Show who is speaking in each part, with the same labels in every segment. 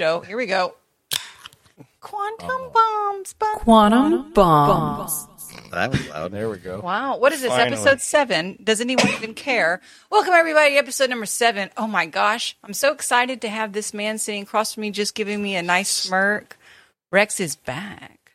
Speaker 1: show. Here we go. Quantum bombs. bum-
Speaker 2: Quantum bombs.
Speaker 3: That was loud.
Speaker 4: There we go.
Speaker 1: Wow. What is this?
Speaker 4: Finally.
Speaker 1: Episode seven. Does anyone even care? Welcome, everybody, episode number seven. Oh, my gosh. I'm so excited to have this man sitting across from me just giving me a nice smirk. Rex is back.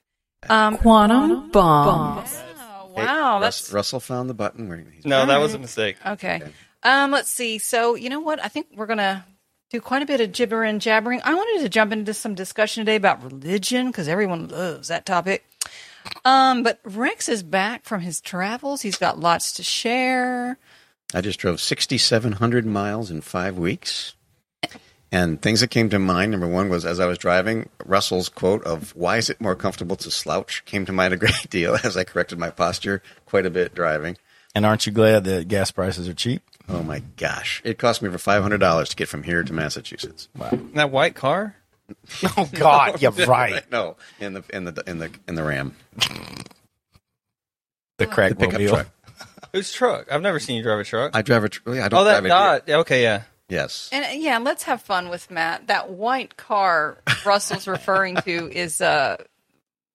Speaker 1: Um,
Speaker 2: Quantum bombs.
Speaker 1: wow.
Speaker 3: Hey,
Speaker 1: wow
Speaker 3: Russ-
Speaker 1: that's
Speaker 3: Russell found the button. Where he's
Speaker 4: No, that was a mistake.
Speaker 1: okay. Um, let's see. So, you know what? I think we're going to do quite a bit of gibber and jabbering. I wanted to jump into some discussion today about religion because everyone loves that topic. Um, but Rex is back from his travels. He's got lots to share.
Speaker 3: I just drove 6,700 miles in five weeks. And things that came to mind, number one was as I was driving, Russell's quote of, Why is it more comfortable to slouch? came to mind a great deal as I corrected my posture quite a bit driving.
Speaker 4: And aren't you glad that gas prices are cheap?
Speaker 3: Oh my gosh. It cost me over $500 to get from here to Massachusetts. Wow.
Speaker 5: That white car?
Speaker 4: Oh God, you're right.
Speaker 3: No, in the in the in the in the Ram,
Speaker 4: The crack
Speaker 3: the pickup
Speaker 4: mobile.
Speaker 3: truck.
Speaker 5: Whose truck? I've never seen you drive a truck.
Speaker 3: I drive a. Tr- I don't
Speaker 5: oh, that
Speaker 3: drive here.
Speaker 5: dot. Yeah, Okay, yeah.
Speaker 3: Yes.
Speaker 1: And yeah, let's have fun with Matt. That white car Russell's referring to is, uh, m-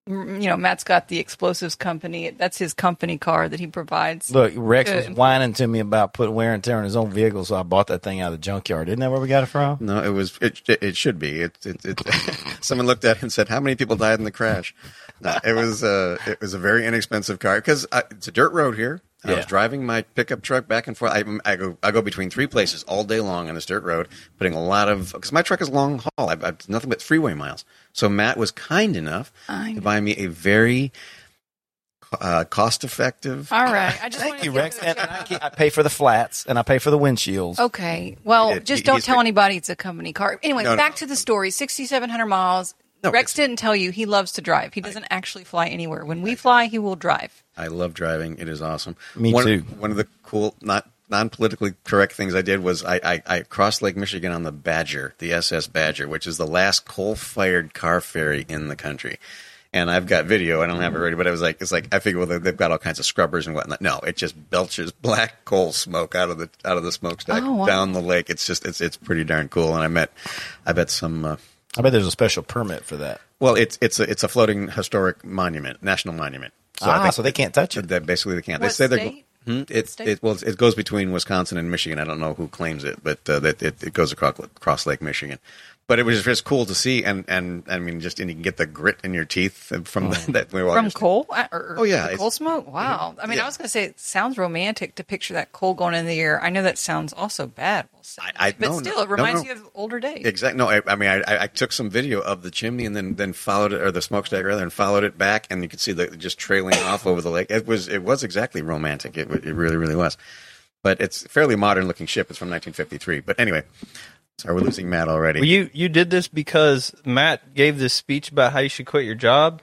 Speaker 1: you know, Matt's got the explosives company. That's his company car that he provides.
Speaker 4: Look, Rex was whining to me about putting wear and tear on his own vehicle, so I bought that thing out of the junkyard. Isn't that where we got it from?
Speaker 3: No, it was. It, it, it should be. It, it, it, someone looked at it and said, "How many people died in the crash?" No, it was. Uh, it was a very inexpensive car because it's a dirt road here. I
Speaker 4: Yeah.
Speaker 3: was driving my pickup truck back and forth. I, I go. I go between three places all day long on this dirt road, putting a lot of because my truck is long haul. I've, I've nothing but freeway miles. So Matt was kind enough
Speaker 1: I
Speaker 3: to buy me a very uh, cost-effective.
Speaker 1: All right. I just
Speaker 4: Thank you, Rex. And I, I pay for the flats and I pay for the windshields.
Speaker 1: Okay. Well,
Speaker 3: It-
Speaker 1: just
Speaker 3: he-
Speaker 1: don't tell
Speaker 3: the-
Speaker 1: anybody it's a company car. Anyway,
Speaker 3: No, no,
Speaker 1: back
Speaker 3: no.
Speaker 1: to the story. 6,700 miles.
Speaker 3: No,
Speaker 1: Rex didn't tell you he loves to drive. He doesn't actually fly anywhere. When we fly, he will drive.
Speaker 3: I love driving. It is awesome.
Speaker 4: Me
Speaker 3: one,
Speaker 4: too.
Speaker 3: One of the cool, not non politically correct things I did was I, I, I crossed Lake Michigan on the Badger, the SS Badger, which is the last coal fired car ferry in the country. And I've got video. I don't have it ready, but I was like, it's like I figure well, they've got all kinds of scrubbers and whatnot. No, it just belches black coal smoke out of the out of the smokestack
Speaker 1: Oh, wow.
Speaker 3: down the lake. It's just it's it's pretty darn cool. And I met I bet some. Uh,
Speaker 4: I bet there's a special permit for that.
Speaker 3: well, it's it's a it's a floating historic monument, national monument. So I
Speaker 4: ah,
Speaker 3: think
Speaker 4: so they can't touch it.
Speaker 3: that basically they can't.
Speaker 1: What
Speaker 3: they say they're
Speaker 1: state?
Speaker 3: Hmm? It,
Speaker 1: State?
Speaker 3: it well, it goes between Wisconsin and Michigan. I don't know who claims it, but uh, that it, it goes across, across Lake Michigan. But it was just cool to see, and, and I mean, just and you can get the grit in your teeth from that. we
Speaker 1: From
Speaker 3: just-
Speaker 1: coal? Uh, Or,
Speaker 3: Oh, yeah,
Speaker 1: coal smoke? Wow. I mean,
Speaker 3: Yeah.
Speaker 1: I was going to say it sounds romantic to picture that coal going in the air. I know that sounds also bad. We'll say.
Speaker 3: I- I-
Speaker 1: but
Speaker 3: no,
Speaker 1: still, it reminds
Speaker 3: no,
Speaker 1: you of older days.
Speaker 3: Exactly. No, I, I mean, I, I- I took some video of the chimney and then, then followed it, or the smokestack rather, and followed it back, and you could see the just trailing off over the lake. It was it was exactly romantic. It, it really really was. But it's a fairly modern looking ship. It's from 1953. But anyway, sorry, we're losing Matt already.
Speaker 5: Well, you you did this because Matt gave this speech about how you should quit your job,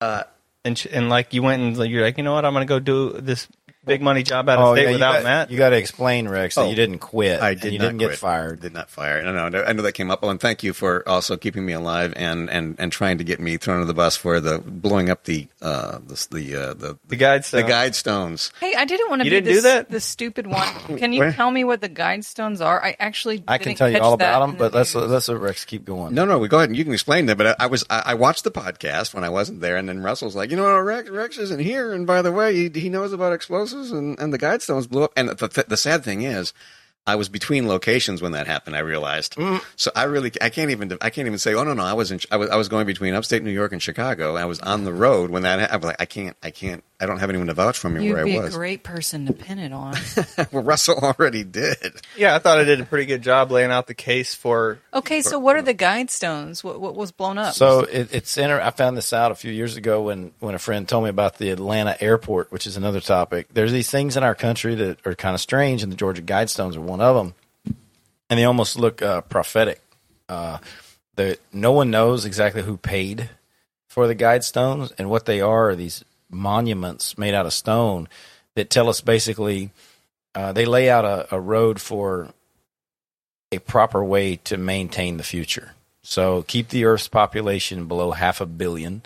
Speaker 3: Uh,
Speaker 5: and sh- and like you went and you're like, you know what, I'm going to go do this big money job out of
Speaker 4: Oh,
Speaker 5: state
Speaker 4: yeah,
Speaker 5: without
Speaker 4: got,
Speaker 5: Matt.
Speaker 4: You got to explain, Rex, that
Speaker 3: Oh,
Speaker 4: you didn't quit.
Speaker 3: I
Speaker 4: and
Speaker 3: did
Speaker 4: you
Speaker 3: not
Speaker 4: didn't
Speaker 3: quit.
Speaker 4: get fired.
Speaker 3: Did not fire. No, no, I know that came up. Oh, and thank you for also keeping me alive and, and, and trying to get me thrown under the bus for the blowing up the uh the the uh, the,
Speaker 5: the guide
Speaker 3: the guide stones.
Speaker 1: Hey, I didn't want to
Speaker 5: You
Speaker 1: be
Speaker 5: didn't do that?
Speaker 1: the stupid one. Can you tell me what the guide stones are? I actually
Speaker 4: I can
Speaker 1: didn't
Speaker 4: tell you all about
Speaker 1: in
Speaker 4: them,
Speaker 1: the
Speaker 4: but let's
Speaker 1: news.
Speaker 4: let's let Rex keep going.
Speaker 3: No, no, we go ahead and you can explain that. But I, I was I, I watched the podcast when I wasn't there, and then Russell's like, you know, Rex Rex isn't here, and by the way, he, he knows about explosives, and, and the guide stones blew up. And the, the, the sad thing is. I was between locations when that happened. I realized, mm. so I really I can't even I can't even say oh no no I was in I was I was going between upstate New York and Chicago. I was on the road when that happened. I was like I can't I can't I don't have anyone to vouch for me
Speaker 1: You'd
Speaker 3: where
Speaker 1: be
Speaker 3: I
Speaker 1: a
Speaker 3: was.
Speaker 1: great person to pin it on.
Speaker 3: well, Russell already did.
Speaker 5: yeah, I thought I did a pretty good job laying out the case for.
Speaker 1: Okay, so what are the guide stones? What, what was blown up?
Speaker 4: So it, it's inter- I found this out a few years ago when, when a friend told me about the Atlanta airport, which is another topic. There's these things in our country that are kind of strange, and the Georgia Guidestones are one of them. And they almost look uh, prophetic. Uh, the, no one knows exactly who paid for the Guidestones, and what they are are these monuments made out of stone that tell us basically uh, they lay out a, a road for a proper way to maintain the future. So keep the Earth's population below half a billion.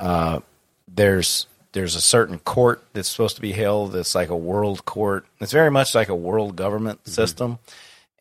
Speaker 4: Uh, there's there's a certain court that's supposed to be held that's like a world court. It's very much like a world government system,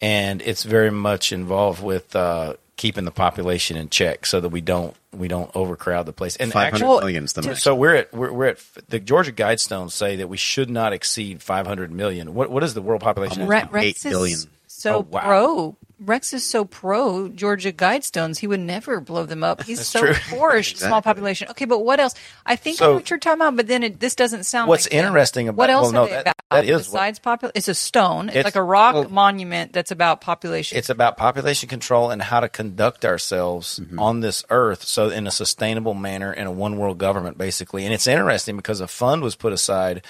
Speaker 4: and it's very much involved with uh, keeping the population in check so that we don't we don't overcrowd the place. And
Speaker 3: Five
Speaker 4: actually,
Speaker 3: hundred million's the max.
Speaker 4: so we're at we're, we're at the Georgia Guidestones say that we should not exceed 500 million. What what is the world population?
Speaker 1: Re-
Speaker 4: now?
Speaker 1: Rex
Speaker 3: Eight
Speaker 1: is
Speaker 3: billion.
Speaker 1: so
Speaker 4: Oh, wow.
Speaker 1: Pro. Rex is so pro Georgia Guidestones. He would never blow them up. He's so
Speaker 4: true.
Speaker 1: for a small population. Okay, but what else? I think I know
Speaker 4: So-
Speaker 1: what you're talking about. But then it, this doesn't sound.
Speaker 4: What's
Speaker 1: like them.
Speaker 4: interesting about-
Speaker 1: what else
Speaker 4: well, no,
Speaker 1: they
Speaker 4: that-
Speaker 1: about
Speaker 4: that is
Speaker 1: besides population? It's a stone. It's,
Speaker 4: It's-
Speaker 1: like a rock
Speaker 3: well-
Speaker 1: monument that's about population.
Speaker 4: It's about population control and how to conduct ourselves
Speaker 3: Mm-hmm.
Speaker 4: on this earth so in a sustainable manner in a one world government basically. And it's interesting because a fund was put aside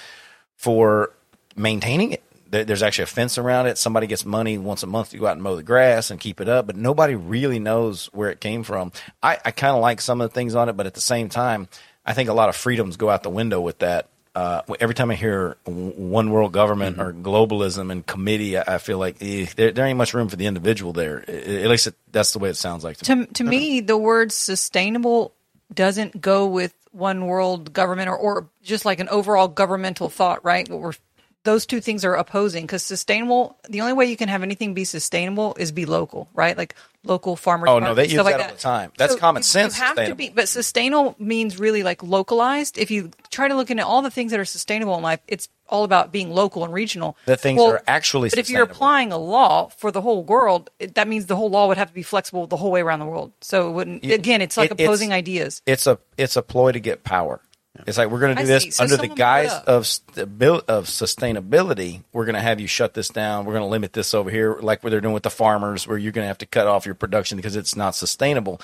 Speaker 4: for maintaining it. There- There's actually a fence around it. Somebody gets money once a month to go out and mow the grass and keep it up, but nobody really knows where it came from. I, I kind of like some of the things on it, but at the same time, I think a lot of freedoms go out the window with that. Uh, every time I hear one world government or globalism and committee, I, I feel like eh, there, there ain't much room for the individual there. I- At least it, that's the way it sounds like to me.
Speaker 1: to to me, the word sustainable doesn't go with one world government or, or just like an overall governmental thought, right? What we're those two things are opposing because sustainable. The only way you can have anything be sustainable is be local, right? Like local farmers.
Speaker 4: Oh, no, they use
Speaker 1: stuff like
Speaker 4: that all the time. That's common
Speaker 1: you-
Speaker 4: sense
Speaker 1: You have to be, but sustainable means really like localized. If you try to look into all the things that are sustainable in life, it's all about being local and regional.
Speaker 4: The things that are actually
Speaker 1: But if you're applying a law for the whole world, it, that means the whole law would have to be flexible the whole way around the world. So it wouldn't. Again, it's like
Speaker 4: It- it's-
Speaker 1: opposing ideas.
Speaker 4: It's a it's a ploy to get power. It's like we're going to do
Speaker 1: see.
Speaker 4: this
Speaker 1: So
Speaker 4: under the guise of of sustainability. We're going to have you shut this down. We're going to limit this over here, like what they're doing with the farmers, where you're going to have to cut off your production because it's not sustainable.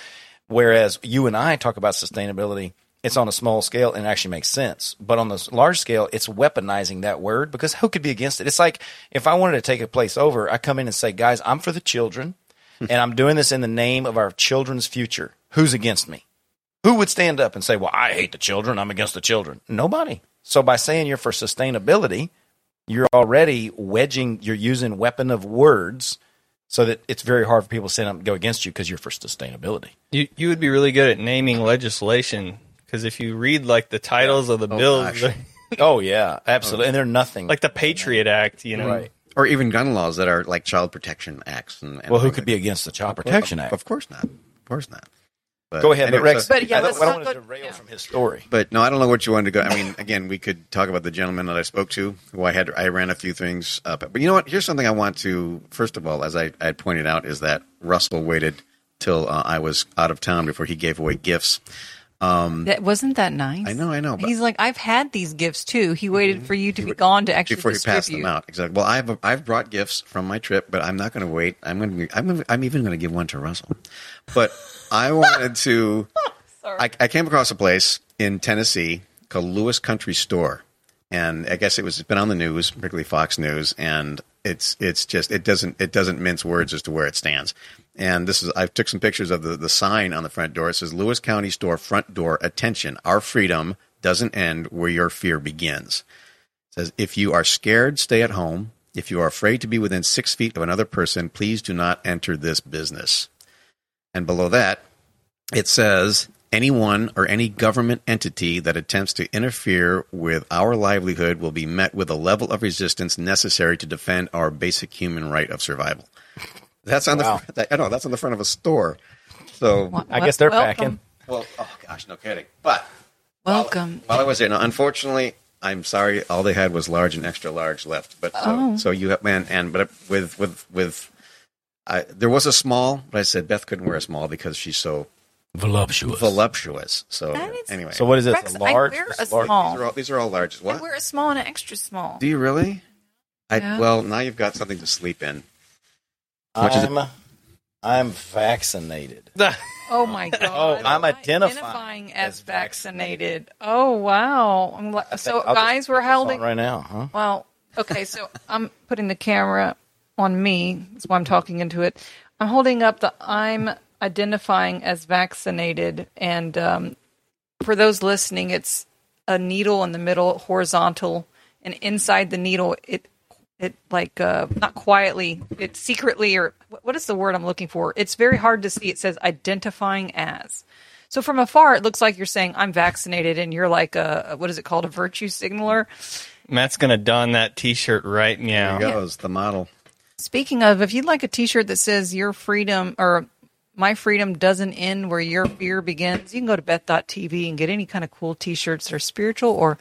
Speaker 4: Whereas you and I talk about sustainability, it's on a small scale and it actually makes sense. But on the large scale, it's weaponizing that word because who could be against it? It's like if I wanted to take a place over, I come in and say, guys, I'm for the children, and I'm doing this in the name of our children's future. Who's against me? Who would stand up and say, "Well, I hate the children. I'm against the children"? Nobody. So by saying you're for sustainability, you're already wedging. You're using weapon of words, so that it's very hard for people to stand up and go against you because you're for sustainability.
Speaker 5: You you would be really good at naming legislation because if you read like the titles of the
Speaker 3: oh,
Speaker 5: bills,
Speaker 4: Oh yeah, absolutely. And they're nothing
Speaker 5: like the Patriot Act, you know,
Speaker 4: right.
Speaker 3: or even gun laws that are like child protection acts. And, and
Speaker 4: Well, who could
Speaker 3: like
Speaker 4: be against the Child Protection Act?
Speaker 3: Of course not. Of course not. But
Speaker 4: Go ahead, but
Speaker 3: anyway,
Speaker 4: Rex.
Speaker 3: so-
Speaker 1: But yeah,
Speaker 4: I don't,
Speaker 1: let's
Speaker 4: I don't want to
Speaker 1: go-
Speaker 4: derail
Speaker 1: yeah.
Speaker 4: from his story.
Speaker 3: But no, I don't know what you wanted to go. I mean, again, we could talk about the gentleman that I spoke to, who I had. I ran a few things up. But you know what? Here's something I want to. First of all, as I, I had pointed out, is that Russell waited till uh, I was out of town before he gave away gifts.
Speaker 1: That wasn't that nice.
Speaker 3: I know, I know,
Speaker 1: He's like, I've had these gifts too. He waited for you to be gone to actually
Speaker 3: before he passed
Speaker 1: distribute.
Speaker 3: them out. Exactly. Well, I've I've brought gifts from my trip, but I'm not going to wait. I'm going to. I'm. Gonna, I'm even going to give one to Russell. But I wanted to. I, I came across a place in Tennessee called Lewis Country Store, and I guess it was it's been on the news, particularly Fox News, and it's it's just it doesn't it doesn't mince words as to where it stands. And this is I took some pictures of the the sign on the front door. It says Lewis County Store front door attention. Our freedom doesn't end where your fear begins It says if you are scared stay at home if you are afraid to be within six feet of another person please do not enter this business and below that it says anyone or any government entity that attempts to interfere with our livelihood will be met with a level of resistance necessary to defend our basic human right of survival that's on
Speaker 4: Wow.
Speaker 3: the I know that's on the front of a store so
Speaker 1: Wel-
Speaker 4: I guess they're
Speaker 1: welcome.
Speaker 4: packing.
Speaker 3: well oh gosh no kidding but
Speaker 1: Welcome.
Speaker 3: while I was there, now unfortunately, I'm sorry, all they had was large and extra large left. But so,
Speaker 1: Oh.
Speaker 3: so you have and and but with with with, I there was a small, but I said Beth couldn't wear a small because she's so
Speaker 4: Voluptuous.
Speaker 3: voluptuous. So
Speaker 1: That is-
Speaker 3: anyway,
Speaker 4: So what is this?
Speaker 1: Rex,
Speaker 4: a large?
Speaker 1: I wear a
Speaker 4: large-
Speaker 1: small.
Speaker 3: these are all these are all larges.
Speaker 1: I wear a small and an extra small.
Speaker 3: do you really? I
Speaker 1: Yeah.
Speaker 3: well now you've got something to sleep in. much?
Speaker 4: I'm, I'm vaccinated.
Speaker 1: Oh my oh, god!
Speaker 4: Oh, I'm identifying
Speaker 1: as
Speaker 4: as
Speaker 1: vaccinated. Oh wow! I'm like, so
Speaker 4: I'll just
Speaker 1: guys, we're
Speaker 4: put
Speaker 1: holding.
Speaker 4: right now, huh?
Speaker 1: Well, okay, so I'm putting the camera on me. That's why I'm talking into it. I'm holding up the I'm identifying as vaccinated, and um, for those listening, it's a needle in the middle, horizontal, and inside the needle, it it like uh, not quietly, it secretly or what- what is the word I'm looking for? It's very hard to see. It says identifying as. So from afar, it looks like you're saying I'm vaccinated, and you're like a what is it called, a virtue signaler.
Speaker 5: Matt's gonna don that T-shirt right now.
Speaker 3: There goes the model.
Speaker 1: Speaking of, if you'd like a T-shirt that says "Your Freedom" or my freedom doesn't end where your fear begins. You can go to Beth.tv and get any kind of cool T-shirts that are spiritual or,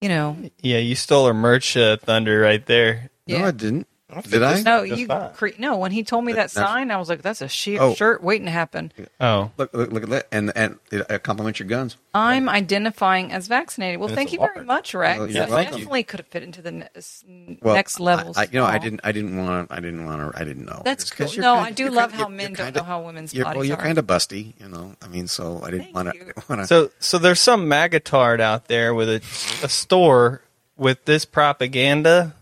Speaker 1: you know,
Speaker 5: Yeah, you stole her merch uh, thunder right there.
Speaker 3: No,
Speaker 1: yeah.
Speaker 3: I didn't. Did I?
Speaker 1: No, you cre- no. When he told me that
Speaker 3: That's-
Speaker 1: sign, I was like, "That's a she-
Speaker 3: Oh.
Speaker 1: shirt waiting to happen."
Speaker 5: Oh,
Speaker 3: Look, look, look at that, and and it, compliment your guns.
Speaker 1: I'm identifying as vaccinated. Well,
Speaker 4: And
Speaker 1: thank you
Speaker 4: a
Speaker 1: very much, Rex.
Speaker 3: Well,
Speaker 1: That
Speaker 3: you're welcome.
Speaker 1: definitely could have fit into the ne-
Speaker 3: Well,
Speaker 1: next levels.
Speaker 3: I, I, you know, I
Speaker 1: Oh.
Speaker 3: didn't. I didn't want to. I didn't want to. I didn't know.
Speaker 1: That's
Speaker 3: It's 'cause
Speaker 1: cool. No,
Speaker 3: kinda-
Speaker 1: I do love
Speaker 3: kinda-
Speaker 1: how
Speaker 3: you're
Speaker 1: men don't
Speaker 3: kinda-
Speaker 1: know how women's
Speaker 3: you're,
Speaker 1: bodies
Speaker 3: Well, you're kind of busty, you know. I mean, so I didn't
Speaker 1: Thank
Speaker 3: want
Speaker 1: you.
Speaker 3: to. Want to.
Speaker 5: so so there's some magatard out there with a, a store with this propaganda.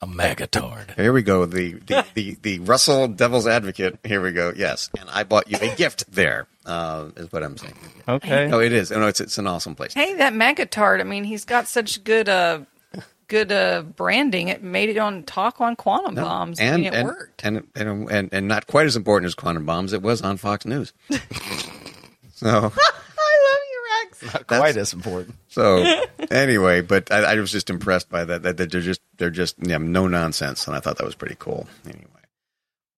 Speaker 4: A magatard.
Speaker 3: Here we go. The, the, the, the Russell Devil's Advocate. Here we go. Yes, and I bought you a gift there. Uh, is what I'm saying.
Speaker 5: Okay.
Speaker 3: No, it is. Oh, No, it's it's an awesome place.
Speaker 1: Hey, that Magatard. I mean, he's got such good uh good uh branding. It made it on talk on quantum
Speaker 3: No,
Speaker 1: bombs. I
Speaker 3: and
Speaker 1: mean, it
Speaker 3: and,
Speaker 1: worked.
Speaker 3: and and and and not quite as important as quantum bombs. It was on Fox News. so
Speaker 1: I love you, Rex.
Speaker 4: Not quite as important.
Speaker 3: so anyway, but I, I was just impressed by that. That, that they're just they're just yeah, no nonsense, and I thought that was pretty cool. Anyway,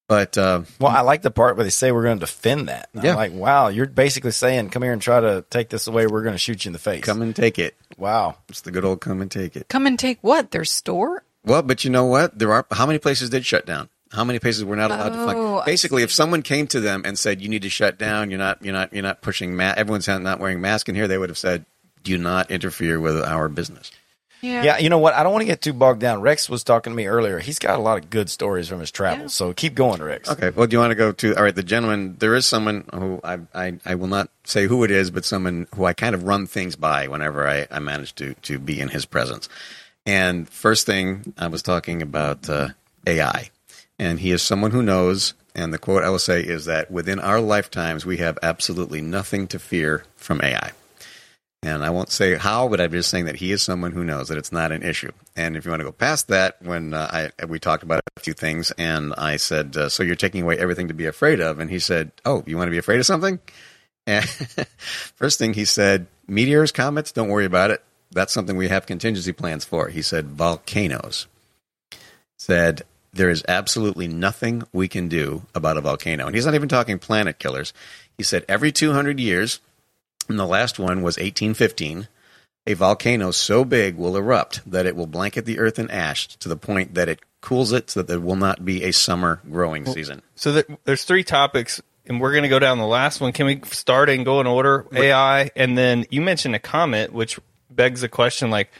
Speaker 3: but uh,
Speaker 4: Well, I like the part where they say we're going to defend that. And
Speaker 3: Yeah.
Speaker 4: I'm like, wow, you're basically saying, come here and try to take this away. We're going to shoot you in the face.
Speaker 3: come and take it.
Speaker 4: Wow.
Speaker 3: It's the good old come and take it.
Speaker 1: Come and take what? Their store?
Speaker 3: Well, but you know what? There are how many places did shut down? How many places were not allowed to
Speaker 1: Oh,
Speaker 3: fly?
Speaker 1: I
Speaker 3: Basically, if someone came to them and said, "You need to shut down. You're not. You're not. You're not pushing mask. Everyone's not wearing mask in here," they would have said, "Do not interfere with our business."
Speaker 1: Yeah.
Speaker 4: Yeah, you know what? I don't want to get too bogged down. Rex was talking to me earlier. He's got a lot of good stories from his travels.
Speaker 1: Yeah.
Speaker 4: So keep going, Rex.
Speaker 3: Okay. Well, do you want to go to? All right. The gentleman. There is someone who I I, I will not say who it is, but someone who I kind of run things by whenever I, I manage to to be in his presence. And first thing I was talking about uh, AI, and he is someone who knows. And the quote I will say is that within our lifetimes, we have absolutely nothing to fear from AI. And I won't say how, but I'm just saying that he is someone who knows that it's not an issue. And if you want to go past that, when uh, I we talked about a few things, and I said, uh, "So you're taking away everything to be afraid of?" And he said, "Oh, you want to be afraid of something?" And first thing he said, "Meteors, comets, don't worry about it. That's something we have contingency plans for." He said, "Volcanoes." Said there is absolutely nothing we can do about a volcano, and he's not even talking planet killers. He said every 200 years and the last one was 1815. A volcano so big will erupt that it will blanket the earth in ash to the point that it cools it so that there will not be a summer growing season.
Speaker 5: So there, there's three topics, and we're going to go down the last one. Can we start and go in order? AI, and then you mentioned a comment, which begs the question: like,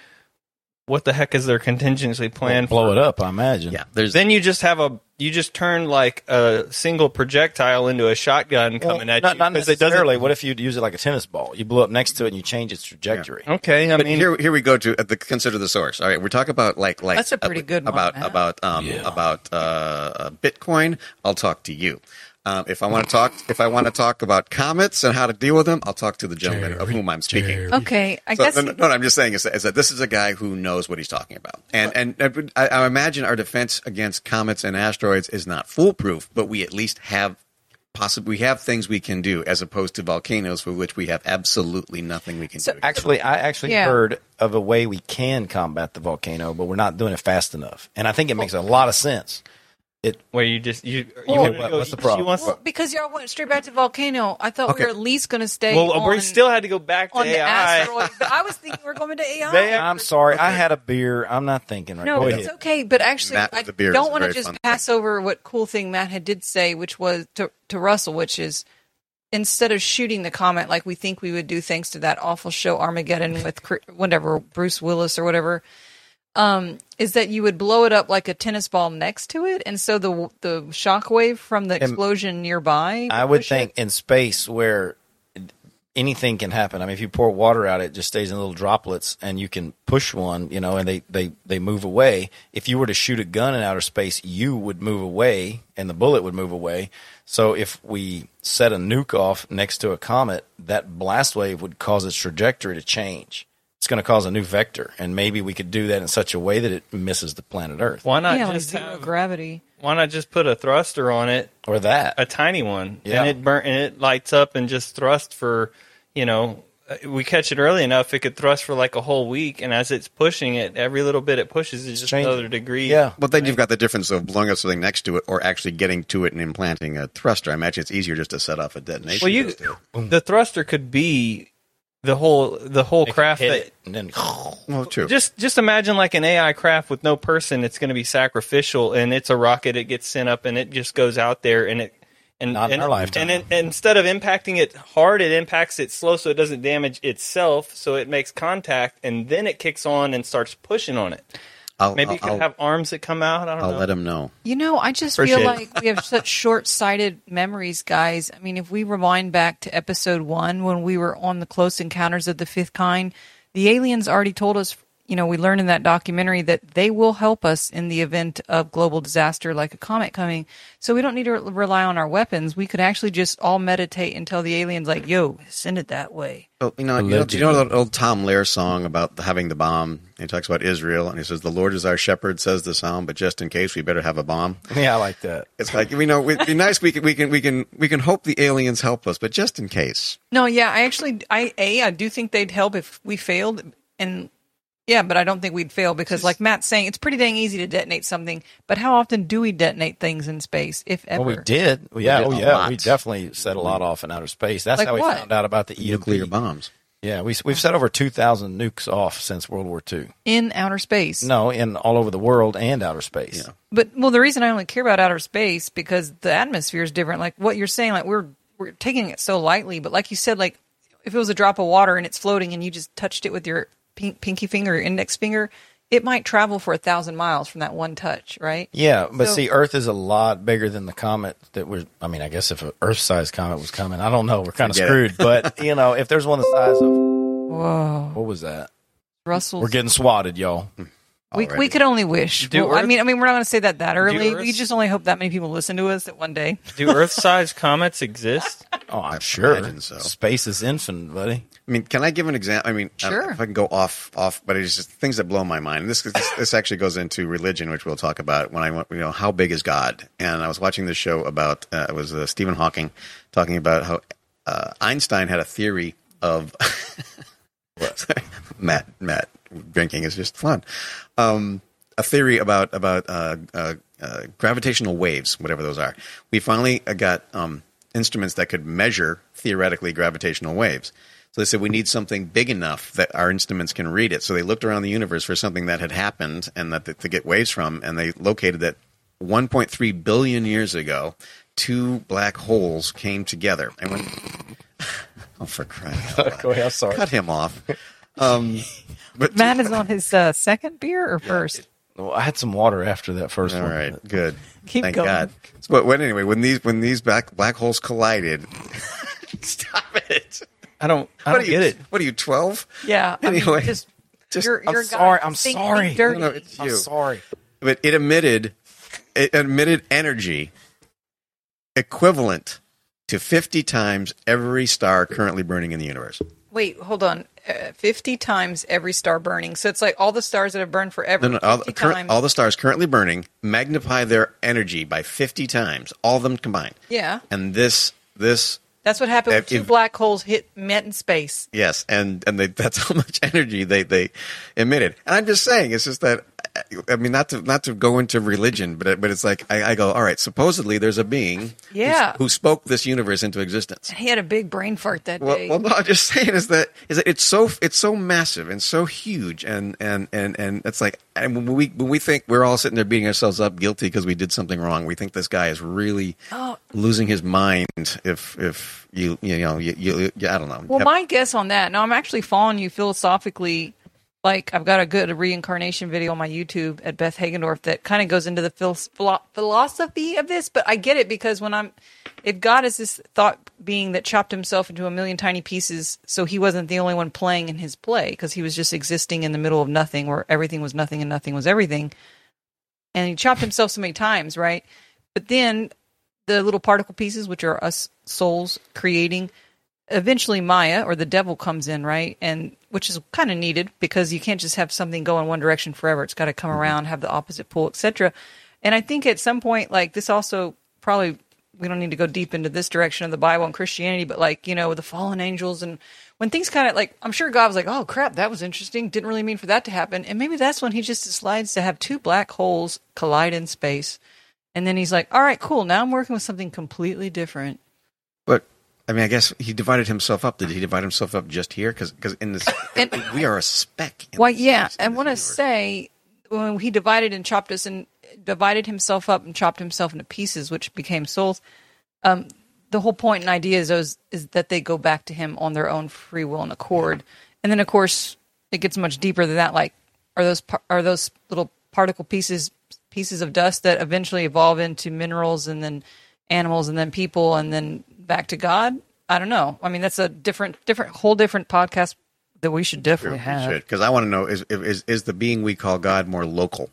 Speaker 5: what the heck is their contingency plan?
Speaker 4: Blow
Speaker 5: for?
Speaker 4: it up, I imagine.
Speaker 3: Yeah, there's
Speaker 5: Then you just have a you just turn like a single projectile into a shotgun
Speaker 4: Well,
Speaker 5: coming at
Speaker 4: not,
Speaker 5: you
Speaker 4: not
Speaker 5: 'cause it doesn't-
Speaker 4: necessarily. What if you use it like a tennis ball? You blow up next to it and you change its trajectory.
Speaker 5: Okay, I
Speaker 3: but
Speaker 5: mean,
Speaker 3: here, here we go to uh, the consider the source. All right, we're talking about like like
Speaker 1: That's a pretty good one,
Speaker 3: about
Speaker 1: Matt.
Speaker 3: about um
Speaker 4: Yeah.
Speaker 3: about uh, uh, Bitcoin. I'll talk to you. Um, if I want to talk, if I want to talk about comets and how to deal with them, I'll talk to the gentleman of whom I'm speaking.
Speaker 1: Okay. I
Speaker 3: So,
Speaker 1: guess.
Speaker 3: no, no, no, I'm just saying is that, is that this is a guy who knows what he's talking about, and and, and I, I imagine our defense against comets and asteroids is not foolproof, but we at least have possibly we have things we can do as opposed to volcanoes for which we have absolutely nothing we can
Speaker 1: So,
Speaker 3: do.
Speaker 4: Actually, I actually
Speaker 1: Yeah.
Speaker 4: heard of a way we can combat the volcano, but we're not doing it fast enough. And I think it makes a lot of sense.
Speaker 5: Where you just you you
Speaker 1: Well,
Speaker 5: wanna
Speaker 4: what-
Speaker 5: go-
Speaker 4: what's the
Speaker 5: she
Speaker 4: problem?
Speaker 5: wants-
Speaker 1: well, because y'all went straight back to volcano. I thought
Speaker 3: Okay.
Speaker 1: we were at least going to stay.
Speaker 5: well,
Speaker 1: on,
Speaker 5: we still had to go back to
Speaker 1: on the
Speaker 5: AI.
Speaker 1: asteroid. But I was thinking we are going to AI.
Speaker 5: They-
Speaker 4: I'm sorry, I had a beer. I'm not thinking right.
Speaker 1: No,
Speaker 4: Go
Speaker 1: it's
Speaker 4: ahead.
Speaker 1: okay. But actually,
Speaker 3: Matt
Speaker 1: I
Speaker 3: with the beard
Speaker 1: don't want to just
Speaker 3: fun.
Speaker 1: pass over what cool thing Matt had did say, which was to to Russell, which is instead of shooting the comet like we think we would do, thanks to that awful show Armageddon with whatever Bruce Willis or whatever, um, is that you would blow it up like a tennis ball next to it, and so the the shock wave from the explosion nearby.
Speaker 4: I would think
Speaker 1: it.
Speaker 4: in space where anything can happen. I mean, if you pour water out, it just stays in little droplets, and you can push one, you know, and they they they move away. If you were to shoot a gun in outer space, you would move away, and the bullet would move away. So if we set a nuke off next to a comet, that blast wave would cause its trajectory to change. It's going to cause a new vector, and maybe we could do that in such a way that it misses the planet Earth,
Speaker 5: Why not
Speaker 1: yeah, like
Speaker 5: just
Speaker 1: zero
Speaker 5: have,
Speaker 1: gravity.
Speaker 5: why not just put a thruster on it,
Speaker 4: or that.
Speaker 5: a tiny one,
Speaker 4: Yeah.
Speaker 5: and it burn and it lights up and just thrust for you know uh, we catch it early enough, it could thrust for like a whole week, and as it's pushing it, every little bit it pushes is just
Speaker 4: changing.
Speaker 5: another degree.
Speaker 4: Yeah.
Speaker 3: But then you've got the difference of blowing up something next to it or actually getting to it and implanting a thruster. I imagine it's easier just to set off a detonation.
Speaker 5: Well, you
Speaker 3: dose to it.
Speaker 5: the thruster could be the whole the whole
Speaker 4: It
Speaker 5: craft
Speaker 4: hit
Speaker 5: that
Speaker 4: it, and then
Speaker 3: well, true.
Speaker 5: just just imagine like an AI craft with no person. It's going to be sacrificial, and it's a rocket. It gets sent up, and it just goes out there, and it and
Speaker 4: Not in
Speaker 5: and,
Speaker 4: our lifetime.
Speaker 5: And, and instead of impacting it hard, it impacts it slow, so it doesn't damage itself. So it makes contact, and then it kicks on and starts pushing on it.
Speaker 3: I'll,
Speaker 5: Maybe
Speaker 3: I'll,
Speaker 5: you could
Speaker 3: I'll,
Speaker 5: have arms that come out. I don't
Speaker 3: I'll
Speaker 5: know.
Speaker 3: let him know.
Speaker 1: You know, I just
Speaker 5: Appreciate
Speaker 1: feel
Speaker 5: it.
Speaker 1: like we have such short-sighted memories, guys. I mean, if we rewind back to episode one when we were on the Close Encounters of the Fifth Kind, the aliens already told us. You know, we learned in that documentary that they will help us in the event of global disaster, like a comet coming. So we don't need to re- rely on our weapons. We could actually just all meditate and tell the aliens, like, "Yo, send it that way."
Speaker 3: Well, you know, you know, do you know that old Tom Lehrer song about having the bomb? He talks about Israel, and he says, "The Lord is our shepherd," says the psalm, but just in case, we better have a bomb.
Speaker 4: yeah, I like that.
Speaker 3: It's like you know, it'd be nice. We can, we can, we can, we can hope the aliens help us, but just in case.
Speaker 1: No, yeah, I actually, I a, I do think they'd help if we failed, and yeah, but I don't think we'd fail because, like Matt's saying, it's pretty dang easy to detonate something. But how often do we detonate things in space, if ever?
Speaker 4: Well, we did. Well, yeah,
Speaker 3: did
Speaker 4: oh yeah,
Speaker 3: lot.
Speaker 4: we definitely set a lot off in outer space. That's
Speaker 1: Like
Speaker 4: how we
Speaker 1: what?
Speaker 4: found out about the EMP.
Speaker 3: Nuclear bombs.
Speaker 4: Yeah, we we've set over two thousand nukes off since World War II.
Speaker 1: in outer space.
Speaker 4: No, in all over the world and outer space.
Speaker 3: Yeah.
Speaker 1: But well, the reason I only care about outer space because the atmosphere is different. Like what you're saying, like we're we're taking it so lightly. But like you said, like if it was a drop of water and it's floating and you just touched it with your pink, pinky finger or index finger, it might travel for a thousand miles from that one touch, right?
Speaker 4: Yeah, but
Speaker 1: So-
Speaker 4: see, Earth is a lot bigger than the comet that we're. I mean, I guess if an Earth-sized comet was coming, I don't know. We're kind of
Speaker 3: Forget
Speaker 4: screwed. But you know, if there's one the size of
Speaker 1: Whoa,
Speaker 4: what was that?
Speaker 1: Russell.
Speaker 4: We're getting swatted, y'all. Hmm.
Speaker 1: We, we could only wish.
Speaker 5: Do
Speaker 1: Well, I mean, I mean, we're not going to say that that early. We just only hope that many people listen to us that one day.
Speaker 5: Do Earth-sized comets exist?
Speaker 4: Oh, I'm
Speaker 3: I
Speaker 4: sure.
Speaker 3: imagine so.
Speaker 4: Space is infinite, buddy.
Speaker 3: I mean, can I give an example? I mean, I
Speaker 1: Sure.
Speaker 3: if I can go off, off, but it's just things that blow my mind. This, this, this actually goes into religion, which we'll talk about when I want, you know, how big is God? And I was watching this show about, uh, it was uh, Stephen Hawking talking about how uh, Einstein had a theory of, Sorry. Matt, Matt, drinking is just fun. Um, a theory about about uh, uh, uh, gravitational waves, whatever those are. We finally got um, instruments that could measure theoretically gravitational waves. So they said we need something big enough that our instruments can read it. So they looked around the universe for something that had happened and that to get waves from, and they located that 1.3 billion years ago, two black holes came together. And when oh, for crying out loud.
Speaker 4: Go ahead. I'm sorry.
Speaker 3: cut him off. Um, but
Speaker 1: Matt is on his uh, second beer or first?
Speaker 4: Well, I had some water after that first
Speaker 3: All
Speaker 4: one.
Speaker 3: right, good.
Speaker 1: Keep
Speaker 3: Thank
Speaker 1: going.
Speaker 3: God. But when anyway, when these when these black black holes collided, stop it.
Speaker 5: I don't. I
Speaker 3: What
Speaker 5: don't
Speaker 3: are you?
Speaker 5: get it.
Speaker 3: What are you? Twelve?
Speaker 1: Yeah. I mean,
Speaker 3: Anyway,
Speaker 1: just,
Speaker 3: just-
Speaker 1: you're,
Speaker 4: I'm sorry. I'm sorry.
Speaker 1: Dirty.
Speaker 3: No, no, it's
Speaker 4: I'm sorry.
Speaker 3: But it emitted it emitted energy equivalent to fifty times every star currently burning in the universe.
Speaker 1: Wait, hold on. Uh, 50 times every star burning. So it's like all the stars that have burned forever.
Speaker 3: No, no, all, the current, all the stars currently burning magnify their energy by fifty times, all of them combined.
Speaker 1: yeah.
Speaker 3: And this this
Speaker 1: That's what happened when
Speaker 3: If-
Speaker 1: two black holes hit met in space.
Speaker 3: Yes, and and they, that's how much energy they they emitted. And I'm just saying, it's just that I mean, not to not to go into religion, but but it's like I, I go, all right. Supposedly, there's a being,
Speaker 1: Yeah.
Speaker 3: who spoke this universe into existence.
Speaker 1: He had a big brain fart that
Speaker 3: Well,
Speaker 1: day.
Speaker 3: well, no, I'm just saying is that is that it's so it's so massive and so huge, and and and and it's like, and when we when we think we're all sitting there beating ourselves up, guilty because we did something wrong, we think this guy is really
Speaker 1: Oh.
Speaker 3: losing his mind. If if you you know you, you, you I don't know.
Speaker 1: Well, my guess on that. Now, I'm actually following you philosophically. Like, I've got a good reincarnation video on my YouTube at Beth Hagendorf that kind of goes into the phil- philo- philosophy of this. But I get it because when I'm, if God is this thought being that chopped himself into a million tiny pieces, so he wasn't the only one playing in his play because he was just existing in the middle of nothing where everything was nothing and nothing was everything. And he chopped himself so many times, right? But then the little particle pieces, which are us souls creating, eventually Maya or the devil comes in, right? And which is kind of needed because you can't just have something go in one direction forever. It's got to come mm-hmm. around, have the opposite pull, etc. And I think at some point, like this also probably we don't need to go deep into this direction of the Bible and Christianity, but like you know, with the fallen angels and when things kind of like I'm sure God was like, oh crap, that was interesting. Didn't really mean for that to happen, and maybe that's when He just decides to have two black holes collide in space, and then He's like, all right, cool. Now I'm working with something completely different.
Speaker 3: I mean, I guess he divided himself up. Did he divide himself up just here? Because in this,
Speaker 1: And-
Speaker 3: we are a speck.
Speaker 1: Well,
Speaker 3: this-
Speaker 1: yeah, I want to say when he divided and chopped us and divided himself up and chopped himself into pieces, which became souls. Um, the whole point and idea is those is that they go back to him on their own free will and accord, and then of course it gets much deeper than that. Like, are those are those little particle pieces pieces of dust that eventually evolve into minerals and then animals and then people and then back to God? I don't know. I mean, that's a different, different, whole different podcast that we should definitely have.
Speaker 3: because I want to know is, is is the being we call God more local?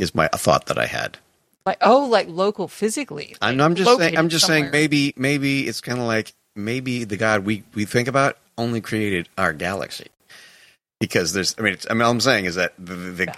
Speaker 3: Is my a thought that I had.
Speaker 1: Like oh, like local physically.
Speaker 3: I'm, I'm just saying. I'm just saying. Maybe maybe it's kind of like maybe the God we we think about only created our galaxy because there's. I mean, it's, I mean, all I'm saying is that the, the, the I,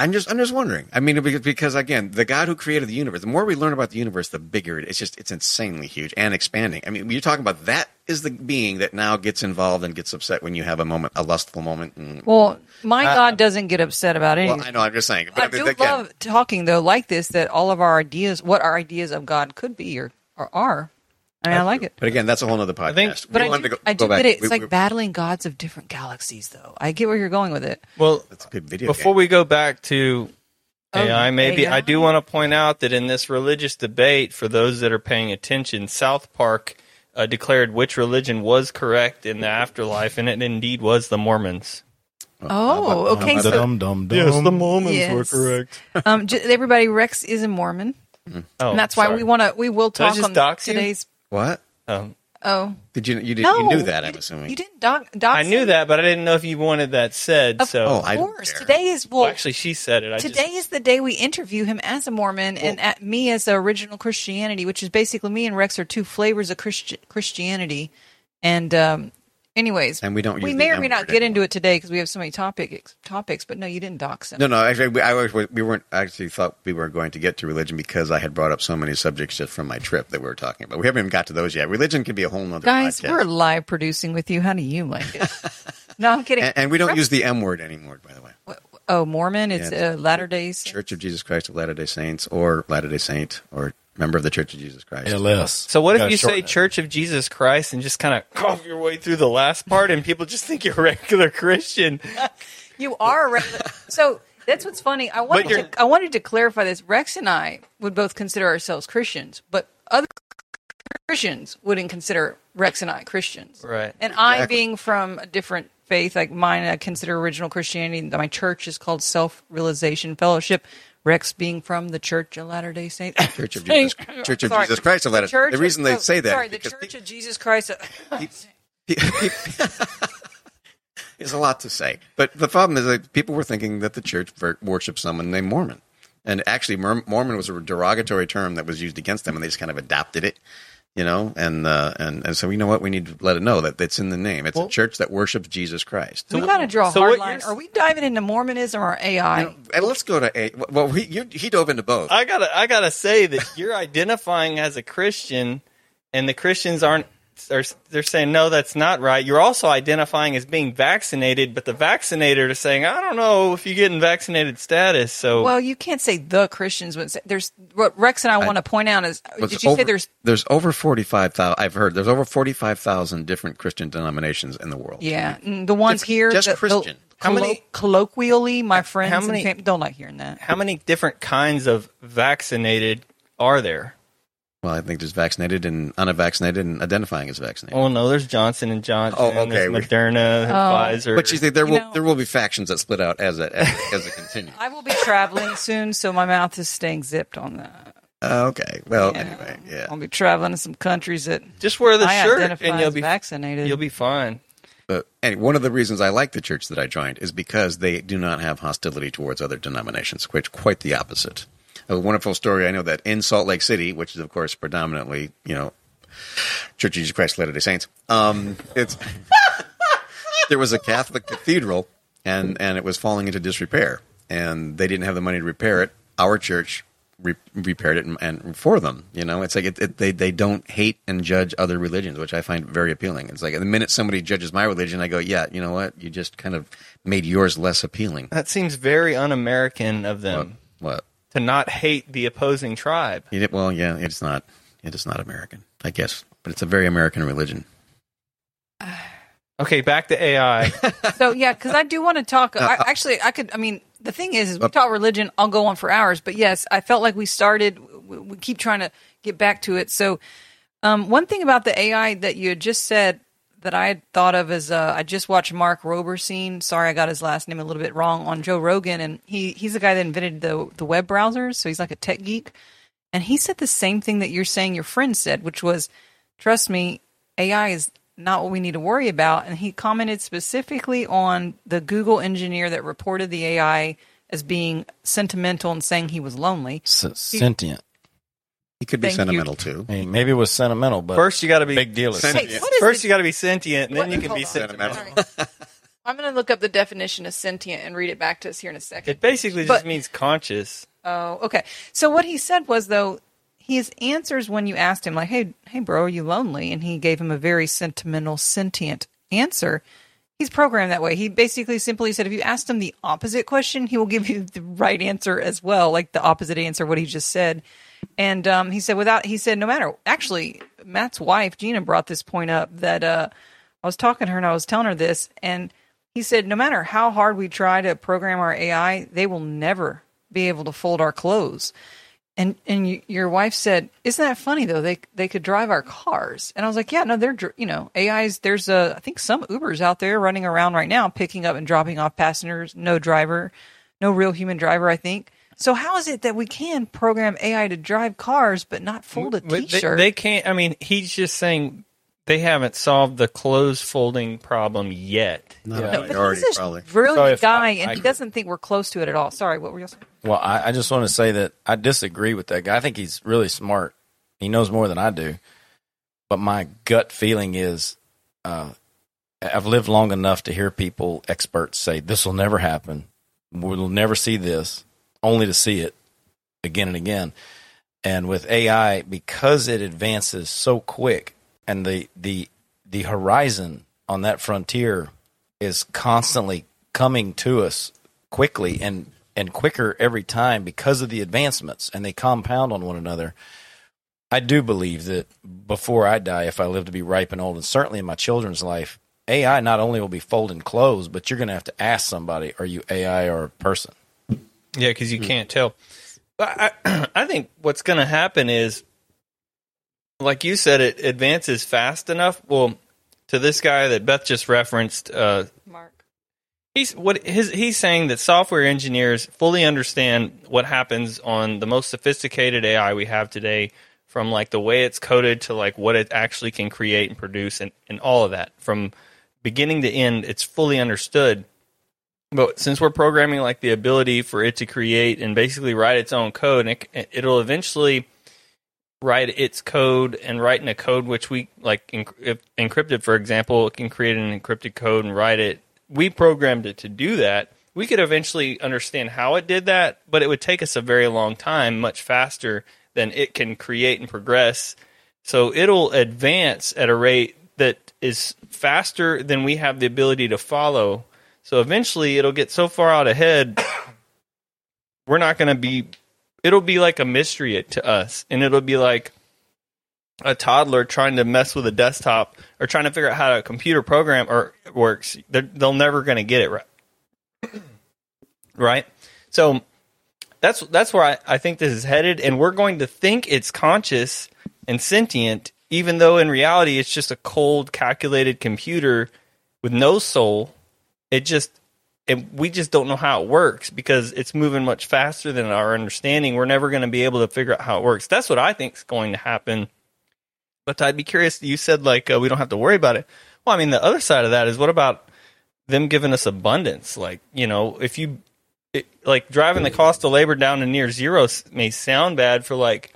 Speaker 3: I'm just I'm just wondering. I mean, because, because again, the God who created the universe. The more we learn about the universe, the bigger it is. It's just it's insanely huge and expanding. I mean, when you're talking about that is the being that now gets involved and gets upset when you have a moment, a lustful moment. And,
Speaker 1: Well, my uh, God doesn't get upset about anything.
Speaker 3: well, I know. I'm just saying. But
Speaker 1: I do
Speaker 3: again,
Speaker 1: love talking though like this. That all of our ideas, what our ideas of God could be or, or are. I mean, I like it.
Speaker 3: But again, that's a whole other podcast.
Speaker 5: think-
Speaker 1: But
Speaker 3: We
Speaker 1: I do,
Speaker 3: go-
Speaker 1: I do get it. It's
Speaker 3: We-
Speaker 1: like
Speaker 3: we-
Speaker 1: battling gods of different galaxies, though. I get where you're going with it.
Speaker 5: Well,
Speaker 3: That's a good video.
Speaker 5: before
Speaker 3: game.
Speaker 5: we go back to
Speaker 1: Oh,
Speaker 5: AI, maybe
Speaker 1: AI?
Speaker 5: I do want to point out that in this religious debate, for those that are paying attention, South Park uh, declared which religion was correct in the afterlife, and it indeed was the Mormons.
Speaker 1: Oh, okay. So,
Speaker 4: Dum dum dum.
Speaker 5: Mormons
Speaker 1: Yes. um, j- everybody, Rex is a Mormon,
Speaker 5: Oh,
Speaker 1: and that's why
Speaker 5: sorry.
Speaker 1: we want to. We will talk on
Speaker 5: dox you?
Speaker 1: today's.
Speaker 3: What
Speaker 5: Oh.
Speaker 1: Oh
Speaker 3: did you you did
Speaker 1: no,
Speaker 3: you knew that?
Speaker 1: you
Speaker 3: I'm
Speaker 1: di-
Speaker 3: assuming.
Speaker 1: you didn't doc. dox
Speaker 5: I knew
Speaker 1: him?
Speaker 5: that, but I didn't know if you wanted that said.
Speaker 1: Of
Speaker 5: so,
Speaker 3: Oh, I
Speaker 1: course,
Speaker 3: care.
Speaker 1: today is well.
Speaker 5: well, actually, she said it. I
Speaker 1: Today
Speaker 5: just,
Speaker 1: is the day we interview him as a Mormon and at me as the original Christianity, which is basically me and Rex are two flavors of Christi- Christianity. And um, anyways,
Speaker 3: And we don't
Speaker 1: we may or may not get into it today because we have so many topics. Topics, but no, you didn't dox him.
Speaker 3: No, no. Actually, we, I was, we weren't actually thought we were going to get to religion because I had brought up so many subjects just from my trip that we were talking about. We haven't even got to those yet. Religion can be a whole nother
Speaker 1: Guys,
Speaker 3: podcast.
Speaker 1: we're live producing with you. How do you like it? no, I'm kidding.
Speaker 3: and, and we don't use the M word anymore, by the way.
Speaker 1: oh, Mormon. It's
Speaker 3: Yeah,
Speaker 1: uh, Latter Days.
Speaker 3: Church of Jesus Christ of Latter Day Saints, or Latter Day Saint, or member of the Church of Jesus Christ.
Speaker 4: LS.
Speaker 5: so what if you say
Speaker 4: it.
Speaker 5: Church of Jesus Christ and just kind of cough your way through the last part, and people just think you're a regular Christian?
Speaker 1: You are a regular. so that's what's funny. I wanted to I wanted to clarify this. Rex and I would both consider ourselves Christians, but other Christians wouldn't consider Rex and I Christians.
Speaker 5: Right.
Speaker 1: And I
Speaker 3: Exactly.
Speaker 1: being from a different faith, like mine, I consider original Christianity. My church is called Self Realization Fellowship. Rex being from the Church of Latter Day Saints.
Speaker 3: Church of Jesus, Church of
Speaker 1: Sorry.
Speaker 3: Jesus Christ of Latter.
Speaker 1: Church
Speaker 3: The
Speaker 1: of-
Speaker 3: reason they say that
Speaker 1: Sorry, the Church of Jesus Christ.
Speaker 3: There's a lot to say, but the problem is that people were thinking that the church worshipped someone named Mormon, and actually, Mormon was a derogatory term that was used against them, and they just kind of adopted it, you know. And uh, and and so you know what? We need to let it know that it's in the name. It's a church that worships Jesus Christ.
Speaker 1: we got to draw a
Speaker 5: so
Speaker 1: hard line.
Speaker 5: you're-
Speaker 1: we diving into Mormonism or AI?
Speaker 3: You know, and let's go to a. Well, he you, he dove into both.
Speaker 5: I gotta, I gotta say that you're identifying as a Christian, and the Christians aren't. Are, they're saying no, that's not right. You're also identifying as being vaccinated, but the vaccinated are saying, I don't know if you get in vaccinated status. So
Speaker 1: Well, you can't say the Christians would say there's what Rex and I, want to point out is did you
Speaker 3: over,
Speaker 1: say there's
Speaker 3: there's over forty five thousand? I've heard there's over forty five thousand different Christian denominations in the world.
Speaker 1: yeah the ones
Speaker 3: Just-
Speaker 1: here
Speaker 3: just
Speaker 1: the- the
Speaker 3: Christian.
Speaker 5: How
Speaker 1: collo-
Speaker 5: many-
Speaker 1: colloquially my friends and
Speaker 5: many-
Speaker 1: fam- don't like hearing that.
Speaker 5: how many different kinds of vaccinated are there?
Speaker 3: Well, I think there's vaccinated and unvaccinated and identifying as vaccinated.
Speaker 5: Oh no, there's Johnson and Johnson.
Speaker 3: Oh, okay.
Speaker 5: There's Moderna, Pfizer.
Speaker 3: But you think there
Speaker 1: You
Speaker 3: will
Speaker 1: know-
Speaker 3: there will be factions that split out as it as, as it continues.
Speaker 1: I will be traveling soon, so my mouth is staying zipped on that.
Speaker 3: Uh, okay. Well,
Speaker 1: Yeah.
Speaker 3: anyway, yeah.
Speaker 1: I'll be traveling to some countries that
Speaker 5: just wear the
Speaker 1: I
Speaker 5: shirt
Speaker 1: identify
Speaker 5: and you'll be
Speaker 1: vaccinated.
Speaker 5: you'll be fine.
Speaker 3: But anyway, one of the reasons I like the church that I joined is because they do not have hostility towards other denominations. which quite the opposite. A wonderful story. I know that in Salt Lake City, which is of course predominantly you know Church of Jesus Christ Latter Day Saints, um, it's there was a Catholic cathedral and and it was falling into disrepair, and they didn't have the money to repair it. Our church re- repaired it and, and for them. You know, it's like it, it, they they don't hate and judge other religions, which I find very appealing. It's like the minute somebody judges my religion, I go, yeah, you know what? You just kind of made yours less appealing.
Speaker 5: That seems very un-American of them
Speaker 3: What?
Speaker 5: To not hate the opposing tribe.
Speaker 3: You did- well, yeah, it's not. It is not American, I guess, but it's a very American religion.
Speaker 5: Okay, back to AI.
Speaker 1: So yeah, because I do want to talk. I, actually, I could. I mean, the thing is, is we talk religion. I'll go on for hours. But yes, I felt like we started. We, we keep trying to get back to it. So, um, one thing about the AI that you had just said that I had thought of is uh, I just watched Mark Roberstein. Sorry, I got his last name a little bit wrong on Joe Rogan, and he he's the guy that invented the the web browsers. So he's like a tech geek, and he said the same thing that you're saying. Your friend said, which was, "Trust me, AI is not what we need to worry about." And he commented specifically on the Google engineer that reported the AI as being sentimental and saying he was lonely.
Speaker 4: S- sentient.
Speaker 3: He could be
Speaker 1: Thank you.
Speaker 3: sentimental too.
Speaker 4: I mean, maybe it was sentimental, but
Speaker 5: First, you got to be
Speaker 4: big deal is
Speaker 3: Sent-
Speaker 1: Hey, what is
Speaker 5: First,
Speaker 1: the-
Speaker 5: you got to be sentient, and then
Speaker 1: What-
Speaker 5: you can be
Speaker 1: on.
Speaker 5: sentimental.
Speaker 3: Sentimental.
Speaker 1: I'm going to look up the definition of sentient and read it back to us here in a second.
Speaker 5: It basically
Speaker 1: But-
Speaker 5: just means conscious.
Speaker 1: Oh, okay. So what he said was though his answers when you asked him like, "Hey, hey, bro, are you lonely?" and he gave him a very sentimental, sentient answer. He's programmed that way. He basically simply said, if you asked him the opposite question, he will give you the right answer as well, like the opposite answer what he just said. And um, he said, without he said, no matter. Actually, Matt's wife Gina brought this point up that uh, I was talking to her and I was telling her this, and he said, no matter how hard we try to program our AI, they will never be able to fold our clothes. And and you, your wife said, "Isn't that funny though? They they could drive our cars." And I was like, "Yeah, no, they're you know AIs. There's a I think some Ubers out there running around right now, picking up and dropping off passengers. No driver, no real human driver. I think. So how is it that we can program AI to drive cars but not fold a
Speaker 5: But they-
Speaker 1: T-shirt?
Speaker 5: They, can't. I mean, he's just saying they haven't solved the clothes folding problem yet.
Speaker 3: Not
Speaker 4: Yeah.
Speaker 3: a
Speaker 1: no, but he's a
Speaker 3: probably.
Speaker 1: brilliant
Speaker 4: So if
Speaker 1: guy,
Speaker 4: I-
Speaker 1: and
Speaker 4: I-
Speaker 1: he doesn't think we're close to it at all. Sorry, what were you saying?
Speaker 4: Well, I, I just want to say that I disagree with that guy. I think he's really smart. He knows more than I do. But my gut feeling is uh, I've lived long enough to hear people, experts, say this will never happen. We'll never see this, only to see it again and again. And with AI, because it advances so quick, and the the the horizon on that frontier is constantly coming to us quickly and and quicker every time because of the advancements and they compound on one another. I do believe that before I die, if I live to be ripe and old, and certainly in my children's life, AI not only will be folding clothes, but you're going to have to ask somebody, are you AI or a person?
Speaker 5: Yeah, because you can't tell. But I, I think what's going to happen is, like you said, it advances fast enough. Well, to this guy that Beth just referenced, uh,
Speaker 1: Mark.
Speaker 5: he's what his he's saying that software engineers fully understand what happens on the most sophisticated AI we have today, from like the way it's coded to like what it actually can create and produce, and, and all of that from beginning to end. It's fully understood. But since we're programming like the ability for it to create and basically write its own code, and it, it'll eventually write its code and write in a code which we like encrypted, for example, it can create an encrypted code and write it. We programmed it to do that. We could eventually understand how it did that, but it would take us a very long time, much faster than it can create and progress. So it'll advance at a rate that is faster than we have the ability to follow. So eventually it'll get so far out ahead, we're not going to be, it'll be like a mystery to us. And it'll be like a toddler trying to mess with a desktop or trying to figure out how a computer program or works. They're, they'll never going to get it right. right? So that's that's where I, I think this is headed, and we're going to think it's conscious and sentient, even though in reality it's just a cold, calculated computer with no soul. It just and we just don't know how it works because it's moving much faster than our understanding. We're never going to be able to figure out how it works. That's what I think is going to happen. But I'd be curious. You said like uh, we don't have to worry about it. Well, I mean, the other side of that is what about them giving us abundance? Like you know, if you it, like driving the cost of labor down to near zero may sound bad for like,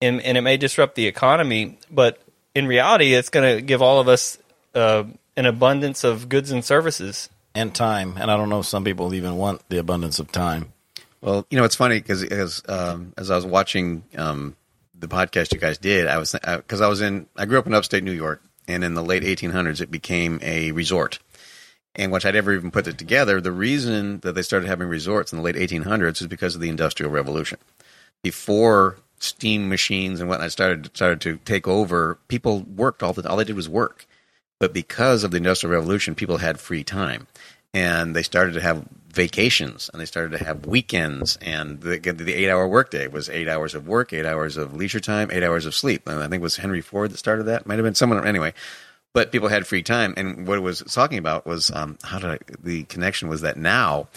Speaker 5: and and it may disrupt the economy, but in reality, it's going to give all of us uh, an abundance of goods and services.
Speaker 4: And time. And I don't know if some people even want the abundance of time.
Speaker 3: Well, you know, it's funny because as um, as I was watching um, the podcast you guys did, I was because I was in I grew up in upstate New York, and in the late 1800s, it became a resort. And which I'd never even put it together. The reason that they started having resorts in the late 1800s is because of the Industrial Revolution. Before steam machines and whatnot started started to take over, people worked all the all they did was work. But because of the Industrial Revolution, people had free time, and they started to have vacations, and they started to have weekends, and the, the eight-hour workday was eight hours of work, eight hours of leisure time, eight hours of sleep. And I think it was Henry Ford that started that. Might have been someone anyway. But people had free time, and what it was talking about was um, how did I, the connection was that now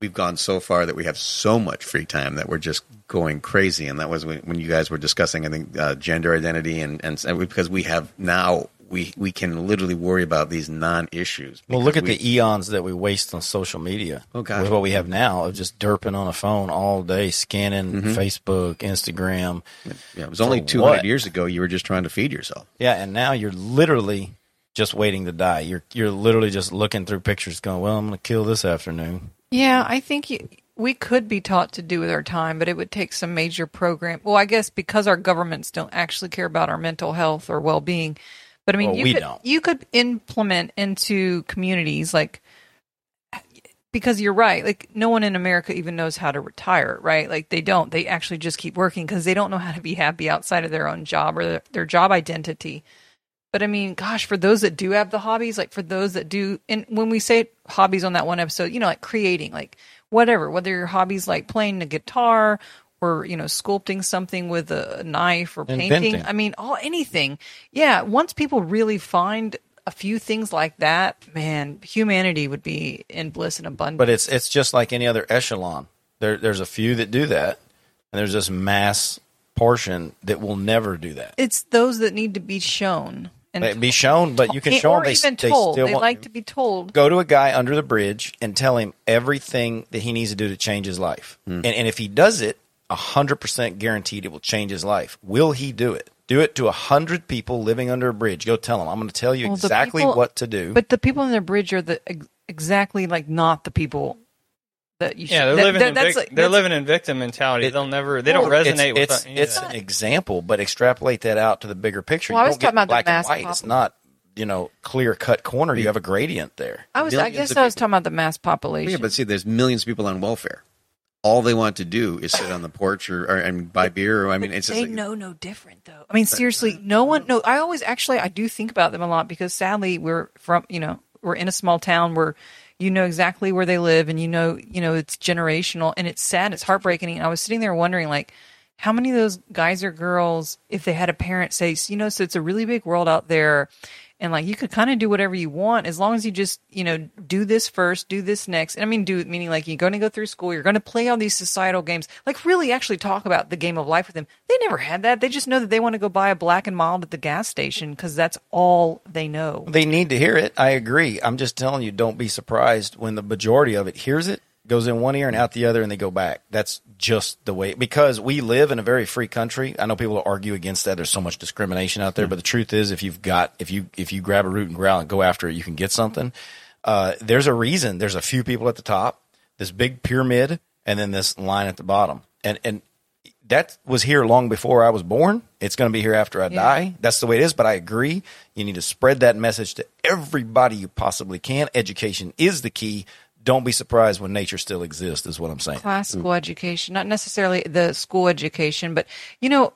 Speaker 3: we've gone so far that we have so much free time that we're just going crazy. And that was when, when you guys were discussing, I think, uh, gender identity, and, and and because we have now we we can literally worry about these non-issues.
Speaker 4: Well, look at
Speaker 3: because
Speaker 4: the eons that we waste on social media.
Speaker 3: Oh, gosh.
Speaker 4: With what we have now of just derping on a phone all day, scanning
Speaker 3: Mm-hmm.
Speaker 4: Facebook, Instagram.
Speaker 3: we, yeah, it was only 200 years ago. You were just trying to feed yourself.
Speaker 4: Yeah, and now you're literally just waiting to die. You're you're literally just looking through pictures, going, "Well, I'm going to kill this afternoon."
Speaker 1: Yeah, I think you, we could be taught to do with our time, but it would take some major program. Well, I guess because our governments don't actually care about our mental health or well being. But I mean,
Speaker 4: Well,
Speaker 1: you
Speaker 4: we
Speaker 1: could
Speaker 4: don't.
Speaker 1: you could implement into communities like because you're right. Like no one in America even knows how to retire, right? Like they don't. They actually just keep working because they don't know how to be happy outside of their own job or their, their job identity. But I mean, gosh, for those that do have the hobbies, like for those that do, and when we say hobbies on that one episode, you know, like creating, like whatever, whether your hobbies like playing the guitar or, you know, sculpting something with a knife or painting.
Speaker 4: Inventing.
Speaker 1: I mean, all anything. Yeah. Once people really find a few things like that, man, humanity would be in bliss and abundance.
Speaker 4: But it's it's just like any other echelon. There there's a few that do that, and there's this mass portion that will never do that.
Speaker 1: it's those that need to be shown and
Speaker 4: They be shown, but you can show
Speaker 1: or
Speaker 4: them. They,
Speaker 1: even
Speaker 4: they
Speaker 1: told.
Speaker 4: still
Speaker 1: They like to be told.
Speaker 4: go to a guy under the bridge and tell him everything that he needs to do to change his life. Hmm. And, and if he does it, hundred percent guaranteed it will change his life. Will he do it? Do it to a hundred people living under a bridge. Go tell them. I'm going to tell you
Speaker 1: Well,
Speaker 4: exactly
Speaker 1: people-
Speaker 4: what to do.
Speaker 1: But the people on the bridge are the ex- exactly like not the people that you.
Speaker 5: Yeah,
Speaker 1: should,
Speaker 5: they're
Speaker 1: that-
Speaker 5: living
Speaker 1: that-
Speaker 5: in
Speaker 1: that's
Speaker 5: vic-
Speaker 1: like-
Speaker 5: they're living in victim mentality.
Speaker 4: It-
Speaker 5: They'll never. They don't resonate
Speaker 4: it's,
Speaker 5: the-
Speaker 4: it's,
Speaker 5: yeah.
Speaker 4: it's an example, but extrapolate that out to the bigger picture.
Speaker 1: Well, I was talking about the
Speaker 4: black and
Speaker 1: mass
Speaker 4: white.
Speaker 1: pop-
Speaker 4: It's not you know clear cut corner. You have a gradient there.
Speaker 1: I was. I guess I was
Speaker 3: people.
Speaker 1: talking about the mass population.
Speaker 3: Yeah, but see, there's millions of people on welfare. All they want to do is sit on the porch or, or and buy beer. Or, I mean, it's just
Speaker 1: they
Speaker 3: like,
Speaker 1: know no different though. I mean, seriously, no one. No, I always actually I do think about them a lot because sadly we're from you know we're in a small town where you know exactly where they live and you know you know it's generational and it's sad, it's heartbreaking. And I was sitting there wondering like how many of those guys or girls if they had a parent say you know so it's a really big world out there and like you could kind of do whatever you want as long as you just you know do this first do this next. And i mean do meaning like you're going to go through school you're going to play all these societal games. Like really actually talk about the game of life with them. They never had that. They just know that they want to go buy a black and mild at the gas station because that's all they know.
Speaker 4: They need to hear it. I agree. I'm just telling you, don't be surprised when the majority of it hears it, goes in one ear and out the other, and they go back. That's just the way. Because we live in a very free country. I know people argue against that. There's so much discrimination out there, but the truth is, if you've got, if you if you grab a root and growl and go after it, you can get something. Uh, there's a reason. There's a few people at the top, this big pyramid, and then this line at the bottom, and and that was here long before I was born. It's going to be here after I die. That's the way it is. But I agree. You need to spread that message to everybody you possibly can. Education is the key. Don't be surprised when nature still exists, is what I'm saying.
Speaker 1: classical education not necessarily the school education but you know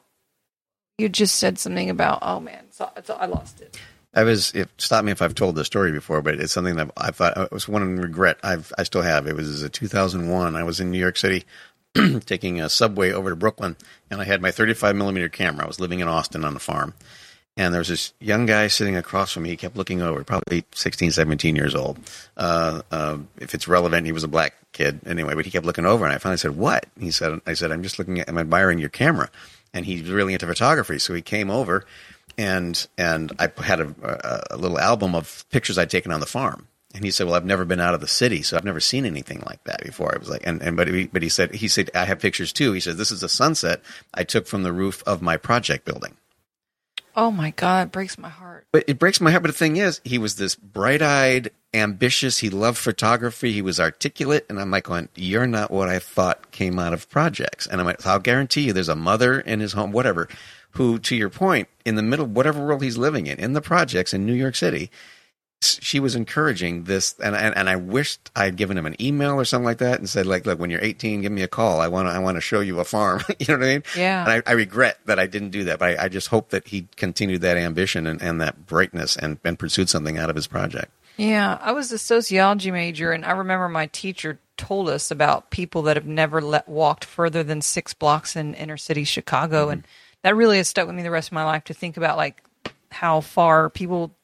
Speaker 1: you just said something about oh man so, so i lost it
Speaker 3: I was. If, stop me if I've told this story before, but it's something that I thought it was one regret. I've I still have. It was uh, 2001. I was in New York City, taking a subway over to Brooklyn, and I had my 35 millimeter camera. I was living in Austin on a farm, and there was this young guy sitting across from me. He kept looking over, probably 16, 17 years old. Uh, uh, if it's relevant, he was a black kid anyway, but he kept looking over, and I finally said, "What?" He said, "I said I'm just looking at, I'm admiring your camera." And he's really into photography, so he came over, and and I had a, a, a little album of pictures I'd taken on the farm. And he said, "Well, I've never been out of the city, so I've never seen anything like that before." I was like, "And, and but he, but he said he said I have pictures too." He said, "This is a sunset I took from the roof of my project building."
Speaker 1: Oh my God, it breaks my heart.
Speaker 3: But it breaks my heart. But the thing is, he was this bright eyed, ambitious. He loved photography. He was articulate. And I'm like, going, you're not what I thought came out of projects. And I'm like, I'll guarantee you there's a mother in his home, whatever, who, to your point, in the middle, whatever world he's living in, in the projects in New York City, she was encouraging this. And, and, and I wished I had given him an email or something like that and said, like, look, when you're 18, give me a call. I want to, I want to show you a farm. you know what I mean?
Speaker 1: Yeah.
Speaker 3: And I, I regret that I didn't do that, but I, I just hope that he continued that ambition and, and that brightness and, and pursued something out of his project.
Speaker 1: Yeah, I was a sociology major, and I remember my teacher told us about people that have never let, walked further than six blocks in inner city Chicago, and mm-hmm. that really has stuck with me the rest of my life to think about like how far people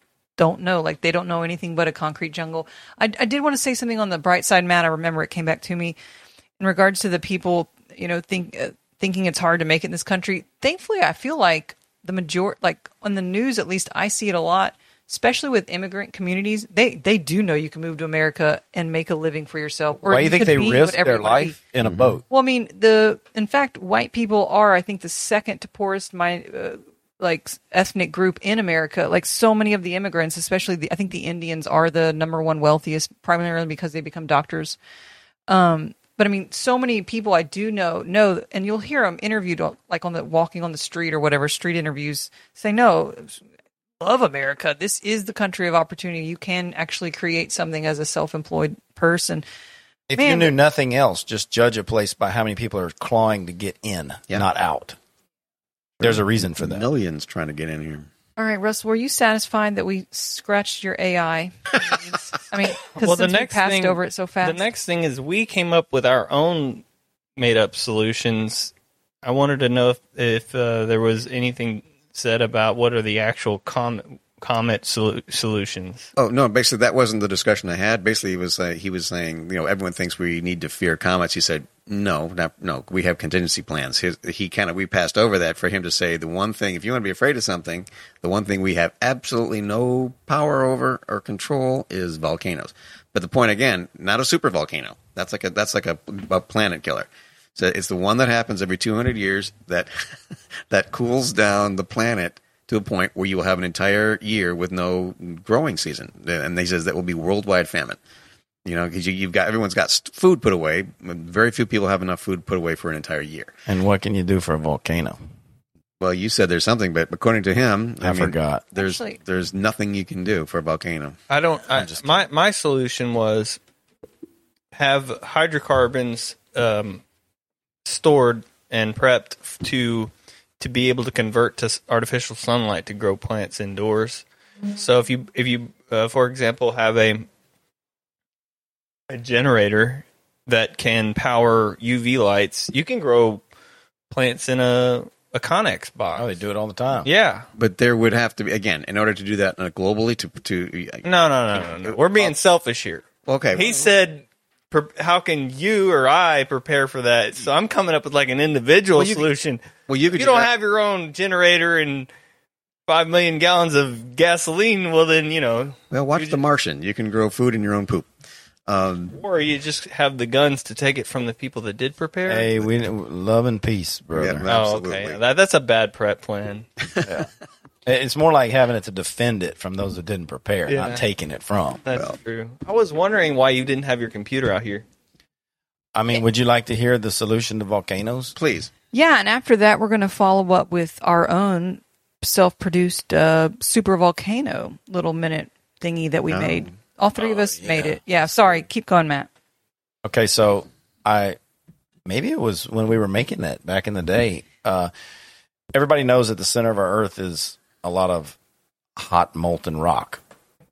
Speaker 1: don't know, like they don't know anything but a concrete jungle. I, I did want to say something on the bright side, Matt. I remember it came back to me in regards to the people, you know, think uh, thinking it's hard to make it in this country. Thankfully, I feel like the major, like on the news, at least I see it a lot, especially with immigrant communities. They they do know you can move to America and make a living for yourself. Or
Speaker 4: Why do you think they risk their
Speaker 1: be.
Speaker 4: life in a boat?
Speaker 1: Well, I mean, the in fact, white people are, I think, the second to poorest my uh, like ethnic group in America. Like so many of the immigrants, especially the, I think the Indians are the number one wealthiest, primarily because they become doctors. Um, but I mean, so many people I do know know, and you'll hear them interviewed like on the walking on the street or whatever street interviews say, no. Love America. This is the country of opportunity. You can actually create something as a self-employed person.
Speaker 4: If you knew nothing else, just judge a place by how many people are clawing to get in,
Speaker 3: Yeah.
Speaker 4: not out. There's a reason for that.
Speaker 3: Millions trying to get in here.
Speaker 1: All right, Russ, were you satisfied that we scratched your AI? I mean, because
Speaker 5: Well, the
Speaker 1: since we
Speaker 5: next
Speaker 1: passed
Speaker 5: thing-
Speaker 1: over it so fast.
Speaker 5: The next thing is we came up with our own made up solutions. I wanted to know if, if uh, there was anything said about what are the actual comet, comet solu- solutions.
Speaker 3: Oh no! Basically, that wasn't the discussion I had. Basically, he was uh, he was saying, you know, everyone thinks we need to fear comets. He said, no, not, no, we have contingency plans. His, he kind of we passed over that for him to say the one thing. If you want to be afraid of something, the one thing we have absolutely no power over or control is volcanoes. But the point again, not a super volcano. That's like a that's like a, a planet killer. So it's the one that happens every 200 years that that cools down the planet to a point where you will have an entire year with no growing season. And he says that will be worldwide famine. You know, because you, you've got everyone's got food put away. Very few people have enough food put away for an entire year.
Speaker 4: And what can you do for a volcano?
Speaker 3: Well, you said there's something, but according to him,
Speaker 4: I forgot.
Speaker 3: There's
Speaker 1: Actually-
Speaker 3: there's nothing you can do for a volcano.
Speaker 5: I don't. I,
Speaker 4: just
Speaker 5: my my solution was have hydrocarbons um, stored and prepped to to be able to convert to artificial sunlight to grow plants indoors. So if you if you uh, for example have a a generator that can power UV lights, you can grow plants in a a Connex box.
Speaker 4: Oh, they do it all the time.
Speaker 5: Yeah.
Speaker 3: But there would have to be again in order to do that uh, globally to to
Speaker 5: No, no, no, no, no. We're being selfish here.
Speaker 3: okay.
Speaker 5: He said, "Pre- "How can you or I prepare for that?" So I'm coming up with like an individual
Speaker 3: Well, you could-
Speaker 5: solution.
Speaker 3: well, you
Speaker 5: If you don't have your own generator and five million gallons of gasoline, well, then you know,
Speaker 3: well watch The Martian. You can grow food in your own poop. Um,
Speaker 5: or you just have the guns to take it from the people that did prepare.
Speaker 4: Hey, we love and peace, brother.
Speaker 3: Yeah,
Speaker 5: oh, okay. That, that's a bad prep plan.
Speaker 4: It's more like having it to defend it from those that didn't prepare,
Speaker 5: Yeah.
Speaker 4: not taking it from.
Speaker 5: That's
Speaker 3: Well.
Speaker 5: true. I was wondering why you didn't have your computer out here.
Speaker 4: I mean, would you like to hear the solution to volcanoes?
Speaker 3: please.
Speaker 1: yeah, and after that, we're going to follow up with our own self-produced uh, super volcano little minute thingy that we
Speaker 3: Oh.
Speaker 1: made. All three of
Speaker 4: Oh,
Speaker 1: us made it. Yeah, sorry. Keep going, Matt.
Speaker 4: Okay, so I maybe it was when we were making that back in the day. Uh, everybody knows that the center of our Earth is a lot of hot molten rock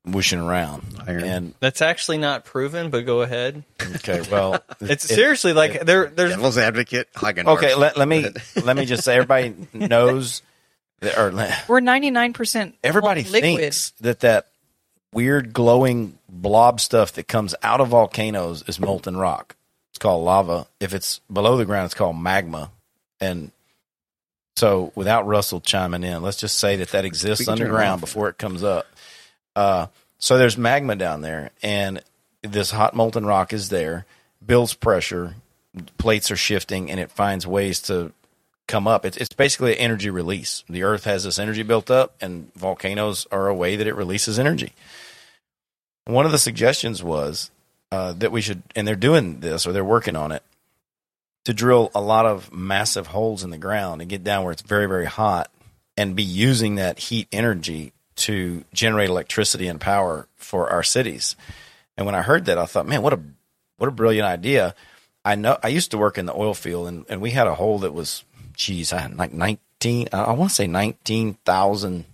Speaker 4: whooshing around,
Speaker 3: Iron.
Speaker 4: and
Speaker 5: That's actually not proven, but go ahead.
Speaker 4: okay, well,
Speaker 5: It's
Speaker 4: it-
Speaker 5: seriously like there. There's
Speaker 3: Devil's advocate. Hagen
Speaker 4: Okay, let, let me let me just say everybody knows that, or
Speaker 1: We're ninety-nine percent
Speaker 4: everybody
Speaker 1: liquid.
Speaker 4: thinks that that weird glowing blob stuff that comes out of volcanoes is molten rock. It's called lava. If it's below the ground, it's called magma. And so, without Russell chiming in, let's just say that that exists
Speaker 3: We can turn it
Speaker 4: underground before it comes up. Uh, so there's magma down there, and this hot molten rock is there, builds pressure, plates are shifting, and it finds ways to come up. It's it's basically an energy release. The Earth has this energy built up, and volcanoes are a way that it releases energy. One of the suggestions was uh, that we should, and they're doing this or they're working on it, to drill a lot of massive holes in the ground and get down where it's very very hot, and be using that heat energy to generate electricity and power for our cities. And when I heard that, I thought, man, what a what a brilliant idea. I know I used to work in the oil field and, and we had a hole that was geez, I had like nineteen I want to say nineteen thousand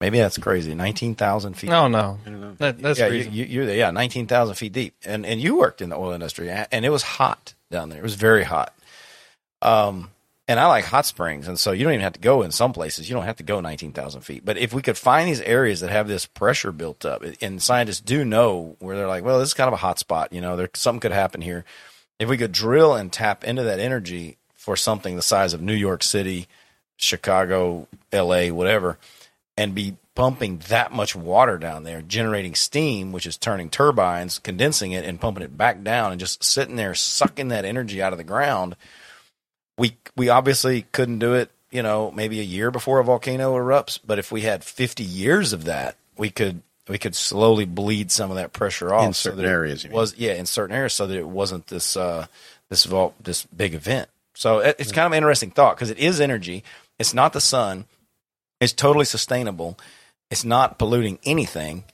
Speaker 4: maybe that's crazy. Nineteen thousand feet.
Speaker 5: No, no,
Speaker 3: I don't know.
Speaker 5: that, that's
Speaker 4: yeah, you, you, you're there, yeah, nineteen thousand feet deep, and and you worked in the oil industry, and it was hot down there. It was very hot. Um, and I like hot springs, and so you don't even have to go in some places. You don't have to go nineteen thousand feet. But if we could find these areas that have this pressure built up, and scientists do know where they're like, well, this is kind of a hot spot. You know, there something could happen here. If we could drill and tap into that energy for something the size of New York City, Chicago, L.A., whatever, and be pumping that much water down there, generating steam, which is turning turbines, condensing it, and pumping it back down, and just sitting there sucking that energy out of the ground. We we obviously couldn't do it, you know, maybe a year before a volcano erupts, but if we had 50 years of that, we could we could slowly bleed some of that pressure off
Speaker 3: In certain
Speaker 4: it
Speaker 3: areas.
Speaker 4: Was yeah, in certain areas, so that it wasn't this uh, this vol- this big event. So it, it's kind of an interesting thought because it is energy. It's not the sun. It's totally sustainable. It's not polluting anything.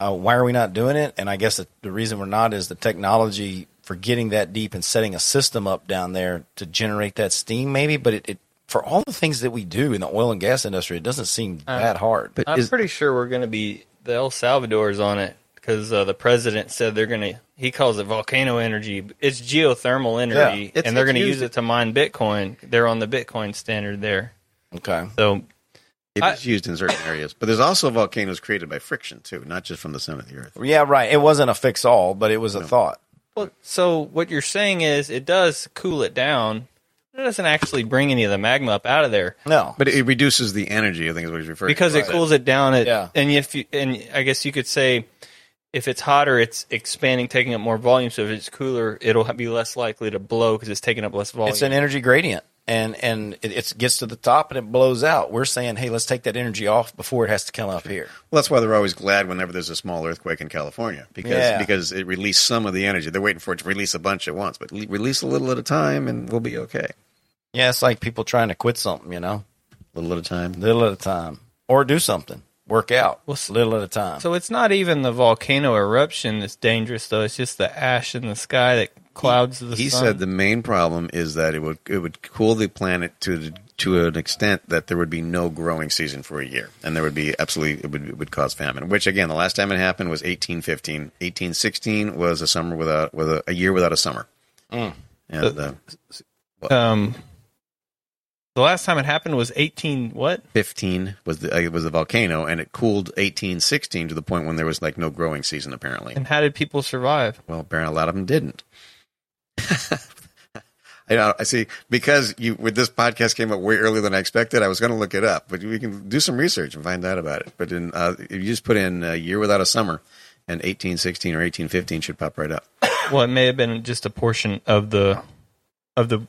Speaker 4: Uh, why are we not doing it? And I guess the, the reason we're not is the technology for getting that deep and setting a system up down there to generate that steam, maybe. But it, it for all the things that we do in the oil and gas industry, it doesn't seem
Speaker 5: Uh,
Speaker 4: that hard.
Speaker 3: But
Speaker 5: I'm
Speaker 3: is,
Speaker 5: pretty sure we're going to be the El Salvador's on it because uh, the president said they're going to. He calls it volcano energy. It's geothermal energy,
Speaker 3: it's-
Speaker 5: and they're going to use it to mine Bitcoin. They're on the Bitcoin standard there.
Speaker 4: Okay.
Speaker 5: So
Speaker 3: it
Speaker 5: I-
Speaker 3: is used in certain areas, but there's also volcanoes created by friction too, not just from the center of the earth.
Speaker 4: Yeah, right. It wasn't a fix all, but it was a thought.
Speaker 5: Well, so what you're saying is it does cool it down. It doesn't actually bring any of the magma up out of there
Speaker 4: No.
Speaker 3: But it reduces the energy. I think is what he's referring
Speaker 5: because
Speaker 3: to.
Speaker 5: Because it cools it down. At,
Speaker 4: Yeah.
Speaker 5: And if you, and I guess you could say if it's hotter, it's expanding, taking up more volume. So if it's cooler, it'll be less likely to blow because it's taking up less volume.
Speaker 4: It's an energy gradient, and and it, it gets to the top and it blows out. We're saying, hey, let's take that energy off before it has to come up here.
Speaker 3: Well, that's why they're always glad whenever there's a small earthquake in California because
Speaker 4: Yeah.
Speaker 3: because it released some of the energy. They're waiting for it to release a bunch at once, but release a little at a time, and we'll be okay.
Speaker 4: Yeah, it's like people trying to quit something, you know,
Speaker 3: little at a time.
Speaker 4: little at a time, or do something, work out,
Speaker 5: Well,
Speaker 4: little at a time.
Speaker 5: so it's not even the volcano eruption that's dangerous, though. It's just the ash in the sky that clouds the
Speaker 3: He
Speaker 5: sun.
Speaker 3: said the main problem is that it would it would cool the planet to the, to an extent that there would be no growing season for a year, and there would be absolutely it would it would cause famine. Which again, the last time it happened was 1815. 1816 was a summer without with a, a year without a summer.
Speaker 4: Mm.
Speaker 3: And uh,
Speaker 5: um, the last time it happened was 18 what?
Speaker 3: 15 was the uh, was the volcano, and it cooled 1816 to the point when there was like no growing season. Apparently,
Speaker 5: And how did people survive?
Speaker 3: well, apparently a lot of them didn't. I, I see because you with this podcast came up way earlier than I expected. I was going to look it up, but we can do some research and find out about it. But in uh, if you just put in a year without a summer, and 1816 or 1815 should pop right up.
Speaker 5: Well, it may have been just a portion of the of the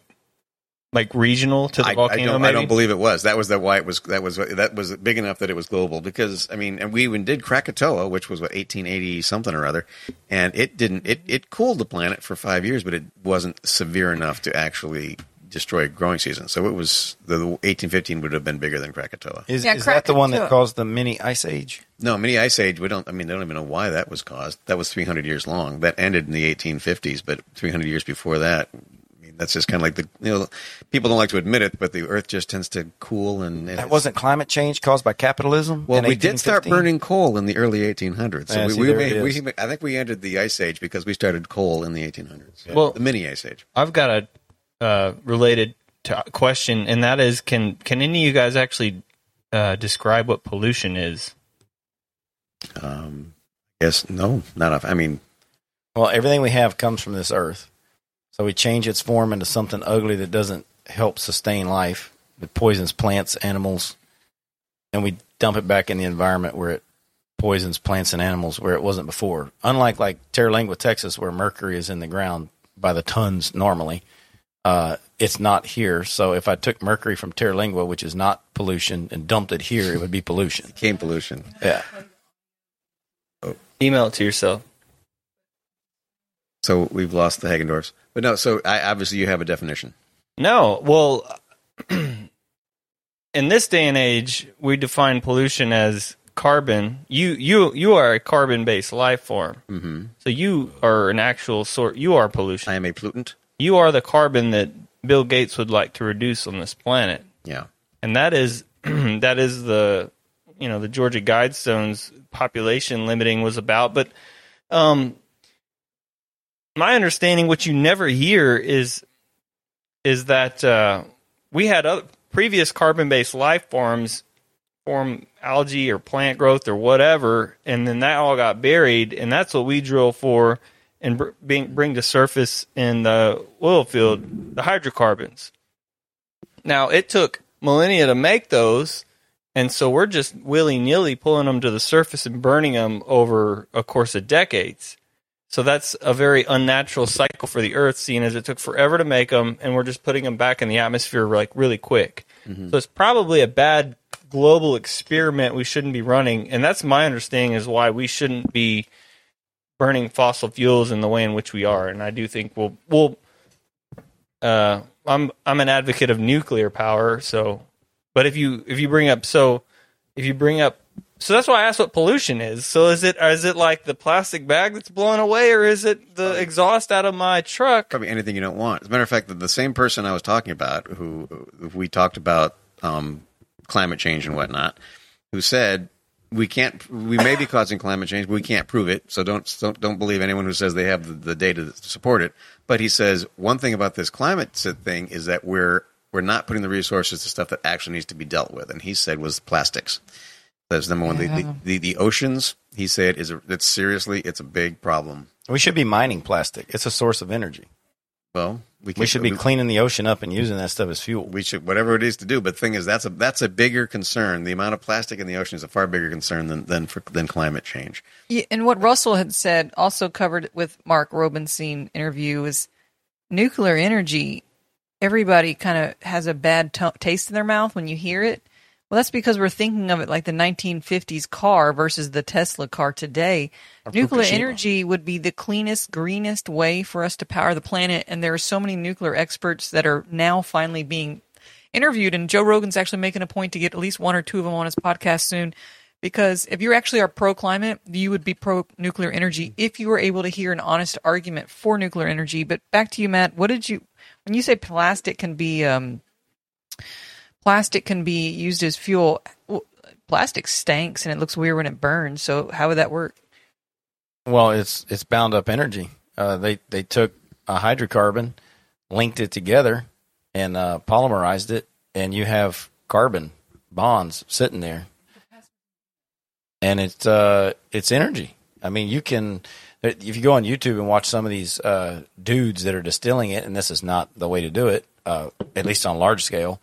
Speaker 5: like regional to the
Speaker 3: I, I
Speaker 5: volcano.
Speaker 3: don't, I don't believe it was. That was the why it was. That was that was big enough that it was global. Because I mean, and we even did Krakatoa, which was what 1880 something or other, and it didn't. It it cooled the planet for five years, but it wasn't severe enough to actually destroy a growing season. So it was the, the 1815 would have been bigger than Krakatoa.
Speaker 4: Is,
Speaker 1: Yeah,
Speaker 4: is that the one that caused the mini ice age?
Speaker 3: No, mini ice age. We don't. I mean, they don't even know why that was caused. That was 300 years long. That ended in the 1850s, but 300 years before that. I mean, that's just kind of like the you know people don't like to admit it, but the Earth just tends to cool and, and
Speaker 4: That wasn't climate change caused by capitalism.
Speaker 3: Well,
Speaker 4: in
Speaker 3: we did start
Speaker 4: 1815?
Speaker 3: burning coal in the early 1800s. So
Speaker 4: Yeah,
Speaker 3: we,
Speaker 4: see,
Speaker 3: we,
Speaker 4: there
Speaker 3: made, we. I think we ended the ice age because we started coal in the 1800s.
Speaker 5: Well-
Speaker 3: the mini ice age.
Speaker 5: I've got a uh, related to question, and that is can can any of you guys actually uh, describe what pollution is?
Speaker 3: Um, yes, no, not off. I mean,
Speaker 4: Well, everything we have comes from this earth. So we change its form into something ugly that doesn't help sustain life. It poisons plants, animals, and we dump it back in the environment where it poisons plants and animals where it wasn't before. Unlike like Terlingua, Texas, where mercury is in the ground by the tons normally. Uh, it's not here. So if I took mercury from Terlingua, which is not pollution, and dumped it here, it would be pollution.
Speaker 3: Came pollution.
Speaker 4: Yeah.
Speaker 5: Email it to yourself.
Speaker 3: So we've lost the Hagendorfs. But no, so I, obviously you have a definition.
Speaker 5: No, well, in this day and age, we define pollution as carbon. You you you are a carbon based life form,
Speaker 3: Mm-hmm.
Speaker 5: so you are an actual sort. You are pollution.
Speaker 3: I am a pollutant.
Speaker 5: you are the carbon that Bill Gates would like to reduce on this planet,
Speaker 3: Yeah.
Speaker 5: and that is that is the you know the Georgia Guidestones population limiting was about. But um, my understanding, what you never hear is is that uh, we had other previous carbon based life forms form algae or plant growth or whatever, and then that all got buried, and that's what we drill for and br- bring bring to surface in the oil field the hydrocarbons. Now it took millennia to make those, and so we're just willy nilly pulling them to the surface and burning them over a course of decades. So that's a very unnatural cycle for the Earth, seeing as it took forever to make them, and we're just putting them back in the atmosphere like really quick. So it's probably a bad global experiment we shouldn't be running, and that's my understanding is why we shouldn't be burning fossil fuels in the way in which we are. And I do think we'll we'll. Uh, I'm I'm an advocate of nuclear power, so but if you if you bring up so if you bring up so that's why I asked what pollution is. So is it is it like the plastic bag that's blowing away, or is it the exhaust out of my truck?
Speaker 3: Probably anything you don't want. As a matter of fact, the, the same person I was talking about, who, who we talked about um, climate change and whatnot, who said we can't, we may be causing climate change, but we can't prove it. So don't don't, don't believe anyone who says they have the, the data to support it. But he says one thing about this climate thing is that we're we're not putting the resources to stuff that actually needs to be dealt with. And he said was plastics. That's number one. The, the, the the oceans, he said, is a, it's seriously it's a big problem.
Speaker 4: We should be mining plastic. It's a source of energy.
Speaker 3: Well, we,
Speaker 4: We
Speaker 3: can't-
Speaker 4: should be cleaning the ocean up and using that stuff as fuel.
Speaker 3: we should whatever it is to do. But the thing is, that's a that's a bigger concern. The amount of plastic in the ocean is a far bigger concern than than for, than climate change.
Speaker 1: Yeah, and what Russell had said, also covered with Mark Robenstein interview, is nuclear energy. Everybody kind of has a bad to- taste in their mouth when you hear it. Well, that's because we're thinking of it like the 1950s car versus the Tesla car today. nuclear
Speaker 4: Fukushima.
Speaker 1: energy would be the cleanest, greenest way for us to power the planet. And there are so many nuclear experts that are now finally being interviewed. And Joe Rogan's actually making a point to get at least one or two of them on his podcast soon. Because if you actually are pro climate, you would be pro nuclear energy if you were able to hear an honest argument for nuclear energy. But back to you, Matt. What did you, when you say plastic can be, um, plastic can be used as fuel, plastic stinks and it looks weird when it burns. So how would that work?
Speaker 4: Well, it's it's bound up energy. Uh, they they took a hydrocarbon, linked it together, and uh, polymerized it, and you have carbon bonds sitting there, and it's uh, it's energy. I mean, you can if you go on YouTube and watch some of these uh, dudes that are distilling it, and this is not the way to do it, uh, at least on large scale.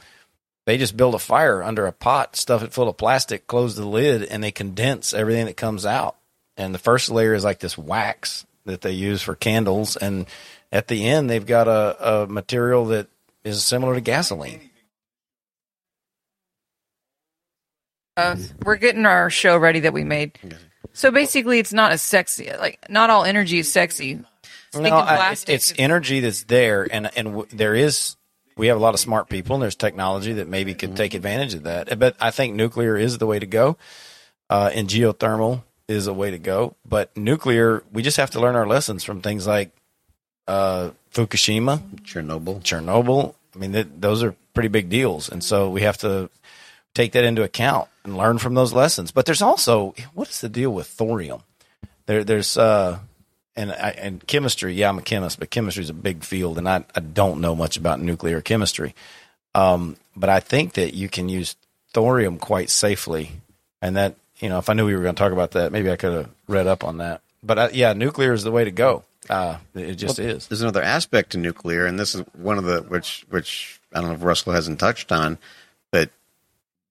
Speaker 4: They just build a fire under a pot, stuff it full of plastic, close the lid, and they condense everything that comes out and the first layer is like this wax that they use for candles and at the end they've got a, a material that is similar to gasoline
Speaker 1: Uh, we're getting our show ready that we made. So basically, it's not as sexy. Like, not all energy is sexy.
Speaker 4: No, I- it's energy that's there and and w- there is we have a lot of smart people and there's technology that maybe could take advantage of that but i think nuclear is the way to go uh, and geothermal is a way to go but nuclear we just have to learn our lessons from things like uh, fukushima
Speaker 3: Chernobyl.
Speaker 4: Chernobyl. I mean, th- those are pretty big deals, and so we have to take that into account and learn from those lessons. But there's also what is the deal with thorium? There, there's uh, and I, and chemistry. Yeah, I'm a chemist, but chemistry is a big field, and I, I don't know much about nuclear chemistry. Um, but I think that you can use thorium quite safely, and that you know, if I knew we were going to talk about that, maybe I could have read up on that. But uh, yeah, nuclear is the way to go. Uh, it just is.
Speaker 3: There's another aspect to nuclear, and this is one of the which which I don't know if Russell hasn't touched on,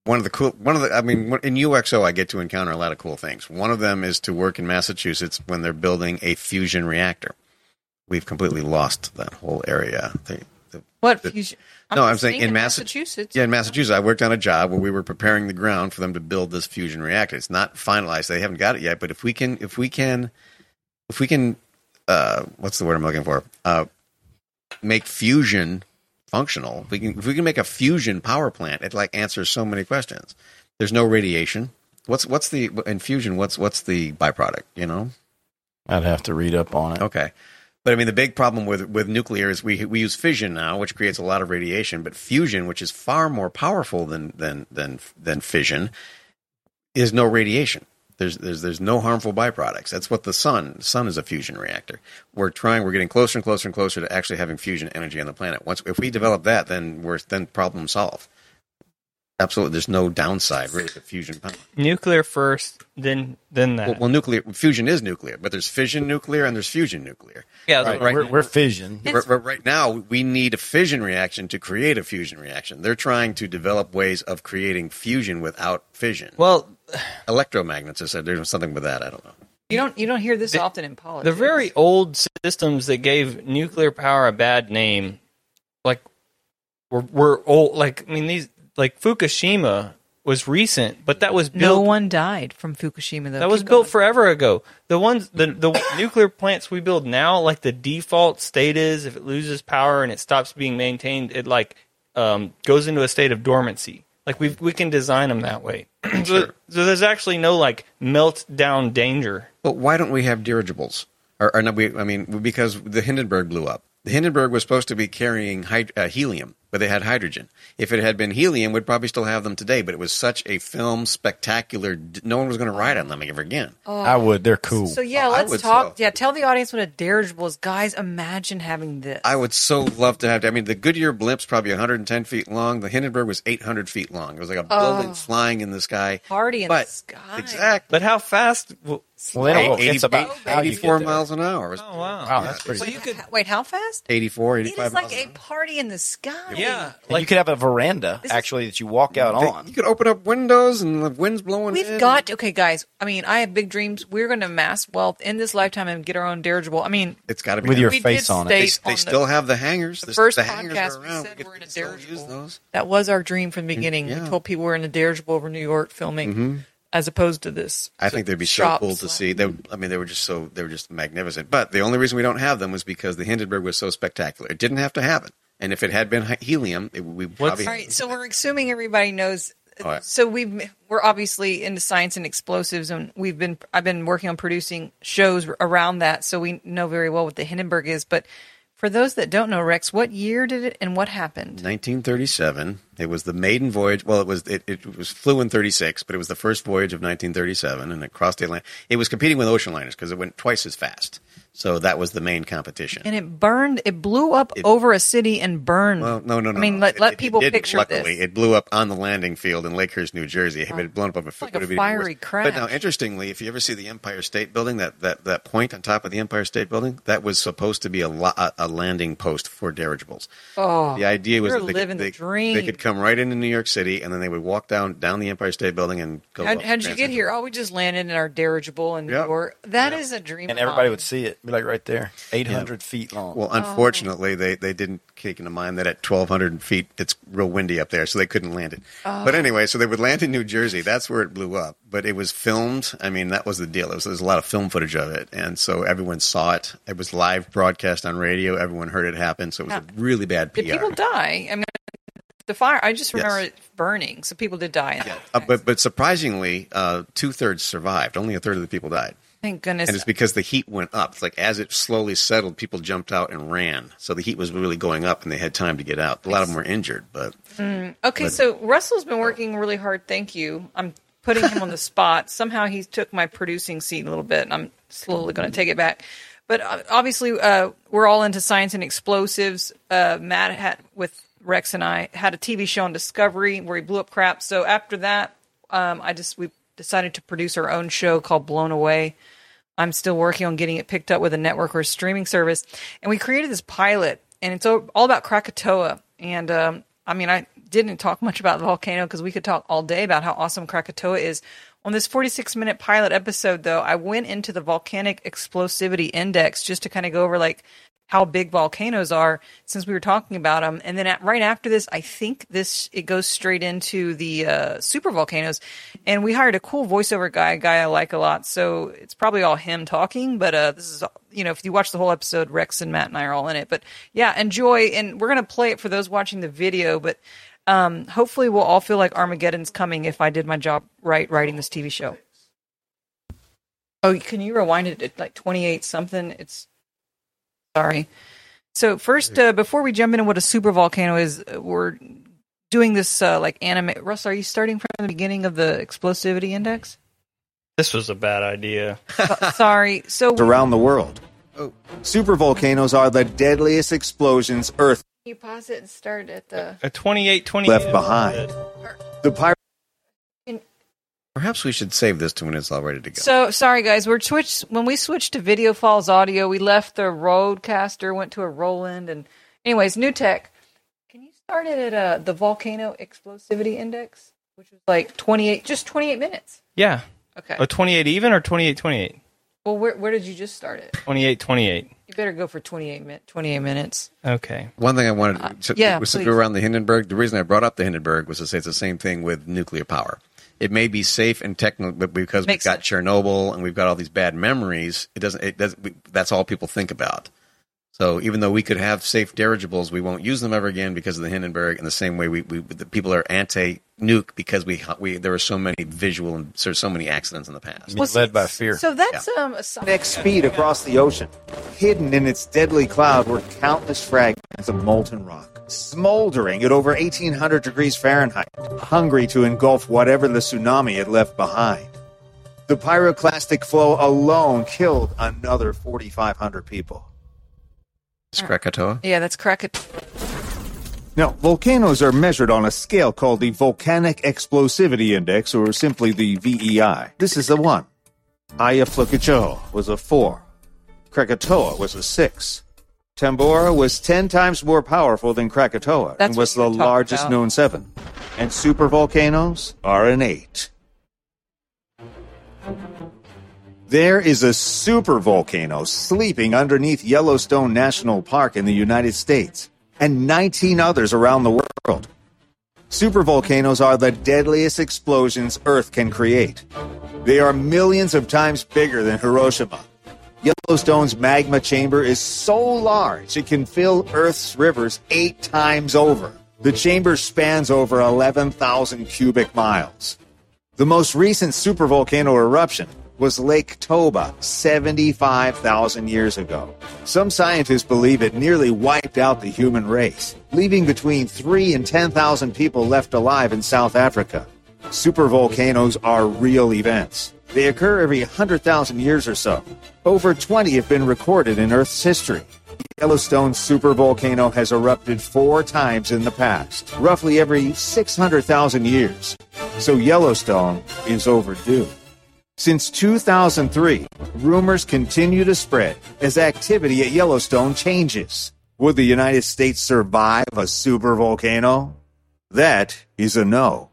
Speaker 3: one of the cool one of the I mean in UXO I get to encounter a lot of cool things. One of them is to work in Massachusetts when they're building a fusion reactor. We've completely lost that whole area. They,
Speaker 1: What
Speaker 3: the-
Speaker 1: fusion?
Speaker 3: no, I'm saying in
Speaker 1: thinking
Speaker 3: Massa-
Speaker 1: Massachusetts.
Speaker 3: Yeah, in Massachusetts, I worked on a job where we were preparing the ground for them to build this fusion reactor. It's not finalized; they haven't got it yet. But if we can, if we can, if we can, uh, what's the word I'm looking for? Uh, make fusion functional. If we can, if we can make a fusion power plant, it like answers so many questions. There's no radiation. What's what's the in fusion? What's what's the byproduct? You know?
Speaker 4: I'd have to read up on it.
Speaker 3: Okay. But I mean, the big problem with with nuclear is we we use fission now, which creates a lot of radiation. But fusion, which is far more powerful than than than than fission, is no radiation. There's there's there's no harmful byproducts. That's what the sun sun is a fusion reactor. We're trying. We're getting closer and closer and closer to actually having fusion energy on the planet. Once if we develop that, then we're then problem solved. Absolutely, there's no downside really to fusion power.
Speaker 5: Nuclear first, then then that.
Speaker 3: Well, well, nuclear fusion is nuclear, but there's fission nuclear and there's fusion nuclear.
Speaker 5: yeah,
Speaker 4: Right,
Speaker 5: right.
Speaker 4: we're, we're fission.
Speaker 3: Right, right- right now, we need a fission reaction to create a fusion reaction. They're trying to develop ways of creating fusion without fission.
Speaker 5: Well,
Speaker 3: Electromagnets I said there's something with that. I don't know.
Speaker 1: You don't you don't hear this often in politics.
Speaker 5: the very old systems that gave nuclear power a bad name, like were were old. Like I mean, these like Fukushima was recent, but that was built.
Speaker 1: no one died from Fukushima though.
Speaker 5: that was
Speaker 1: Keep
Speaker 5: built
Speaker 1: going.
Speaker 5: forever ago. The ones the the nuclear plants we build now, like the default state is if it loses power and it stops being maintained, it like um, goes into a state of dormancy. Like we we can design them that way. so,
Speaker 3: Sure.
Speaker 5: so there's actually no like meltdown danger.
Speaker 3: But why don't we have dirigibles? Or, or no, we, I mean, because the Hindenburg blew up. The Hindenburg was supposed to be carrying hyd- uh, helium, but they had hydrogen. If it had been helium, we'd probably still have them today. But it was such a film spectacular. No one was going to ride on them ever again. Oh.
Speaker 4: I would. They're cool.
Speaker 1: So yeah,
Speaker 3: Oh,
Speaker 1: let's talk.
Speaker 3: so.
Speaker 1: Yeah, tell the audience what a dirigible is, guys. Imagine having this.
Speaker 3: I would so love to have. I mean, the Goodyear blimp's probably 110 feet long. The Hindenburg was 800 feet long. It was like a building oh. flying in the sky.
Speaker 1: Party in
Speaker 3: but,
Speaker 1: the sky.
Speaker 3: Exactly.
Speaker 5: But how fast? w-
Speaker 4: well, they don't.
Speaker 3: Eighty-
Speaker 4: it's about
Speaker 3: eight-
Speaker 4: how you get
Speaker 3: 84 miles an hour.
Speaker 5: Oh wow!
Speaker 4: Wow, that's pretty.
Speaker 5: So you could,
Speaker 1: Wait, how fast?
Speaker 3: 84,
Speaker 1: It
Speaker 3: 85
Speaker 1: is like
Speaker 3: miles
Speaker 1: a
Speaker 3: an hour.
Speaker 1: party in the sky.
Speaker 5: Yeah, like
Speaker 4: you could have a veranda
Speaker 1: This is-
Speaker 4: actually that you walk out
Speaker 3: They-
Speaker 4: on.
Speaker 3: You could open up windows and the wind's blowing
Speaker 1: We've
Speaker 3: in.
Speaker 1: got okay, guys. I mean, I have big dreams. We're going to amass wealth in this lifetime and get our own dirigible. I mean,
Speaker 3: It's got to be
Speaker 4: With your
Speaker 1: we
Speaker 4: face on it.
Speaker 3: They,
Speaker 1: state
Speaker 3: they
Speaker 1: on the-
Speaker 3: still have the hangers.
Speaker 1: the
Speaker 3: The,
Speaker 1: first
Speaker 3: the hangers
Speaker 1: podcast
Speaker 3: are
Speaker 1: we said
Speaker 3: could
Speaker 1: we're in a
Speaker 3: still
Speaker 1: dirigible.
Speaker 3: use those.
Speaker 1: that was our dream from the mm, beginning.
Speaker 3: yeah.
Speaker 1: We told people we're in a dirigible over New York filming, mm-hmm. as opposed to this.
Speaker 3: I think they'd be so
Speaker 1: shop
Speaker 3: cool to see. They, I mean, they were just so they were just magnificent. But the only reason we don't have them was because the Hindenburg was so spectacular. It didn't have to happen. And if it had been helium, it, we probably.
Speaker 1: All right, so we're assuming everybody knows.
Speaker 3: All right.
Speaker 1: So we've we're obviously into science and explosives, and we've been I've been working on producing shows around that, so we know very well what the Hindenburg is. But for those that don't know, Rex, what year did it and what happened?
Speaker 3: 1937. It was the maiden voyage. Well, it was it, it was flew in 36, but it was the first voyage of 1937, and it crossed the Atlantic. It was competing with ocean liners because it went twice as fast. So that was the main competition.
Speaker 1: And it burned. It blew up over a city and burned.
Speaker 3: Well, no, no, no.
Speaker 1: I mean, let,
Speaker 3: It-
Speaker 1: let
Speaker 3: it-
Speaker 1: people
Speaker 3: it
Speaker 1: picture
Speaker 3: luckily.
Speaker 1: this.
Speaker 3: It blew up on the landing field in Lakehurst, New Jersey. It had blown up over
Speaker 1: like a fiery crash.
Speaker 3: But now, interestingly, if you ever see the Empire State Building, that, that, that point on top of the Empire State Building, that was supposed to be a, lo- a, a landing post for dirigibles.
Speaker 1: oh,
Speaker 3: The idea was that they,
Speaker 1: living
Speaker 3: could,
Speaker 1: the
Speaker 3: they,
Speaker 1: dream.
Speaker 3: they could come right into New York City, and then they would walk down down the Empire State Building and go.
Speaker 1: How,
Speaker 3: up
Speaker 1: how did you get here? Oh, we just landed in our dirigible in New
Speaker 3: Yeah.
Speaker 1: York. That is a dream.
Speaker 4: and everybody would see it. Be like right there, eight hundred feet long.
Speaker 3: Well, oh. unfortunately, they, they didn't take into mind that at 1,200 feet, it's real windy up there, so they couldn't land it. Oh. But anyway, so they would land in New Jersey. That's where it blew up. But it was filmed. I mean, that was the deal. It was, there was a lot of film footage of it. And so everyone saw it. It was live broadcast on radio. Everyone heard it happen. So it was a really bad PR.
Speaker 1: Did people die? I mean, the fire. I just remember
Speaker 3: Yes.
Speaker 1: it burning, so people did die. in that.
Speaker 3: Uh, but, but surprisingly, uh, two thirds survived. Only a third of the people died.
Speaker 1: Thank goodness.
Speaker 3: And it's because the heat went up. It's like as it slowly settled, people jumped out and ran. So the heat was really going up, and they had time to get out. A lot of them were injured, but
Speaker 1: Okay, so Russell's been working really hard. Thank you. I'm putting him on the spot. Somehow he took my producing seat a little bit, and I'm slowly going to take it back. But uh, obviously, uh, we're all into science and explosives. Uh, Matt had with Rex and I had a TV show on Discovery where he blew up crap. So after that, um, I just we decided to produce our own show called Blown Away. I'm still working on getting it picked up with a network or a streaming service. And we created this pilot, and it's all about Krakatoa. And um, I mean, I didn't talk much about the volcano because we could talk all day about how awesome Krakatoa is. On this 46 minute pilot episode, though, I went into the volcanic explosivity index just to kind of go over like how big volcanoes are since we were talking about them. And then at, right after this, I think this it goes straight into the uh, super volcanoes. And we hired a cool voiceover guy, guy I like a lot. So it's probably all him talking. But uh, this is you know if you watch the whole episode, Rex and Matt and I are all in it. But yeah, enjoy. And we're gonna play it for those watching the video. But um, hopefully, we'll all feel like Armageddon's coming if I did my job right writing this TV show. Oh, can you rewind it at like 28 something? It's sorry. So first, uh, before we jump into what a super volcano is, uh, we're doing this uh, like anime. Russ, are you starting from the beginning of the explosivity index?
Speaker 5: This was a bad idea.
Speaker 1: Uh, sorry. So
Speaker 6: around the world. oh. Supervolcanoes are the deadliest explosions Earth
Speaker 1: you pause it and start at the.
Speaker 5: A 28, 28.
Speaker 6: left behind. The pyro
Speaker 3: Perhaps we should save this to when it's all ready to go.
Speaker 1: So sorry, guys. We're switched when we switched to Video Falls audio. We left the RODECaster, went to a Roland, and anyways, new tech. Can you start it at uh, the volcano explosivity index, which was like twenty eight, just twenty eight minutes.
Speaker 5: Yeah.
Speaker 1: Okay.
Speaker 5: A 28 even or 28, 28?
Speaker 1: Well, where where did you just start it?
Speaker 5: 28, 28.
Speaker 1: You better go for 28, minutes. 28 minutes.
Speaker 5: Okay.
Speaker 3: One thing I wanted to,
Speaker 1: Uh, yeah,
Speaker 3: was
Speaker 1: please.
Speaker 3: to go around the Hindenburg. The reason I brought up the Hindenburg was to say it's the same thing with nuclear power. It may be safe and technical, but because
Speaker 1: Makes
Speaker 3: we've got
Speaker 1: sense.
Speaker 3: Chernobyl and we've got all these bad memories, it doesn't. It doesn't. We, that's all people think about. So even though we could have safe dirigibles, we won't use them ever again because of the Hindenburg. In the same way, we, we the people are anti-nuke because we we there were so many visual and there's so many accidents in the past.
Speaker 4: Being led by fear.
Speaker 1: So that's um
Speaker 6: next speed across the ocean. Hidden in its deadly cloud were countless fragments of molten rock, smoldering at over 1800 degrees Fahrenheit, hungry to engulf whatever the tsunami had left behind. The pyroclastic flow alone killed another 4,500 people.
Speaker 3: It's uh, Krakatoa.
Speaker 1: Yeah, that's Krakatoa.
Speaker 6: Now, volcanoes are measured on a scale called the Volcanic Explosivity Index, or simply the VEI. This is a 1. Eyjafjallajökull was a 4. Krakatoa was a 6. Tambora was 10 times more powerful than Krakatoa
Speaker 1: That's
Speaker 6: and was the largest
Speaker 1: about.
Speaker 6: known 7. And supervolcanoes are an 8. There is a supervolcano sleeping underneath Yellowstone National Park in the United States, and 19 others around the world. Supervolcanoes are the deadliest explosions Earth can create. They are millions of times bigger than Hiroshima. Yellowstone's magma chamber is so large it can fill Earth's rivers eight times over. The chamber spans over 11,000 cubic miles. The most recent supervolcano eruption was Lake Toba 75,000 years ago. Some scientists believe it nearly wiped out the human race, leaving between 3 and 10,000 people left alive in South Africa. Supervolcanoes are real events. They occur every 100,000 years or so. Over 20 have been recorded in Earth's history. Yellowstone supervolcano has erupted four times in the past, roughly every 600,000 years. So Yellowstone is overdue. Since 2003, rumors continue to spread as activity at Yellowstone changes. Would the United States survive a supervolcano? That is a no.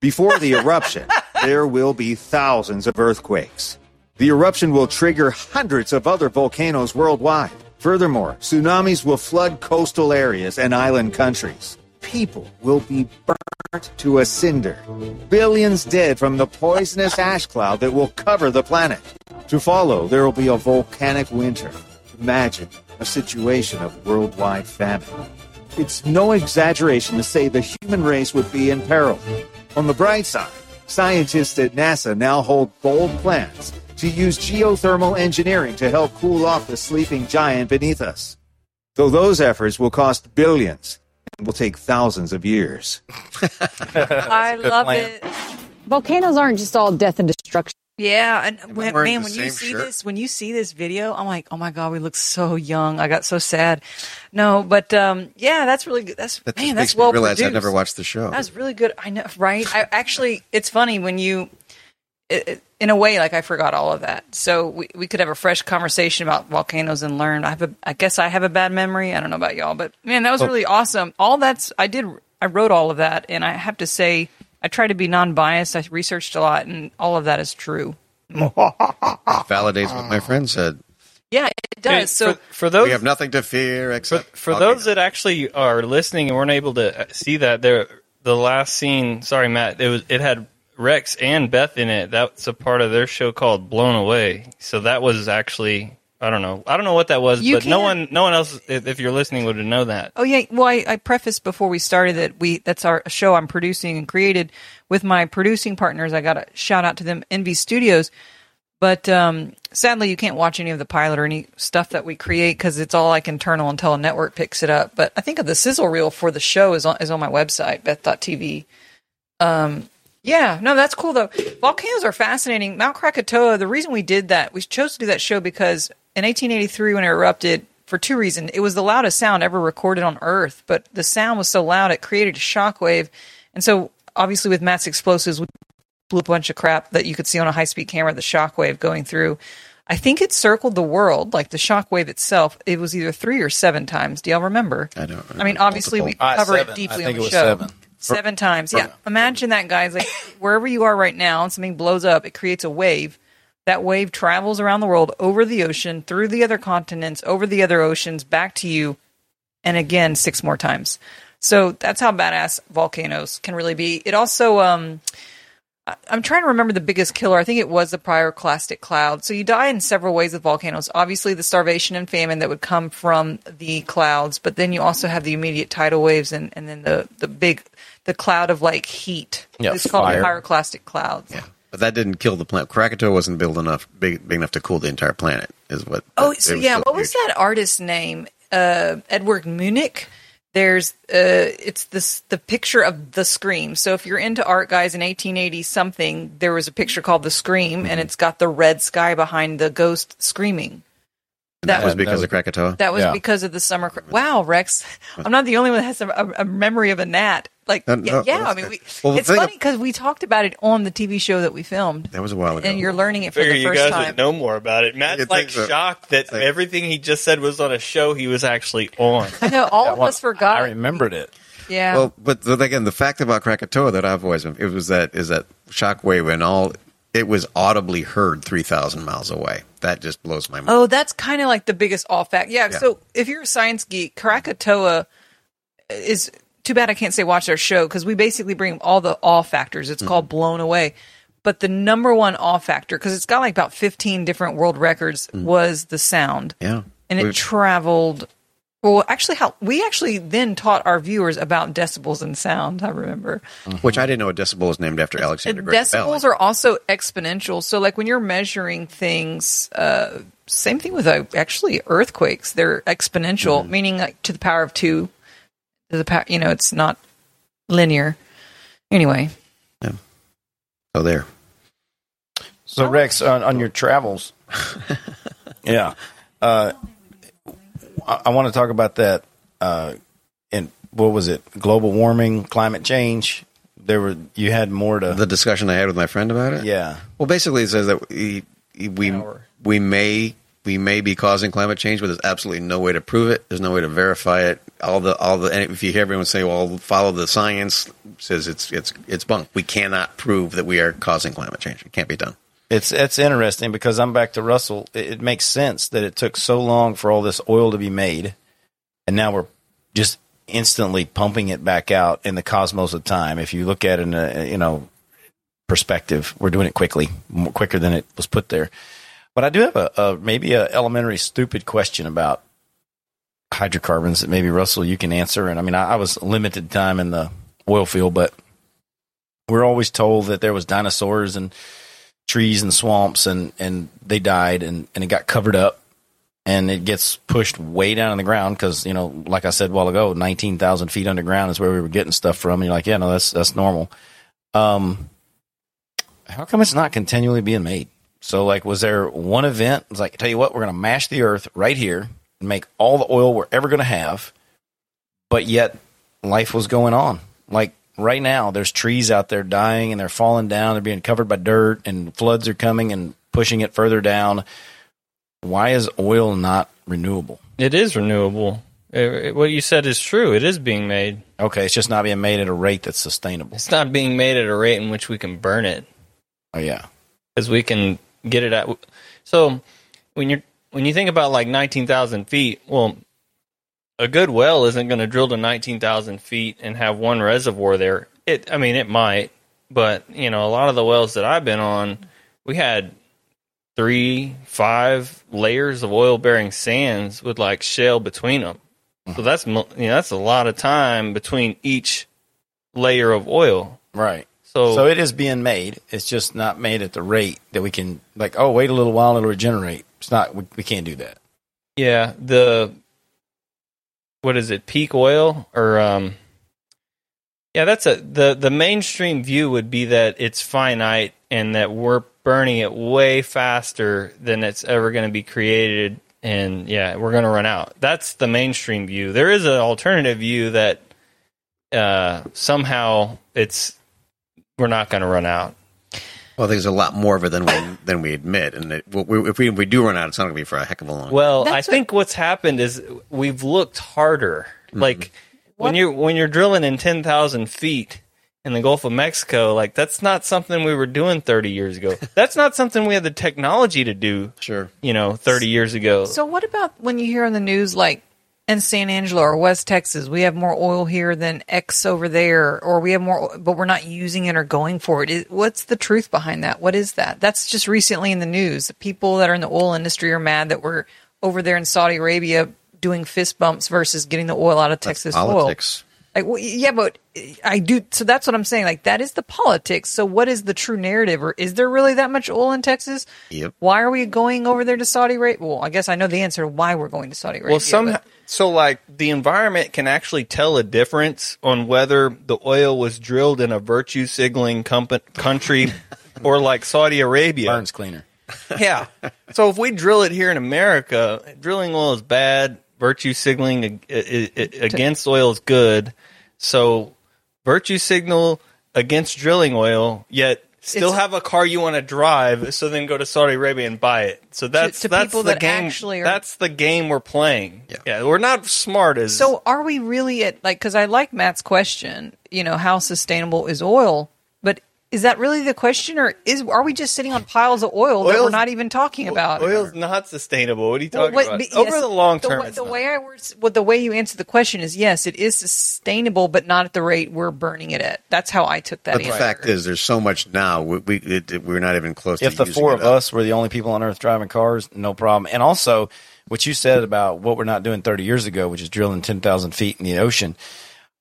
Speaker 6: Before the eruption, there will be thousands of earthquakes. The eruption will trigger hundreds of other volcanoes worldwide. Furthermore, tsunamis will flood coastal areas and island countries. People will be burnt to a cinder. Billions dead from the poisonous ash cloud that will cover the planet. To follow, there will be a volcanic winter. Imagine a situation of worldwide famine. It's no exaggeration to say the human race would be in peril. On the bright side, scientists at NASA now hold bold plans to use geothermal engineering to help cool off the sleeping giant beneath us. Though those efforts will cost billions and will take thousands of years.
Speaker 1: I love
Speaker 4: plan.
Speaker 1: it.
Speaker 2: Volcanoes aren't just all death and destruction.
Speaker 1: Yeah, and when, man, when you see
Speaker 3: shirt?
Speaker 1: this, when you see this video, I'm like, oh my god, we look so young. I got so sad. No, but um, yeah, that's really good. That's
Speaker 3: That
Speaker 1: man, that's
Speaker 3: me
Speaker 1: well
Speaker 3: realize I
Speaker 1: produced.
Speaker 3: never watched the show.
Speaker 1: That was really good. I know, right? I actually, it's funny when you, it, it- in a way, like I forgot all of that. So we we could have a fresh conversation about volcanoes and learn. I have a, I guess I have a bad memory. I don't know about y'all, but man, that was really awesome. All that's I did. I wrote all of that, and I have to say, I try to be non-biased. I researched a lot, and all of that is true.
Speaker 3: validates what my friend said.
Speaker 1: Yeah, it
Speaker 5: Hey,
Speaker 1: does. So
Speaker 5: for, for those
Speaker 3: we have nothing to fear except
Speaker 5: for
Speaker 3: volcanoes.
Speaker 5: those that actually are listening and weren't able to uh, see that there the last scene sorry matt it was it had rex and beth in it that's a part of their show called blown away so that was actually i don't know i don't know what that was
Speaker 1: You
Speaker 5: but no one no one else if, if you're listening would know that
Speaker 1: Oh yeah, well I, I prefaced before we started that we that's our show I'm producing and created with my producing partners. I got a shout out to them, Envy Studios. But um, sadly, you can't watch any of the pilot or any stuff that we create because it's all like internal until a network picks it up. But I think of the sizzle reel for the show is on is on my website, Beth.tv. Um, yeah, no, that's cool though. Volcanoes are fascinating. Mount Krakatoa. The reason we did that, we chose to do that show because in 1883 when it erupted, for two reasons, it was the loudest sound ever recorded on Earth, but the sound was so loud it created a shockwave, and so obviously with mass explosives, we blew a bunch of crap that you could see on a high speed camera. The shockwave going through. I think it circled the world, like the shockwave itself. It was either three or seven times. Do y'all remember?
Speaker 3: I don't.
Speaker 1: I mean, obviously we
Speaker 4: Uh,
Speaker 1: cover
Speaker 4: seven.
Speaker 1: it deeply
Speaker 4: I think
Speaker 1: on the
Speaker 4: it was
Speaker 1: show.
Speaker 4: seven.
Speaker 1: Seven times, yeah. Imagine that, guys. Like wherever you are right now, and something blows up, it creates a wave. That wave travels around the world, over the ocean, through the other continents, over the other oceans, back to you, and again six more times. So that's how badass volcanoes can really be. It also, um, I'm trying to remember the biggest killer. I think it was the pyroclastic cloud. So you die in several ways with volcanoes. Obviously, the starvation and famine that would come from the clouds, but then you also have the immediate tidal waves and, and then the, the big, the cloud of like heat.
Speaker 4: Yeah,
Speaker 1: it's called
Speaker 4: fire.
Speaker 1: the pyroclastic clouds.
Speaker 3: Yeah, but that didn't kill the planet. Krakatoa wasn't built enough, big, big enough to cool the entire planet. Is what?
Speaker 1: Oh, so yeah. What was that artist's name? Uh, Edward Munich. There's uh, it's this the picture of the Scream. So if you're into art, guys, in 1880 something, there was a picture called the Scream, and it's got the red sky behind the ghost screaming.
Speaker 3: That was
Speaker 4: that
Speaker 3: because
Speaker 4: was-
Speaker 3: of Krakatoa.
Speaker 1: That was
Speaker 4: Yeah.
Speaker 1: because of the summer. cr- Wow, Rex, I'm not the only one that has a, a, a memory of a gnat. Like,
Speaker 3: No,
Speaker 1: yeah,
Speaker 3: no,
Speaker 1: yeah, I mean, we,
Speaker 3: Well,
Speaker 1: it's funny because we talked about it on the TV show that we filmed,
Speaker 3: that was a while ago.
Speaker 1: and you're learning it for
Speaker 5: figure
Speaker 1: the
Speaker 5: you
Speaker 1: first
Speaker 5: guys
Speaker 1: time.
Speaker 5: would know more about it matt's
Speaker 3: You'd
Speaker 5: like
Speaker 3: so.
Speaker 5: shocked that
Speaker 3: Like-
Speaker 5: everything he just said was on a show he was actually on
Speaker 1: I know all of us forgot.
Speaker 4: I remembered it.
Speaker 1: yeah.
Speaker 3: Well, but the, again, the fact about Krakatoa that I've always been, it was that is that shockwave and all it was audibly heard three thousand miles away. That just blows my mind.
Speaker 1: Oh, that's kind of like the biggest off fact. Yeah,
Speaker 3: Yeah.
Speaker 1: So if you're a science geek, Krakatoa is too bad I can't say watch our show because we basically bring all the awe factors. It's called Blown Away. But the number one awe factor, because it's got like about 15 different world records, was the sound.
Speaker 3: Yeah,
Speaker 1: And it
Speaker 3: We've-
Speaker 1: traveled. Well, actually, how we actually then taught our viewers about decibels and sound. I remember.
Speaker 3: which I didn't know a decibel was named after Alexander Bell.
Speaker 1: decibels are also exponential. So, like when you're measuring things, uh, same thing with uh, actually earthquakes. They're exponential,
Speaker 3: Mm-hmm.
Speaker 1: meaning like to the power of two. To the power, you know, it's not linear. Anyway,
Speaker 3: So there.
Speaker 4: So Rex, on, on your travels, yeah, uh, I, I want to talk about that. Uh, and what was it? Global warming, climate change. There were you had more to.
Speaker 3: The discussion I had with my friend about it.
Speaker 4: yeah,
Speaker 3: Well, basically, it says that we we
Speaker 5: Hour.
Speaker 3: we may we may be causing climate change, but there's absolutely no way to prove it. There's no way to verify it. All the all the and if you hear everyone say, "Well, follow the science," says it's it's it's bunk. We cannot prove that we are causing climate change. It can't be done.
Speaker 4: it's it's interesting because I'm back to Russell. It, it makes sense that it took so long for all this oil to be made, and now we're just instantly pumping it back out in the cosmos of time. If you look at it in a you know perspective, we're doing it quickly, more quicker than it was put there. But I do have a, a maybe a elementary stupid question about hydrocarbons that maybe Russell you can answer. And I mean, I, I was limited time in the oil field, but we're always told that there was dinosaurs and trees and swamps and, and they died and, and it got covered up and it gets pushed way down in the ground because, you know, like I said a while ago, 19,000 feet underground is where we were getting stuff from. And you're like, yeah, no, that's, that's normal. Um, how come it's not continually being made? So like, was there one event? It was like, tell you what, we're to mash the earth right here make all the oil we're ever going to have. But yet life was going on. Like right now, there's trees out there dying and they're falling down. They're being covered by dirt and floods are coming and pushing it further down. Why is oil not renewable?
Speaker 5: it is renewable It- it- what you said is true it is being made
Speaker 4: Okay, it's just not being made at a rate that's sustainable.
Speaker 5: it's not being made at a rate in which we can burn it
Speaker 4: Oh yeah,
Speaker 5: because we can get it at. So when you're when you think about like 19,000 feet, well, a good well isn't going to drill to 19,000 feet and have one reservoir there. It, I mean, it might, but you know, a lot of the wells that I've been on, we had three, five layers of oil bearing sands with like shale between them. Mm-hmm. So that's you know that's a lot of time between each layer of oil.
Speaker 4: Right.
Speaker 5: So,
Speaker 4: So it is being made. It's just not made at the rate that we can. Like, oh, wait a little while, it'll regenerate. It's not. We, we can't do that.
Speaker 5: yeah, the what is it? Peak oil or um yeah, that's a the the mainstream view would be that it's finite and that we're burning it way faster than it's ever going to be created and yeah, we're going to run out. That's the mainstream view. There is an alternative view that uh somehow it's we're not going to run out.
Speaker 3: Well, I think there's a lot more of it than we than we admit, and it, we, if we if we do run out, it's not going to be for a heck of a long. Time.
Speaker 5: Well, I
Speaker 1: what-
Speaker 5: think what's happened is we've looked harder. Mm-hmm. Like when you're when you're drilling in ten thousand feet in the Gulf of Mexico, like that's not something we were doing thirty years ago. That's not something we had the technology to do.
Speaker 3: sure.
Speaker 5: You know, thirty years ago.
Speaker 1: So what about when you hear on the news like in San Angelo or West Texas, we have more oil here than X over there, or we have more, but we're not using it or going for it. What's the truth behind that? What is that? That's just recently in the news. People that are in the oil industry are mad that we're over there in Saudi Arabia doing fist bumps versus getting the oil out of Texas oil.
Speaker 3: Politics.
Speaker 1: Like, well, yeah, but I do. So that's what I'm saying. Like, that is the politics. So, what is the true narrative, or is there really that much oil in Texas?
Speaker 3: Yep.
Speaker 1: Why are we going over there to Saudi Arabia? Well, I guess I know the answer to why we're going to Saudi Arabia.
Speaker 5: Well, some
Speaker 1: but-
Speaker 5: so like the environment can actually tell a difference on whether the oil was drilled in a virtue signaling compa- country or like Saudi Arabia.
Speaker 4: Burns cleaner.
Speaker 5: Yeah. So if we drill it here in America, drilling oil is bad. Virtue signaling ag- i- i- against oil is good. So virtue signal against drilling oil, yet still
Speaker 1: It's-
Speaker 5: have a car you want to drive. So then go to Saudi Arabia and buy it. So that's
Speaker 1: to
Speaker 5: that's
Speaker 1: people
Speaker 5: the
Speaker 1: that
Speaker 5: game.
Speaker 1: actually are-
Speaker 5: That's the game we're playing.
Speaker 3: Yeah.
Speaker 5: we're not smart as
Speaker 1: So are we really at like? Because I like Matt's question. You know, how sustainable is oil? But is that really the question, or is are we just sitting on piles of oil that we're not even talking about?
Speaker 5: Oil's not sustainable. What are you
Speaker 1: Well,
Speaker 5: talking
Speaker 1: what-
Speaker 5: about?
Speaker 1: but
Speaker 5: Over
Speaker 1: yes,
Speaker 5: the long term,
Speaker 1: the,
Speaker 5: it's
Speaker 1: the
Speaker 5: not.
Speaker 1: way I words, well, the way you answer the question is yes, it is sustainable, but not at the rate we're burning it at. That's how I took that.
Speaker 3: But the
Speaker 1: answer.
Speaker 3: fact is, there's so much now. We, we it, it- we're not even close.
Speaker 4: If
Speaker 3: to
Speaker 4: the
Speaker 3: using
Speaker 4: four
Speaker 3: it
Speaker 4: of
Speaker 3: up.
Speaker 4: us were the only people on earth driving cars, no problem. And also, what you said about what we're not doing 30 years ago, which is drilling 10,000 feet in the ocean.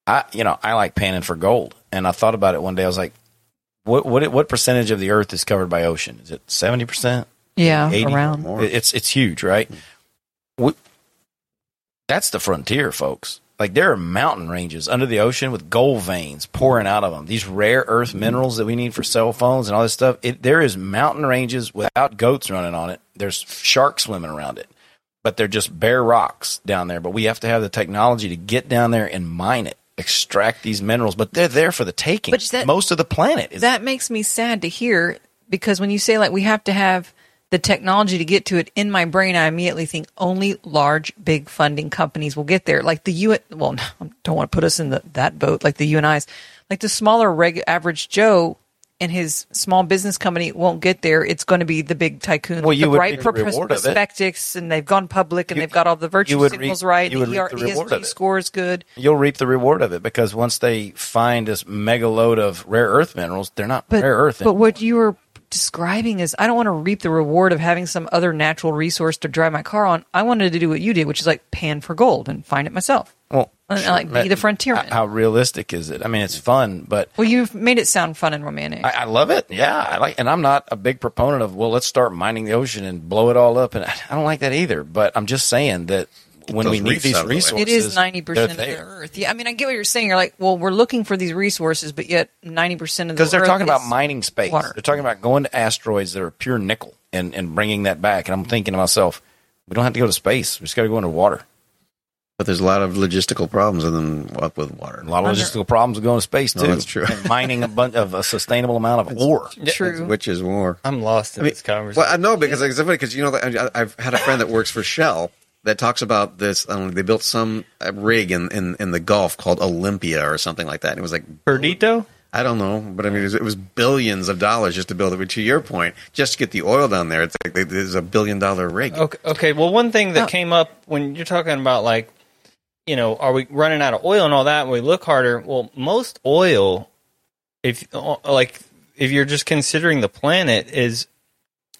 Speaker 4: I, you know, I like panning for gold. And I thought about it one day. I was like, what, what, what percentage of the earth is covered by ocean? Is it 70%?
Speaker 1: yeah,
Speaker 4: 80
Speaker 1: around.
Speaker 3: more.
Speaker 4: It's it's huge, right? We, that's the frontier, folks. Like there are mountain ranges under the ocean with gold veins pouring out of them. These rare earth mm-hmm. minerals that we need for cell phones and all this stuff. It, there is mountain ranges without goats running on it. There's sharks swimming around it, but they're just bare rocks down there. But we have to have the technology to get down there and mine it, extract these minerals. But they're there for the taking.
Speaker 1: But that-
Speaker 4: Most of the planet is
Speaker 1: that makes me sad to hear because when you say like we have to have the technology to get to it in my brain i immediately think only large big funding companies will get there like the u well no, I don't want to put us in the, that boat like the unis like the smaller reg, average joe and his small business company won't get there it's going to be the big tycoon
Speaker 4: Well, you
Speaker 1: the
Speaker 4: would
Speaker 1: bright
Speaker 4: reap the
Speaker 1: pros-
Speaker 4: reward of it.
Speaker 1: prospectus and they've gone public and
Speaker 4: You-
Speaker 1: they've got all the virtue signals
Speaker 4: reap-
Speaker 1: right
Speaker 4: you would
Speaker 1: the
Speaker 4: reap the reward of
Speaker 1: ESG is good
Speaker 4: you'll reap the reward of it because once they find this mega load of rare earth minerals, they're not
Speaker 1: But,
Speaker 4: rare earth.
Speaker 1: but what you were describing is I don't want to reap the reward of having some other natural resource to drive my car on. I wanted to do what you did, which is like pan for gold and find it myself.
Speaker 4: Well,
Speaker 1: like, be the frontierman.
Speaker 4: How realistic is it? I mean, it's fun, but
Speaker 1: Well, you've made it sound fun and romantic.
Speaker 4: I, I love it. Yeah, I like, and I'm not a big proponent of well, let's start mining the ocean and blow it all up, and I don't like that either. But I'm just saying that when we need these
Speaker 3: out of the way.
Speaker 4: resources,
Speaker 1: it is ninety percent of the. Earth. Yeah, I mean, I get what you're saying. You're like, well, we're looking for these resources, but yet ninety percent of the
Speaker 4: because they're
Speaker 1: Earth
Speaker 4: talking about mining space.
Speaker 1: water.
Speaker 4: They're talking about going to asteroids that are pure nickel and and bringing that back. And I'm thinking to myself, we don't have to go to space. We just got to go into water.
Speaker 3: But there's a lot of logistical problems with them up with water.
Speaker 4: A lot of logistical problems with going to space
Speaker 3: No,
Speaker 4: too.
Speaker 3: that's true.
Speaker 4: And mining a bunch of a sustainable amount of ore.
Speaker 1: True.
Speaker 3: Which is war.
Speaker 5: I'm lost in
Speaker 3: I mean,
Speaker 5: this conversation.
Speaker 3: Well, I know because it's funny because you know I- I've had a friend that works for Shell that talks about this. Um, they built some uh, rig in, in in the Gulf called Olympia or something like that. And it was like
Speaker 5: Perdido?
Speaker 3: I don't know, but I mean, it was, it was billions of dollars just to build it. But to your point, just to get the oil down there, it's like there's a billion dollar rig.
Speaker 5: Okay, okay. Well, one thing that
Speaker 1: Oh.
Speaker 5: came up when you're talking about like, you know, are we running out of oil and all that? When we look harder, well, most oil, if uh, like if you're just considering the planet, is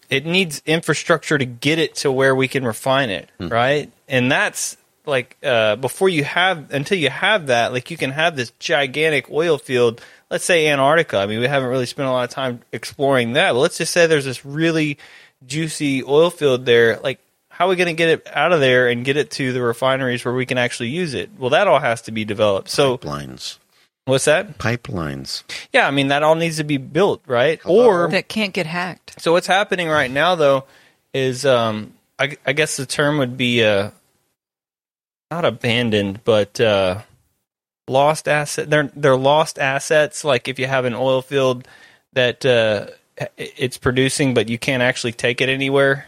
Speaker 5: it needs infrastructure to get it to where we can refine it, right? And that's like uh, before you have until you have that, like you can have this gigantic oil field. Let's say Antarctica. I mean, we haven't really spent a lot of time exploring that, but let's just say there's this really juicy oil field there. Like, how are we going to get it out of there and get it to the refineries where we can actually use it? Well, that all has to be developed. So,
Speaker 3: Pipelines.
Speaker 5: what's that?
Speaker 3: Pipelines.
Speaker 5: Yeah, I mean, that all needs to be built, right? Or
Speaker 1: that can't get hacked.
Speaker 5: so what's happening right now, though, is um, I, I guess the term would be uh, not abandoned, but uh, lost asset. They're they're lost assets. Like if you have an oil field that uh, it's producing, but you can't actually take it anywhere.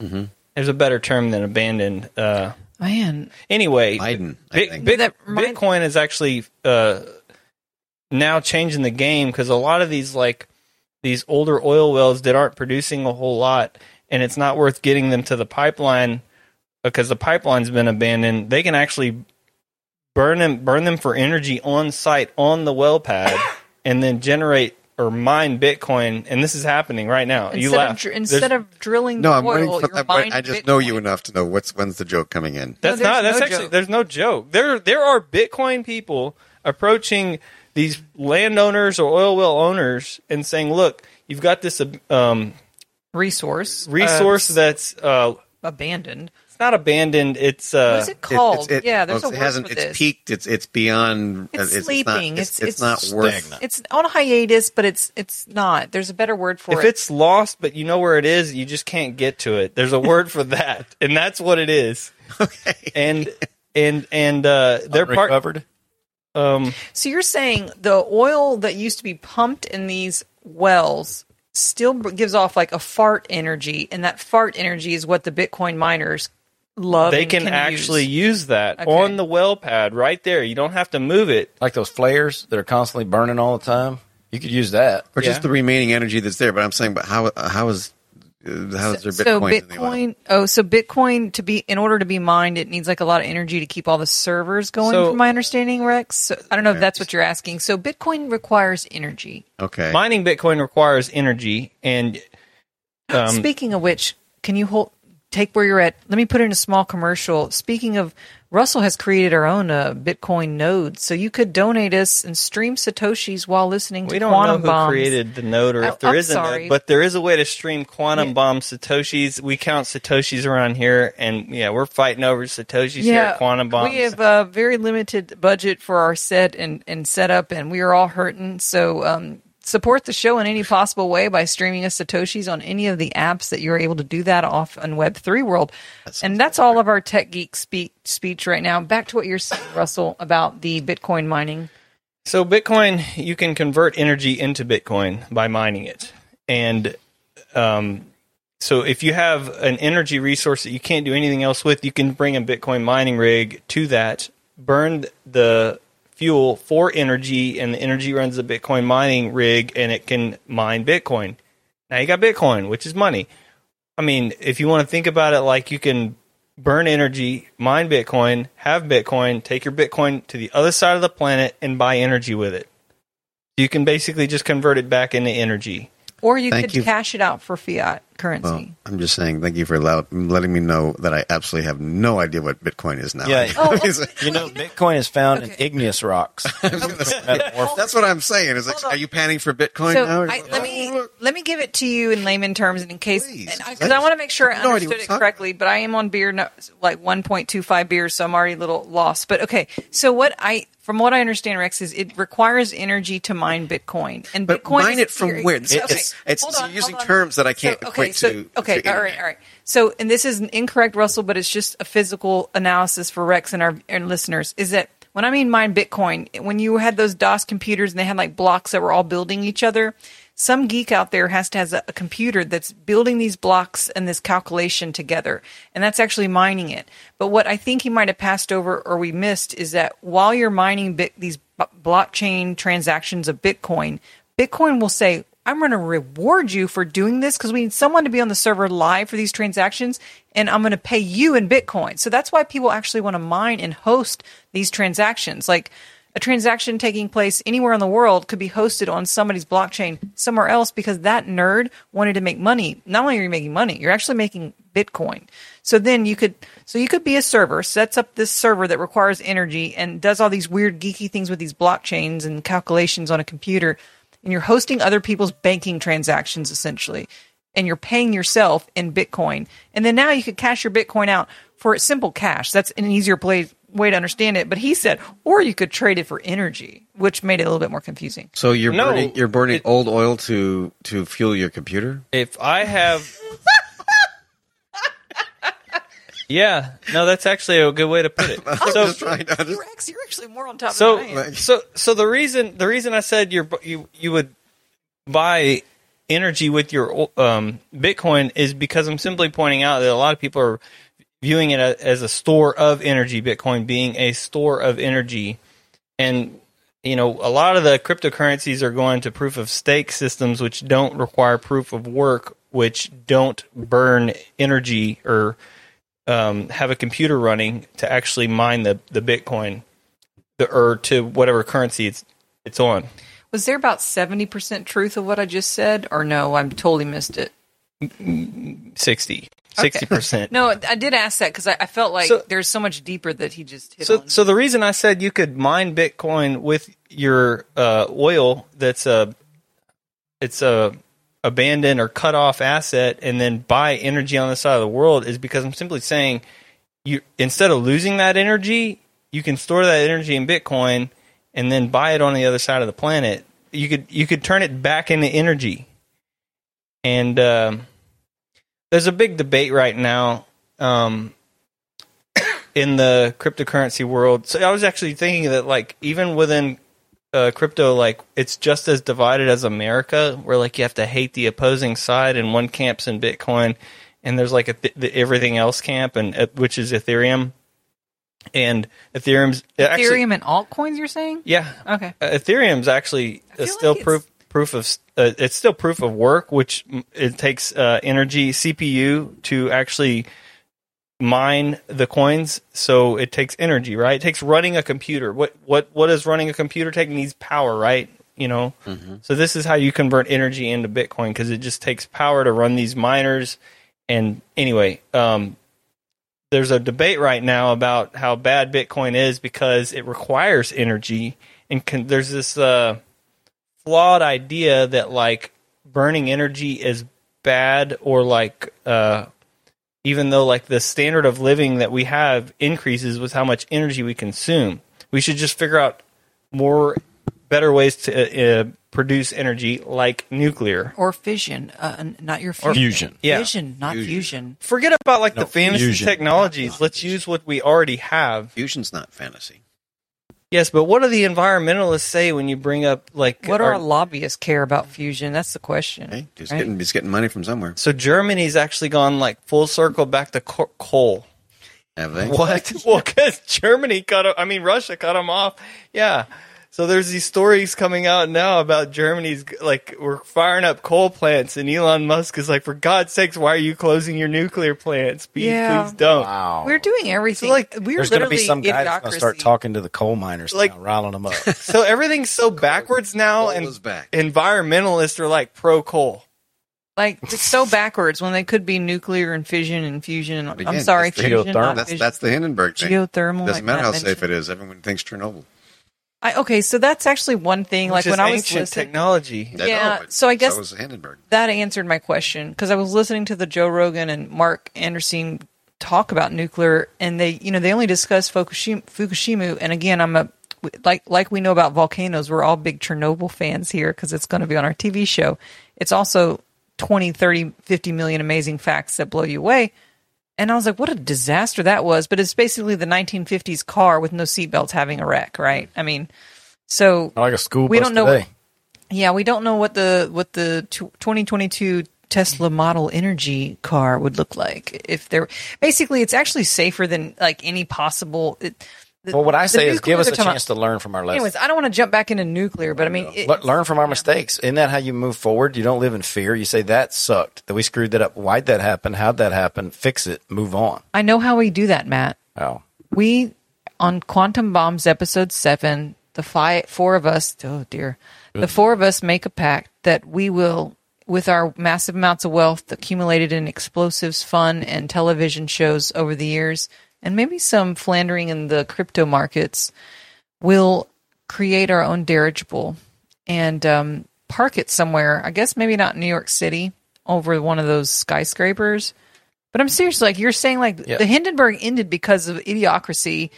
Speaker 3: Mhm.
Speaker 5: There's a better term than abandoned. Uh,
Speaker 1: Man,
Speaker 5: anyway,
Speaker 3: Biden, I
Speaker 5: Bit-
Speaker 3: think.
Speaker 5: Bit-
Speaker 1: remind-
Speaker 5: Bitcoin is actually uh, now changing the game because a lot of these like these older oil wells that aren't producing a whole lot, and it's not worth getting them to the pipeline because the pipeline's been abandoned. They can actually burn them burn them for energy on site on the well pad, and then generate or mine Bitcoin. And this is happening right now. you
Speaker 1: instead,
Speaker 5: laugh.
Speaker 1: of, dr-
Speaker 5: There's-
Speaker 1: instead of drilling
Speaker 3: No,
Speaker 1: the
Speaker 3: I'm waiting
Speaker 1: oil,
Speaker 3: for that.
Speaker 1: mining
Speaker 3: I just know you enough to know what's when's the joke coming in.
Speaker 5: That's
Speaker 1: No,
Speaker 5: not.
Speaker 1: there's
Speaker 5: That's
Speaker 1: no
Speaker 5: actually.
Speaker 1: joke.
Speaker 5: There's no joke. There, there are Bitcoin people approaching these landowners or oil well owners and saying, "Look, you've got this um,
Speaker 1: resource.
Speaker 5: resource
Speaker 1: uh,
Speaker 5: that's uh,
Speaker 1: abandoned.
Speaker 5: It's not abandoned. It's
Speaker 1: What
Speaker 5: uh,
Speaker 1: is it called?
Speaker 3: It- it-
Speaker 1: yeah, there's
Speaker 3: well,
Speaker 1: a
Speaker 3: it
Speaker 1: word
Speaker 3: hasn't.
Speaker 1: for
Speaker 3: It's
Speaker 1: this.
Speaker 3: peaked. It's it's beyond.
Speaker 1: It's
Speaker 3: It's,
Speaker 1: sleeping.
Speaker 3: Not, it's,
Speaker 1: It's-
Speaker 3: it's, not
Speaker 1: it's
Speaker 3: worth.
Speaker 4: stagnant.
Speaker 1: It's on hiatus, but it's it's not. There's a better word for
Speaker 5: if
Speaker 1: it.
Speaker 5: If it's lost, but you know where it is, you just can't get to it. There's a word for that, and that's what it is.
Speaker 3: Okay.
Speaker 5: And and and uh, they're part.
Speaker 4: recovered.
Speaker 5: Um,
Speaker 1: So you're saying the oil that used to be pumped in these wells still gives off like a fart energy, and that fart energy is what the Bitcoin miners love.
Speaker 5: they
Speaker 1: and
Speaker 5: can, actually
Speaker 1: use.
Speaker 5: use that
Speaker 1: Okay.
Speaker 5: on the well pad right there. You don't have to move it.
Speaker 4: Like those flares that are constantly burning all the time. You could use that.
Speaker 3: Or
Speaker 5: Yeah.
Speaker 3: just the remaining energy that's there. But I'm saying, but how how is how is there
Speaker 1: so
Speaker 3: Bitcoin? in the.
Speaker 1: Oh, so Bitcoin to be in order to be mined, it needs like a lot of energy to keep all the servers going.
Speaker 5: So-
Speaker 1: from my understanding, Rex. So, I don't know if that's what you're asking. So Bitcoin requires energy.
Speaker 3: Okay.
Speaker 5: Mining Bitcoin requires energy, and um,
Speaker 1: Speaking of which, can you hold take where you're at? Let me put in a small commercial. Speaking of, Russell has created our own uh, Bitcoin node, so you could donate us and stream satoshis while listening to
Speaker 5: we don't
Speaker 1: Quantum
Speaker 5: know who
Speaker 1: Bombs.
Speaker 5: created the node or
Speaker 1: I-
Speaker 5: if there
Speaker 1: I'm
Speaker 5: is a node, but there is a way to stream Quantum
Speaker 1: Yeah.
Speaker 5: Bomb satoshis. We count satoshis around here, and yeah, we're fighting over satoshis here at Quantum Bombs.
Speaker 1: We have a very limited budget for our set and, and setup, and we are all hurting. So um, support the show in any possible way by streaming us Satoshis on any of the apps that you're able to do that off on Web3 World. and that's all of our tech geek speak, speech right now. Back to what you're saying, Russell, about the Bitcoin mining.
Speaker 5: So Bitcoin, you can convert energy into Bitcoin by mining it, and um, so if you have an energy resource that you can't do anything else with, you can bring a Bitcoin mining rig to that, burn the fuel for energy, and the energy runs the Bitcoin mining rig, and it can mine Bitcoin. Now you got Bitcoin, which is money. I mean, if you want to think about it like you can burn energy, mine Bitcoin, have Bitcoin, take your Bitcoin to the other side of the planet and buy energy with it. You can basically just convert it back into energy.
Speaker 1: Or you
Speaker 3: Thank
Speaker 1: could
Speaker 3: you.
Speaker 1: cash it out for fiat currency.
Speaker 3: Well, I'm just saying, thank you for allow- letting me know that I absolutely have no idea what Bitcoin is now.
Speaker 4: Yeah.
Speaker 1: Oh,
Speaker 4: You know, Bitcoin is found in igneous rocks.
Speaker 3: That's what I'm saying. Is like, are you panning for Bitcoin
Speaker 1: So
Speaker 3: now?
Speaker 1: I, let me let me give it to you in layman terms, and in case because I, want to make sure I
Speaker 3: No
Speaker 1: understood
Speaker 3: what
Speaker 1: it
Speaker 3: talking
Speaker 1: correctly. But I am on beer, no, like one point two five beers, so I'm already a little lost. But okay, so what I from what I understand, Rex, is it requires energy to mine Bitcoin, and
Speaker 3: But
Speaker 1: Bitcoin
Speaker 3: mine
Speaker 1: is
Speaker 3: it from where? It's-
Speaker 1: okay,
Speaker 3: it's- it's-
Speaker 1: hold
Speaker 3: you're
Speaker 1: on,
Speaker 3: using terms that I can't
Speaker 1: So, okay,
Speaker 3: equate
Speaker 1: so,
Speaker 3: to-
Speaker 1: Okay,
Speaker 3: to
Speaker 1: all right, all right. So, and this is an incorrect, Russell, but it's just a physical analysis for Rex and our and listeners. Is that when I mean mine Bitcoin, when you had those DOS computers and they had like blocks that were all building each other, some geek out there has to has a, a computer that's building these blocks and this calculation together, and that's actually mining it. But what I think he might have passed over or we missed is that while you're mining bit, these b- blockchain transactions of Bitcoin, Bitcoin will say, I'm going to reward you for doing this because we need someone to be on the server live for these transactions, and I'm going to pay you in Bitcoin. So that's why people actually want to mine and host these transactions. Like a transaction taking place anywhere in the world could be hosted on somebody's blockchain somewhere else because that nerd wanted to make money. Not only are you making money, you're actually making Bitcoin. So then you could, so you could be a server, sets up this server that requires energy and does all these weird geeky things with these blockchains and calculations on a computer. And you're hosting other people's banking transactions essentially. And you're paying yourself in Bitcoin. And then now you could cash your Bitcoin out for simple cash. That's an easier play, way to understand it. But he said, or you could trade it for energy, which made it a little bit more confusing.
Speaker 3: So you're
Speaker 5: No,
Speaker 3: burning you're burning
Speaker 5: it-
Speaker 3: old oil to to fuel your computer.
Speaker 5: If I have. yeah, no, that's actually a good way to put it.
Speaker 3: I'm
Speaker 5: So,
Speaker 3: just trying to
Speaker 1: You're actually, you're actually more on top
Speaker 5: so,
Speaker 1: than I am.
Speaker 5: so, so the reason the reason I said you're you you would buy energy with your um, Bitcoin is because I'm simply pointing out that a lot of people are viewing it as a store of energy. Bitcoin being a store of energy, and you know a lot of the cryptocurrencies are going to proof of stake systems, which don't require proof of work, which don't burn energy or um, have a computer running to actually mine the the Bitcoin, the, or to whatever currency it's it's on.
Speaker 1: Was there about 70% truth of what I just said? Or no, I'm totally missed it.
Speaker 5: 60 60%
Speaker 1: No, I did ask that because I, I felt like
Speaker 5: So-
Speaker 1: there's so much deeper that he just hit
Speaker 5: So,
Speaker 1: on.
Speaker 5: so the reason I said you could mine Bitcoin with your uh, oil that's a it's a abandoned or cut off asset, and then buy energy on the side of the world is because I'm simply saying you instead of losing that energy, you can store that energy in Bitcoin and then buy it on the other side of the planet. You could you could turn it back into energy, and um, there's a big debate right now. Um, in the cryptocurrency world. So I was actually thinking that like even within uh, crypto, like it's just as divided as America, where like you have to hate the opposing side, and one camp's in Bitcoin, and there's like a th- the everything else camp, and uh, which is Ethereum, and Ethereum's actually-
Speaker 1: Ethereum and altcoins, you're saying?
Speaker 5: yeah,
Speaker 1: Okay.
Speaker 5: uh, Ethereum's actually uh, still
Speaker 1: like
Speaker 5: proof proof of uh, it's still proof of work, which it takes uh, energy CPU to actually mine the coins. So it takes energy, right? It takes running a computer. What what what does running a computer take? It needs power, right? You know. So this is how you convert energy into Bitcoin because it just takes power to run these miners. And anyway, um, there's a debate right now about how bad Bitcoin is because it requires energy, and con- there's this uh, flawed idea that like burning energy is bad or like uh, even though like the standard of living that we have increases with how much energy we consume, we should just figure out more better ways to uh, uh, produce energy like nuclear.
Speaker 1: Or fission, uh, not your fusion.
Speaker 4: fusion.
Speaker 5: Yeah.
Speaker 1: Fission, not
Speaker 3: Fusion.
Speaker 1: fusion.
Speaker 5: Forget about like
Speaker 4: No,
Speaker 5: the fantasy
Speaker 4: fusion.
Speaker 5: technologies. Let's use what we already have.
Speaker 3: Fusion's not fantasy.
Speaker 5: Yes, but what do the environmentalists say when you bring up like
Speaker 1: What do
Speaker 5: our-
Speaker 1: our lobbyists care about fusion? That's the question.
Speaker 3: Hey, he's
Speaker 1: right?
Speaker 3: getting he's getting money from somewhere.
Speaker 5: so Germany's actually gone like full circle back to coal.
Speaker 3: Have they?
Speaker 5: What? well, because Germany cut. 'em- I mean, Russia cut them off. Yeah. So there's these stories coming out now about Germany's like we're firing up coal plants, and Elon Musk is like, for God's sakes, why are you closing your nuclear plants? Please,
Speaker 1: Yeah.
Speaker 5: please don't.
Speaker 4: Wow.
Speaker 1: We're doing everything.
Speaker 5: So, like,
Speaker 1: we're
Speaker 4: There's going to
Speaker 1: literally
Speaker 4: be some guy that's going to start talking to the coal miners,
Speaker 5: Like-
Speaker 4: like now, riling them up.
Speaker 5: So everything's so backwards now,
Speaker 3: Coal
Speaker 5: and
Speaker 3: is back.
Speaker 5: environmentalists are like pro coal.
Speaker 1: Like it's so backwards when they could be nuclear and fission and fusion. And,
Speaker 3: But
Speaker 1: I'm sorry, fusion.
Speaker 4: geothermal.
Speaker 3: That's that's the Hindenburg thing.
Speaker 1: geothermal.
Speaker 3: Doesn't
Speaker 1: like
Speaker 3: matter how
Speaker 1: Matt
Speaker 3: safe it is. Everyone thinks Chernobyl.
Speaker 1: I, okay, so that's actually one thing.
Speaker 5: Which
Speaker 1: like
Speaker 5: is
Speaker 1: when I was
Speaker 5: ancient
Speaker 1: listening,
Speaker 5: technology.
Speaker 3: I know,
Speaker 1: Yeah,
Speaker 3: but
Speaker 1: so I guess-
Speaker 3: so was Hindenburg.
Speaker 1: that answered my question because I was listening to the Joe Rogan and Marc Andreessen talk about nuclear, and they, you know, they only discuss Fukushima. Fukushima and again, I'm a like like we know about volcanoes. We're all big Chernobyl fans here because it's going to be on our TV show. It's also 20, 30, 50 million amazing facts that blow you away. And I was like, what a disaster that was. But it's basically the 1950s car with no seatbelts having a wreck, right? I mean, so
Speaker 4: like a school
Speaker 1: We don't know
Speaker 4: today.
Speaker 1: yeah, we don't know what the what the tw 2022 Tesla Model Energy car would look like if there. Basically, it's actually safer than like any possible. It, the-
Speaker 4: Well, what I say is give us a chance to learn from our lessons.
Speaker 1: Anyways, I don't want to jump back into nuclear, but I mean, it,
Speaker 4: learn from our mistakes. Isn't that how you move forward? You don't live in fear. You say that sucked, that we screwed that up. Why'd that happen? How'd that happen? Fix it. Move on.
Speaker 1: I know how we do that, Matt.
Speaker 4: Oh,
Speaker 1: we on quantum bombs episode 7 the five four of us oh dear the four of us make a pact that we will with our massive amounts of wealth accumulated in explosives fun and television shows over the years and maybe some flandering in the crypto markets we'll create our own dirigible and um, park it somewhere i guess maybe not in new york city over one of those skyscrapers but I'm serious. Like you're saying, like
Speaker 4: Yeah.
Speaker 1: the Hindenburg ended because of idiocracy.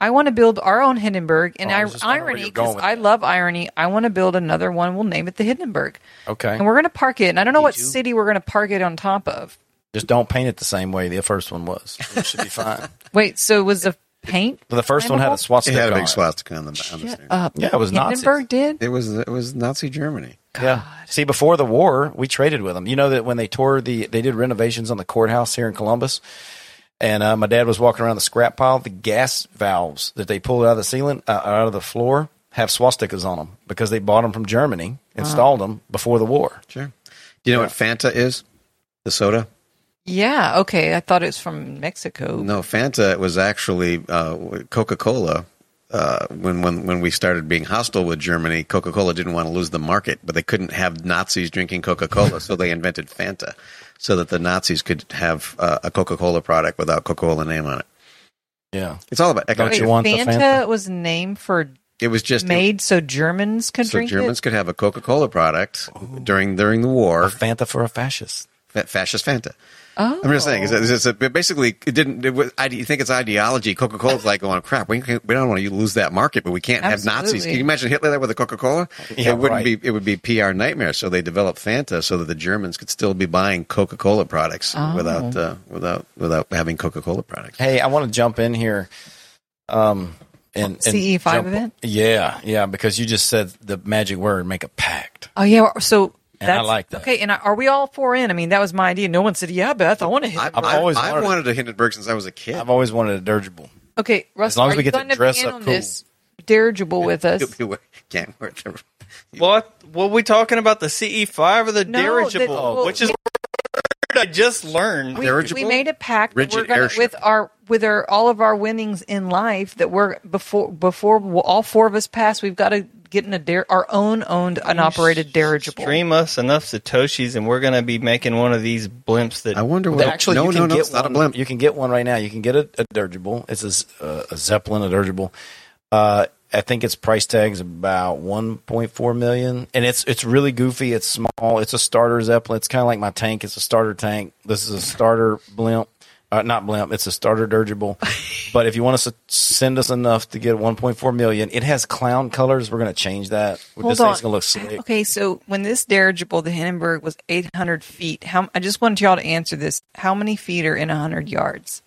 Speaker 1: I want to build our own Hindenburg, and
Speaker 4: Oh, I
Speaker 1: I,
Speaker 4: was just wondering where
Speaker 1: irony because I
Speaker 4: that.
Speaker 1: love irony. I want to build another one. We'll name it the Hindenburg,
Speaker 4: okay.
Speaker 1: and we're going to park it. And I don't know what city we're going to park it on top of.
Speaker 4: Just don't paint it the same way the first one was. It should be fine.
Speaker 1: Wait, so it was the paint?
Speaker 4: The first one had a
Speaker 1: flammable?
Speaker 3: It
Speaker 4: swastika.
Speaker 3: had a
Speaker 4: on
Speaker 3: big
Speaker 4: it.
Speaker 3: swastika on the, on the
Speaker 1: Shut
Speaker 3: steering.
Speaker 1: up.
Speaker 4: Yeah, it was Nazis.
Speaker 1: Hindenburg did.
Speaker 3: It was it was Nazi Germany.
Speaker 4: Yeah. See, before the war, we traded with them. You know that when they tore the, they did renovations on the courthouse here in Columbus, and uh, my dad was walking around the scrap pile. The gas valves that they pulled out of the ceiling, uh, out of the floor, have swastikas on them because they bought them from Germany, installed them before the war.
Speaker 3: Sure. Do you know what Fanta is? The soda?
Speaker 1: Yeah. Okay. I thought it was from Mexico.
Speaker 3: No, Fanta was actually uh, Coca Cola. Uh, when when when we started being hostile with Germany, Coca Cola didn't want to lose the market, but they couldn't have Nazis drinking Coca Cola, so they invented Fanta, so that the Nazis could have uh, a Coca Cola product without Coca Cola name on it.
Speaker 4: Yeah.
Speaker 3: It's all about
Speaker 4: Don't
Speaker 3: economics.
Speaker 1: Wait,
Speaker 4: you want the
Speaker 1: Fanta,
Speaker 4: Fanta?
Speaker 1: was named for
Speaker 3: It was just
Speaker 1: made so Germans could
Speaker 3: so
Speaker 1: drink
Speaker 3: Germans
Speaker 1: it.
Speaker 3: could have a Coca Cola product during during the war.
Speaker 4: A Fanta for a fascist.
Speaker 3: Fascist Fanta.
Speaker 1: Oh,
Speaker 3: I'm just saying, is it's, it's a, basically it didn't. It was, I, you think it's ideology? Coca Cola's like going, crap. We we don't want to lose that market, but we can't have Nazis. Can you imagine Hitler there with a Coca Cola?
Speaker 4: Yeah,
Speaker 3: it wouldn't
Speaker 4: right.
Speaker 3: be. It would be PR nightmare. So they developed Fanta so that the Germans could still be buying Coca Cola products
Speaker 1: Oh.
Speaker 3: without uh, without without having Coca Cola products.
Speaker 4: Hey, I want to jump in here. Um, and, and
Speaker 1: CE5
Speaker 4: jump-
Speaker 1: event?
Speaker 4: Yeah, yeah, because you just said the magic word, make a pact.
Speaker 1: Oh yeah, so
Speaker 4: And I like that.
Speaker 1: Okay, and are we all for in? I mean, that was my idea. No one said, "Yeah, Beth, I want to hit."
Speaker 3: I've,
Speaker 4: I've
Speaker 3: I've-
Speaker 4: always
Speaker 3: I've
Speaker 4: wanted-
Speaker 3: wanted a Hindenburg since I was a kid.
Speaker 4: I've always wanted a dirigible.
Speaker 1: okay, Russ,
Speaker 4: long as we get to dress up cool.
Speaker 1: this dirigible with us?
Speaker 3: Can't work. the-
Speaker 5: What? What we talking about? The CE5 or the
Speaker 1: No,
Speaker 5: dirigible?
Speaker 1: the- well,
Speaker 5: which is what I just learned.
Speaker 1: we, we made a pact that we're gonna, with our with our all of our winnings in life that we're before before all four of us pass. We've got to get in a dir- our own owned and operated dirigible.
Speaker 5: Stream us enough satoshis, and we're gonna be making one of these blimps that
Speaker 3: I wonder what.
Speaker 4: Actually,
Speaker 3: no,
Speaker 4: you can
Speaker 3: no, no,
Speaker 4: get
Speaker 3: it's not a
Speaker 4: one.
Speaker 3: blimp.
Speaker 4: You can get one right now. You can get a, a dirigible. It's a, z- uh, a Zeppelin, a dirigible. Uh, I think its price tag's about 1.4 million, and it's it's really goofy. It's small. It's a starter Zeppelin. It's kind of like my tank. It's a starter tank. This is a starter blimp. Uh, not blimp. It's a starter dirigible. but if you want us to send us enough to get 1.4 million, it has clown colors. We're going to change that.
Speaker 1: Hold
Speaker 4: this
Speaker 1: on.
Speaker 4: thing's going to look slick.
Speaker 1: Okay, so when this dirigible, the Hindenburg, was 800 feet, how I just wanted y'all to answer this. How many feet are in 100 yards?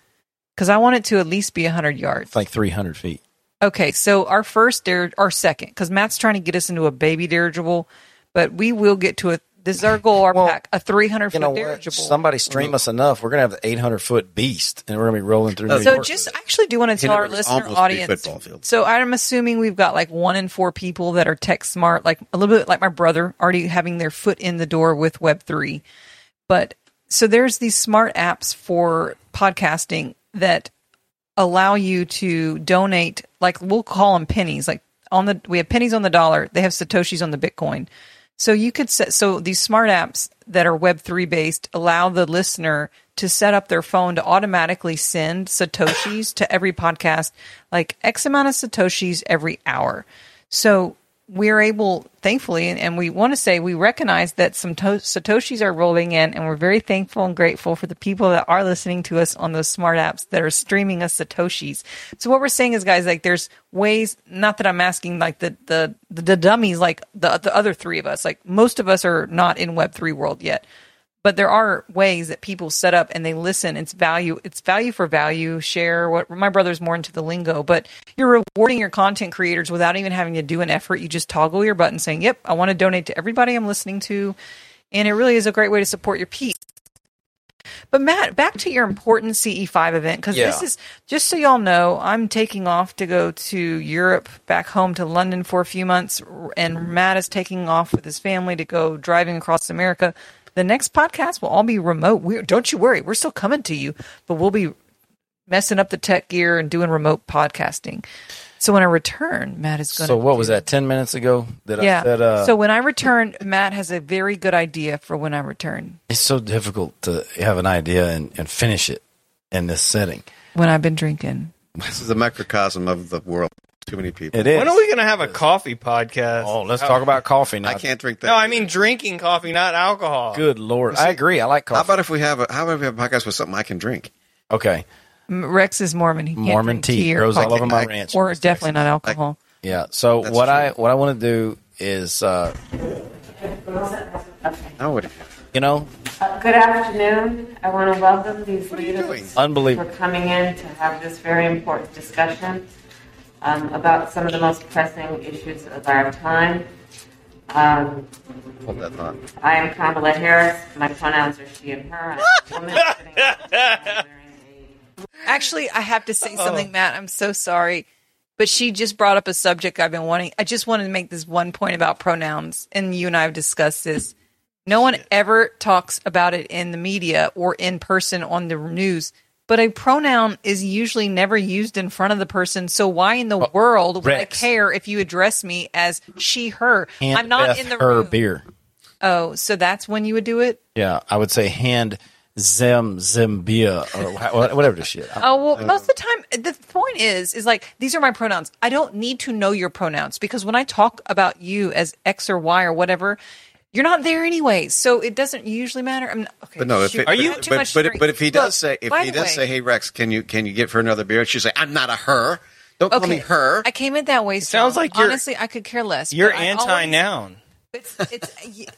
Speaker 1: Because I want it to at least be 100 yards.
Speaker 4: It's like 300 feet.
Speaker 1: Okay, so our first dir- our second, because Matt's trying to get us into a baby dirigible, but we will get to a. This is our goal. Our
Speaker 4: Well,
Speaker 1: pack, a 300
Speaker 4: You
Speaker 1: foot
Speaker 4: know what?
Speaker 1: dirigible.
Speaker 4: Somebody stream us enough. We're gonna have the 800 foot beast, and we're gonna be rolling through. New
Speaker 1: so
Speaker 4: York
Speaker 1: just I actually do want to tell our listener audience.
Speaker 3: football fields.
Speaker 1: So I'm assuming we've got like one in four people that are tech smart, like a little bit like my brother, already having their foot in the door with Web three. But so there's these smart apps for podcasting that allow you to donate like we'll call them pennies like on the we have pennies on the dollar they have satoshis on the bitcoin. So you could set so these smart apps that are web3 based allow the listener to set up their phone to automatically send satoshis to every podcast like x amount of satoshis every hour. So we're able, thankfully, and, we want to say we recognize that some to- Satoshis are rolling in, and we're very thankful and grateful for the people that are listening to us on those smart apps that are streaming us Satoshis. So what we're saying is, guys, like there's ways. Not that I'm asking like the the the, the dummies, like the the other three of us. Like most of us are not in Web three world yet but there are ways that people set up and they listen. It's value. It's value for value. Share what my brother's more into the lingo, but you're rewarding your content creators without even having to do an effort. You just toggle your button saying, "Yep, I want to donate to everybody I'm listening to," and it really is a great way to support your piece. But Matt, back to your important CE5 event because this is just so y'all know, I'm taking off to go to Europe, back home to London for a few months, and Matt is taking off with his family to go driving across America. The next podcast will all be remote. We're, don't you worry, we're still coming to you, but we'll be messing up the tech gear and doing remote podcasting. So when I return, Matt is going to.
Speaker 4: So what was that? Ten minutes ago that
Speaker 1: Yeah.
Speaker 4: I said. Uh,
Speaker 1: so when I return, Matt has a very good idea for when I return.
Speaker 4: it's so difficult to have an idea and, and finish it in this setting.
Speaker 1: When I've been drinking.
Speaker 3: This is a microcosm of the world. Too many people.
Speaker 4: It is.
Speaker 5: When are we going to have a coffee podcast?
Speaker 4: Oh, let's talk about coffee now.
Speaker 3: I can't drink that.
Speaker 5: No, I mean drinking coffee, not alcohol.
Speaker 4: Good lord, I agree. I like coffee.
Speaker 3: How about if we have a how about if we have a podcast with something I can drink?
Speaker 4: okay,
Speaker 1: Rex is Mormon. He can't
Speaker 4: Mormon
Speaker 1: drink
Speaker 4: tea
Speaker 1: or
Speaker 4: grows all
Speaker 1: coffee.
Speaker 4: over my
Speaker 3: I-
Speaker 4: ranch.
Speaker 1: or definitely not alcohol.
Speaker 4: Yeah. So
Speaker 3: That's
Speaker 4: what
Speaker 3: true.
Speaker 4: I what I want to do is, uh,
Speaker 3: Oh, what?
Speaker 4: you know,
Speaker 7: Uh, Good afternoon. I want to welcome these
Speaker 3: are you
Speaker 7: leaders
Speaker 3: doing?
Speaker 7: for
Speaker 4: unbelievable.
Speaker 7: coming in to have this very important discussion um, about some of the most pressing issues of our time. Um,
Speaker 3: Hold that thought.
Speaker 7: I am Kamala Harris. My pronouns are she and her. I'm a woman sitting a
Speaker 1: Actually, I have to say something, Matt. I'm so sorry. But she just brought up a subject I've been wanting. I just wanted to make this one point about pronouns, and you and I have discussed this. No one ever talks about it in the media or in person on the news. But a pronoun is usually never used in front of the person. So why in the oh, world would
Speaker 4: Rex.
Speaker 1: I care if you address me as she, her?
Speaker 4: Hand
Speaker 1: I'm not
Speaker 4: Beth
Speaker 1: in the
Speaker 4: her
Speaker 1: room.
Speaker 4: beer.
Speaker 1: Oh, so that's when you would do it?
Speaker 4: Yeah, I would say hand zem zimbia or whatever the shit.
Speaker 1: Oh well, most of the time, the point is, is like these are my pronouns. I don't need to know your pronouns because when I talk about you as X or Y or whatever, you're not there anyway, so it doesn't usually matter. I'm not, okay.
Speaker 3: But no, if
Speaker 1: shoot,
Speaker 3: it,
Speaker 1: I
Speaker 3: but, but,
Speaker 1: too
Speaker 3: but,
Speaker 1: much
Speaker 3: but,
Speaker 1: drink.
Speaker 3: but if he does
Speaker 1: Look,
Speaker 3: say if he does
Speaker 1: way-
Speaker 3: say, "Hey Rex, can you can you get for another beer?" She's like, "I'm not a her. Don't call me her."
Speaker 1: I came in that way.
Speaker 5: So sounds
Speaker 1: Strong.
Speaker 5: like
Speaker 1: honestly, I could care less.
Speaker 5: You're
Speaker 1: but I always-
Speaker 5: anti-noun.
Speaker 1: It's, it's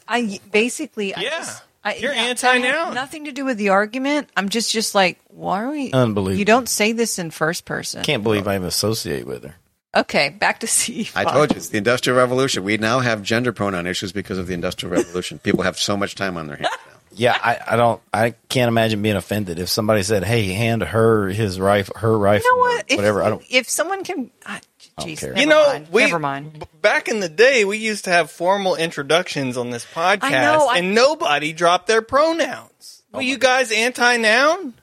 Speaker 1: I basically I
Speaker 5: Yeah.
Speaker 1: just, I,
Speaker 5: You're
Speaker 1: yeah,
Speaker 5: anti-noun.
Speaker 1: Nothing to do with the argument. I'm just just like, why are we?
Speaker 4: Unbelievable.
Speaker 1: You don't say this in first person.
Speaker 4: Can't believe I even associate with her.
Speaker 1: Okay, back to C.
Speaker 3: I told you it's the Industrial Revolution. We now have gender pronoun issues because of the Industrial Revolution. People have so much time on their hands now.
Speaker 4: Yeah, I, I don't. I can't imagine being offended if somebody said, "Hey, hand her his rifle, her rifle,
Speaker 1: You know
Speaker 4: or
Speaker 1: what? If,
Speaker 4: whatever." I don't.
Speaker 1: If someone can, ah, jeez,
Speaker 4: care.
Speaker 1: never
Speaker 5: You know,
Speaker 1: mind.
Speaker 5: we
Speaker 1: never mind.
Speaker 5: b- back in the day, we used to have formal introductions on this podcast,
Speaker 1: I know, I-
Speaker 5: and nobody dropped their pronouns.
Speaker 1: Oh
Speaker 5: Were you guys anti-noun?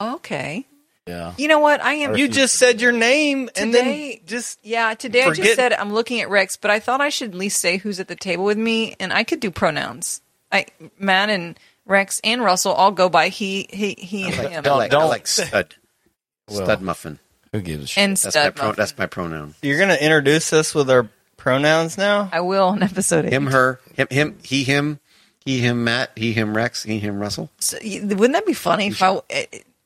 Speaker 1: Okay.
Speaker 4: Yeah.
Speaker 1: You know what? I am.
Speaker 5: You just said your name and
Speaker 1: Today-
Speaker 5: then just
Speaker 1: yeah, today I just said I'm looking at Rex, but I thought I should at least say who's at the table with me, and I could do pronouns. I, Matt and Rex and Russell all go by he, he, he, and him.
Speaker 3: I like,
Speaker 4: don't-
Speaker 3: like stud,
Speaker 4: Well,
Speaker 3: stud muffin.
Speaker 4: Who gives a shit?
Speaker 1: and
Speaker 3: That's my
Speaker 1: stud.
Speaker 3: pro, that's my pronoun.
Speaker 5: you're going to introduce us with our pronouns now.
Speaker 1: I will on episode eight.
Speaker 3: Him, her, him, him, he, him, he, him, Matt, he, him, Rex, he, him, Russell.
Speaker 1: So, wouldn't that be funny if I,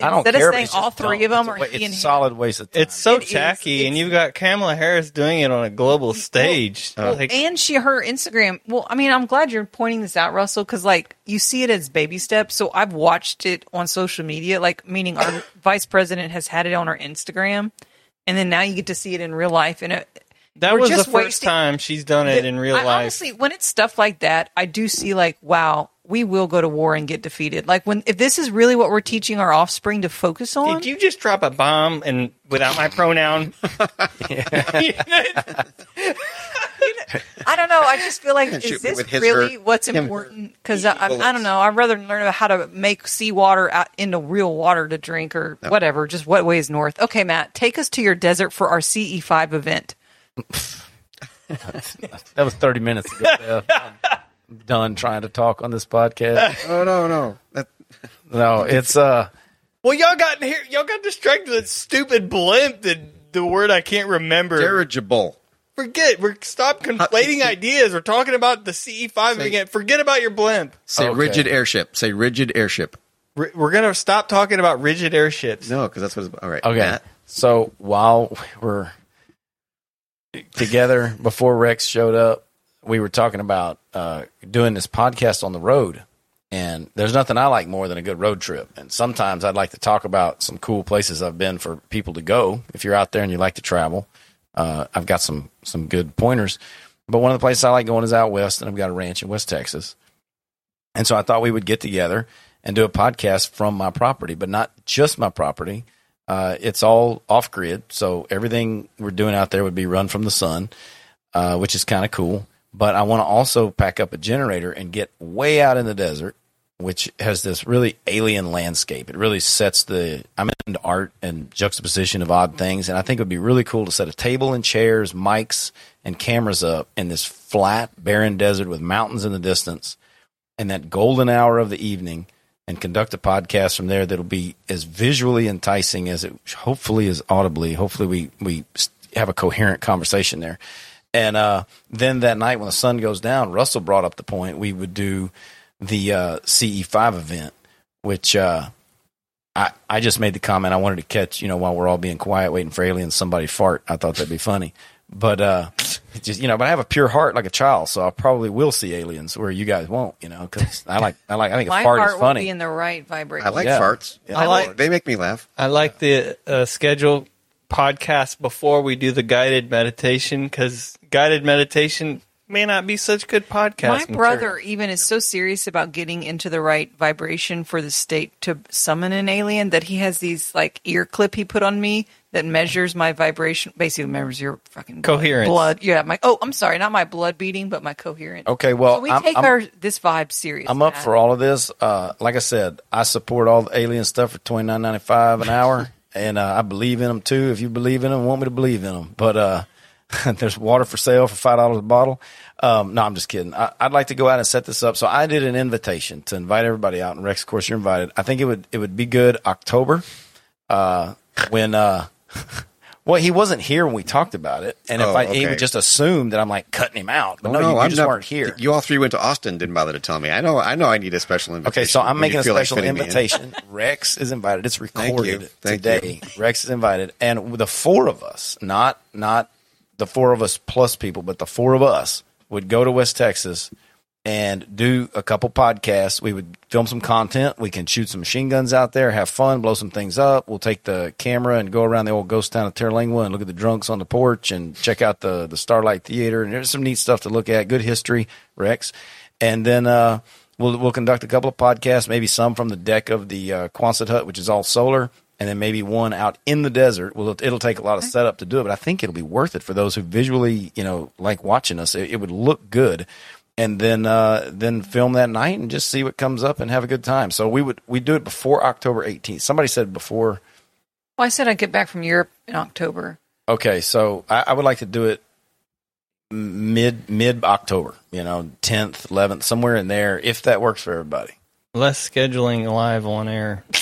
Speaker 4: I don't
Speaker 1: instead
Speaker 4: care.
Speaker 1: of saying
Speaker 4: it's
Speaker 1: all
Speaker 4: just
Speaker 1: three
Speaker 4: dumb.
Speaker 1: of them
Speaker 4: It's
Speaker 1: or
Speaker 4: a,
Speaker 1: he and
Speaker 4: it's
Speaker 1: him?
Speaker 4: solid waste of time.
Speaker 5: It's so
Speaker 1: It is.
Speaker 5: tacky, and
Speaker 1: It's-
Speaker 5: you've got Kamala Harris doing it on a global stage.
Speaker 3: Uh,
Speaker 5: Like,
Speaker 1: and she her Instagram. Well, I mean, I'm glad you're pointing this out, Russell, because like you see it as baby steps. So I've watched it on social media, like meaning our vice president has had it on her Instagram, and then now you get to see it in real life. And it,
Speaker 5: that
Speaker 1: we're
Speaker 5: was the
Speaker 1: just
Speaker 5: first
Speaker 1: wasting-
Speaker 5: time she's done it in real
Speaker 1: I-
Speaker 5: life.
Speaker 1: Honestly, when it's stuff like that, I do see like, wow, we will go to war and get defeated. Like when if this is really what we're teaching our offspring to focus on.
Speaker 5: Did you just drop a bomb and without my pronoun?
Speaker 1: I don't know. I just feel like is this really
Speaker 3: her,
Speaker 1: what's
Speaker 3: him,
Speaker 1: important? Because I, I, I don't know. I'd rather learn about how to make seawater out into real water to drink or whatever. Just what way is north? Okay, Matt, take us to your desert for our CE5 event.
Speaker 4: That was 30 minutes ago. Beth. I'm done trying to talk on this podcast.
Speaker 3: Oh no, no, that,
Speaker 4: No, it's uh
Speaker 5: well, y'all got here. Y'all got distracted with that stupid blimp. The the word I can't remember.
Speaker 3: dirigible.
Speaker 5: Forget. We're stop conflating ideas. We're talking about the CE5 again. Forget about your blimp.
Speaker 3: Say
Speaker 4: Okay.
Speaker 3: rigid airship. Say rigid airship.
Speaker 5: We're we're gonna stop talking about rigid airships.
Speaker 3: No, because that's what. It's, all right.
Speaker 4: okay.
Speaker 3: Matt.
Speaker 4: So while we were together before Rex showed up, we were talking about uh, doing this podcast on the road. And there's nothing I like more than a good road trip. And sometimes I'd like to talk about some cool places I've been for people to go. If you're out there and you like to travel, uh, I've got some some good pointers. But one of the places I like going is out west, and I've got a ranch in West Texas. And so I thought we would get together and do a podcast from my property, but not just my property. Uh, it's all off grid, so everything we're doing out there would be run from the sun, uh, which is kind of cool. But I want to also pack up a generator and get way out in the desert, which has this really alien landscape. It really sets the. I'm into art and juxtaposition of odd things, and I think it would be really cool to set a table and chairs, mics, and cameras up in this flat, barren desert with mountains in the distance, and that golden hour of the evening, and conduct a podcast from there that'll be as visually enticing as it hopefully is audibly. Hopefully, we we have a coherent conversation there. And uh, then that night when the sun goes down, Russell brought up the point we would do the uh, CE5 event, which uh, I I just made the comment I wanted to catch. You know, while we're all being quiet waiting for aliens, somebody fart. I thought that'd be funny. But uh, just you know, but I have a pure heart like a child, so I probably will see aliens where you guys won't. You know, because I like I like I think a
Speaker 1: My
Speaker 4: fart
Speaker 1: heart
Speaker 4: is
Speaker 1: will
Speaker 4: funny.
Speaker 1: be in the right vibration.
Speaker 3: I like
Speaker 4: Yeah.
Speaker 3: farts.
Speaker 5: I like-
Speaker 3: They make me laugh.
Speaker 5: I like the uh, schedule podcast before we do the guided meditation because guided meditation may not be such good podcast.
Speaker 1: My
Speaker 5: material.
Speaker 1: brother even is so serious about getting into the right vibration for the state to summon an alien that he has these like ear clip he put on me that measures my vibration, basically measures your fucking
Speaker 5: Coherence.
Speaker 1: blood. Yeah, my oh, I'm sorry, not my blood beating, but my coherence.
Speaker 4: Okay, well,
Speaker 1: so we
Speaker 4: I'm-
Speaker 1: take
Speaker 4: I'm-
Speaker 1: our this vibe serious.
Speaker 4: I'm up
Speaker 1: Matt.
Speaker 4: for all of this. Uh, like I said, I support all the alien stuff for twenty nine ninety five an hour, and uh, I believe in them too. If you believe in them, want me to believe in them. But uh, there's water for sale for five dollars a bottle. Um, no, I'm just kidding. I, I'd like to go out and set this up. So I did an invitation to invite everybody out, and Rex, of course, you're invited. I think it would it would be good October uh, when. Well, he wasn't here when we talked about it, and if
Speaker 3: Oh,
Speaker 4: I he would just assume that I'm like cutting him out, but
Speaker 3: Oh,
Speaker 4: no, you, you
Speaker 3: I'm
Speaker 4: just
Speaker 3: not-
Speaker 4: weren't here.
Speaker 3: You all three went to Austin. Didn't bother to tell me. I know. I know. I need a special invitation.
Speaker 4: Okay, so I'm making a
Speaker 3: feel like
Speaker 4: special
Speaker 3: in.
Speaker 4: invitation. Rex is invited. It's
Speaker 3: Thank you.
Speaker 4: recorded
Speaker 3: Thank
Speaker 4: today. Rex is invited, and the four of us, not not the four of us plus people, but the four of us would go to West Texas and do a couple podcasts. We would film some content. We can shoot some machine guns out there, have fun, blow some things up. We'll take the camera and go around the old ghost town of Terlingua and look at the drunks on the porch and check out the the Starlight Theater. And there's some neat stuff to look at. Good history, Rex. And then uh, we'll we'll conduct a couple of podcasts, maybe some from the deck of the uh, Quonset hut, which is all solar, and then maybe one out in the desert. Well, it'll take a lot of setup to do it, but I think it'll be worth it for those who visually, you know, like watching us. It, it would look good, and then uh, then film that night and just see what comes up and have a good time. So we would we do it before October 18th. Somebody said before.
Speaker 1: Well, I said I'd get back from Europe in October.
Speaker 4: Okay, so I, I would like to do it mid mid October. You know, 10th, 11th, somewhere in there, if that works for everybody.
Speaker 5: less scheduling live on air.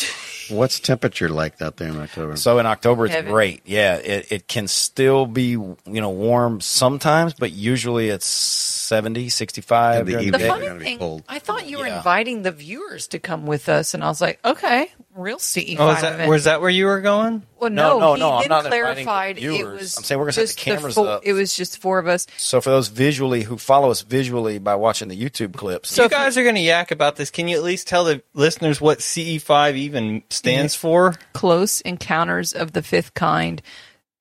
Speaker 3: What's temperature like out there in October?
Speaker 4: So in October, it's
Speaker 1: Heaven.
Speaker 4: great. Yeah, it, it can still be, you know, warm sometimes, but usually it's 70, 65.
Speaker 3: In the
Speaker 4: during
Speaker 1: The funny
Speaker 3: gonna be
Speaker 1: thing,
Speaker 3: cold.
Speaker 1: I thought you were
Speaker 4: Yeah.
Speaker 1: inviting the viewers to come with us, and I was like, okay, real CE5
Speaker 5: Oh, is that
Speaker 1: event.
Speaker 5: was that where you were going?
Speaker 1: Well,
Speaker 4: No,
Speaker 1: no,
Speaker 4: no,
Speaker 1: he
Speaker 4: no, I'm not
Speaker 1: clarified
Speaker 4: the
Speaker 1: it was.
Speaker 4: I'm saying we're gonna set the
Speaker 1: just
Speaker 4: cameras
Speaker 1: four,
Speaker 4: up.
Speaker 1: It was just four of us.
Speaker 4: So for those visually who follow us visually by watching the YouTube clips,
Speaker 5: So you guys are going to yak about this. Can you at least tell the listeners what CE5 even stands for?
Speaker 1: Close encounters of the fifth kind.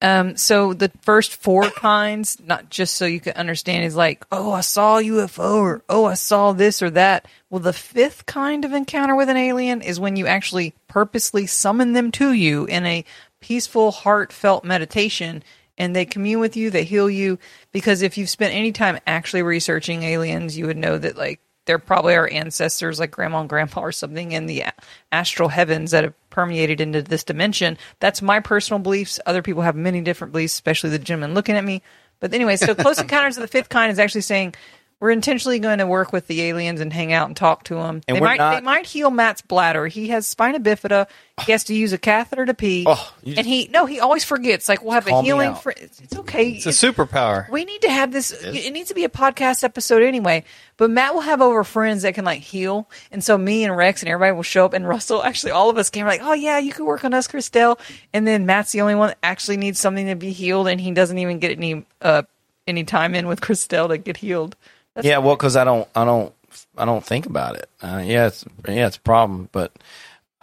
Speaker 1: Um, so the first four kinds, not just so you can understand, is like, oh, I saw UFO, or oh, I saw this or that. Well, the fifth kind of encounter with an alien is when you actually purposely summon them to you in a peaceful, heartfelt meditation, and they commune with you, they heal you. Because if you've spent any time actually researching aliens, you would know that like they're probably our ancestors, like grandma and grandpa or something, in the astral heavens that have permeated into this dimension. That's my personal beliefs. Other people have many different beliefs, especially the gentleman looking at me. But anyway, so Close Encounters of the Fifth Kind is actually saying we're intentionally going to work with the aliens and hang out and talk to them.
Speaker 4: And
Speaker 1: they
Speaker 4: we're
Speaker 1: might
Speaker 4: not-
Speaker 1: they might heal Matt's bladder. He has spina bifida. He has to use a catheter to pee.
Speaker 4: Oh, you just-
Speaker 1: and he no, he always forgets. Like we'll have a
Speaker 4: me
Speaker 1: healing.
Speaker 4: out.
Speaker 1: For, it's, it's okay.
Speaker 5: It's a superpower.
Speaker 1: We need to have this. It needs to be a podcast episode anyway. But Matt will have over friends that can like heal, and so me and Rex and everybody will show up. And Russell, actually, all of us came like, "Oh yeah, you could work on us, Christelle." And then Matt's the only one that actually needs something to be healed, and he doesn't even get any uh any time in with Christelle to get healed. That's
Speaker 4: yeah, well, because I don't, I don't, I don't think about it. Uh, yeah, it's yeah, it's a problem, but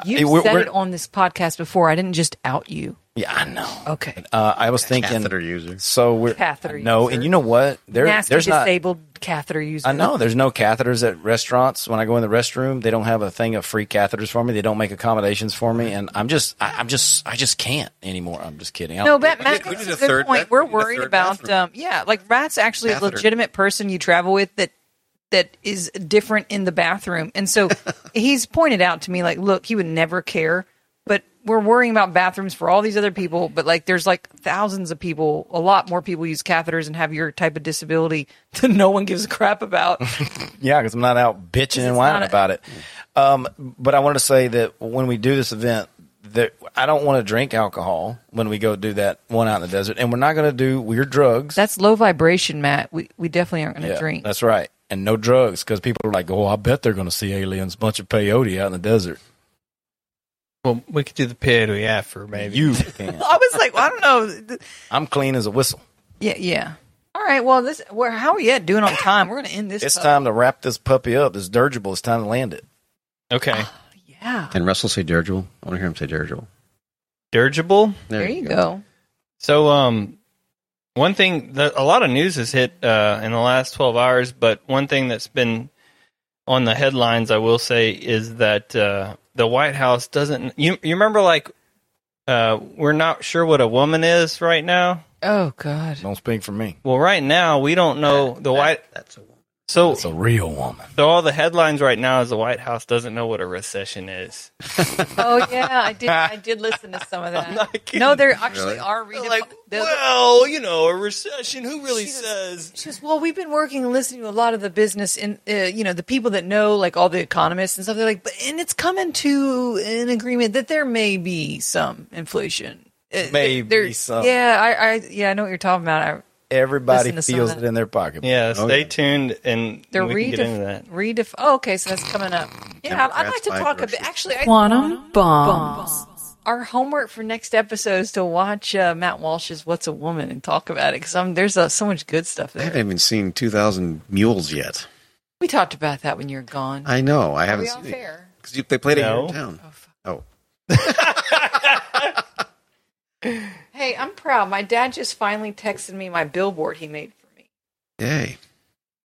Speaker 1: you
Speaker 4: Hey, we're-
Speaker 1: said
Speaker 4: we're-
Speaker 1: it on this podcast before. I didn't just out you.
Speaker 4: yeah, I know.
Speaker 1: Okay.
Speaker 4: Uh, I was thinking
Speaker 3: Catheter user.
Speaker 4: So we're
Speaker 1: Catheter
Speaker 4: no,
Speaker 1: user.
Speaker 4: and you know what? There,
Speaker 1: Nasty
Speaker 4: there's not
Speaker 1: disabled catheter user.
Speaker 4: I know there's no catheters at restaurants. When I go in the restroom, they don't have a thing of free catheters for me. They don't make accommodations for me, and I'm just, I, I'm just, I just can't anymore. I'm just kidding. I
Speaker 1: No,
Speaker 4: don't-
Speaker 1: Matt,
Speaker 3: We
Speaker 1: Matt
Speaker 3: did- we
Speaker 1: makes a
Speaker 3: a
Speaker 1: good
Speaker 3: third
Speaker 1: point. We're
Speaker 3: we did a
Speaker 1: worried about, um, yeah, like Rat's actually a legitimate person you travel with that that is different in the bathroom, and so he's pointed out to me like, look, he would never care, but we're worrying about bathrooms for all these other people, but like, there's like thousands of people, a lot more people use catheters and have your type of disability that no one gives a crap about.
Speaker 4: Yeah, because I'm not out bitching and whining
Speaker 1: a-
Speaker 4: about it. Um, but I wanted to say that when we do this event, that I don't want to drink alcohol when we go do that one out in the desert, and we're not going to do weird drugs.
Speaker 1: That's low vibration, Matt. We we definitely aren't going to
Speaker 4: Yeah,
Speaker 1: drink.
Speaker 4: That's right, and no drugs because people are like, "Oh, I bet they're going to see aliens, bunch of peyote out in the desert."
Speaker 5: Well, we could do the pit. peyote after, maybe.
Speaker 4: You can.
Speaker 1: I was like, well, I don't know.
Speaker 4: I'm clean as a whistle.
Speaker 1: Yeah, yeah. All right. Well, this. Where? How are you at doing on time? We're going to end this.
Speaker 4: It's
Speaker 1: pup.
Speaker 4: time to wrap this puppy up. This dirigible. It's time to land it.
Speaker 5: Okay.
Speaker 1: Yeah.
Speaker 3: Can Russell say dirigible? I want to hear him say dirigible.
Speaker 5: Dirigible.
Speaker 1: There, you go.
Speaker 5: So, um, one thing that a lot of news has hit uh, in the last 12 hours, but one thing that's been on the headlines, I will say, is that uh, the White House doesn't. You, you remember, like, uh, we're not sure what a woman is right now.
Speaker 1: Oh God.
Speaker 4: Don't speak for me.
Speaker 5: Well, right now we don't know the White.
Speaker 3: That's a woman.
Speaker 5: So,
Speaker 4: It's a real woman.
Speaker 5: so all the headlines right now is the White House doesn't know what a recession is.
Speaker 1: Oh yeah, I did. I did listen to some of that.
Speaker 5: not
Speaker 1: no, there actually
Speaker 3: Really?
Speaker 1: are reading.
Speaker 5: Like,
Speaker 1: the,
Speaker 5: well, you know, a recession. Who really
Speaker 1: She just-
Speaker 5: says?
Speaker 1: she goes, well, we've been working and listening to a lot of the business and uh, you know the people that know, like all the economists and stuff. They're like, but and it's coming to an agreement that there may be some inflation. Uh,
Speaker 4: Maybe
Speaker 1: there-
Speaker 4: some.
Speaker 1: Yeah, I, I, yeah, I know what you're talking about. I,
Speaker 4: Everybody
Speaker 1: Listen to some
Speaker 4: feels it in their pocket.
Speaker 5: Yeah,
Speaker 3: Oh,
Speaker 5: stay
Speaker 3: yeah.
Speaker 5: tuned, and
Speaker 1: they're
Speaker 5: we can get into that.
Speaker 1: redef- Oh, okay, so that's coming up. Yeah, I'd, I'd like to talk a bit. Actually, I,
Speaker 2: Quantum bombs.
Speaker 1: our homework for next episode is to watch uh, Matt Walsh's "What's a Woman" and talk about it because there's uh, so much good stuff
Speaker 3: I haven't even seen 2,000 Mules yet.
Speaker 1: We talked about that when you were gone.
Speaker 3: I know. I
Speaker 1: Are
Speaker 3: haven't
Speaker 1: we on
Speaker 3: seen it.
Speaker 1: fair?
Speaker 3: 'Cause you- they played it here
Speaker 5: No.
Speaker 3: in town. Oh.
Speaker 1: Hey, I'm proud. My dad just finally texted me my billboard he made for me.
Speaker 3: Yay.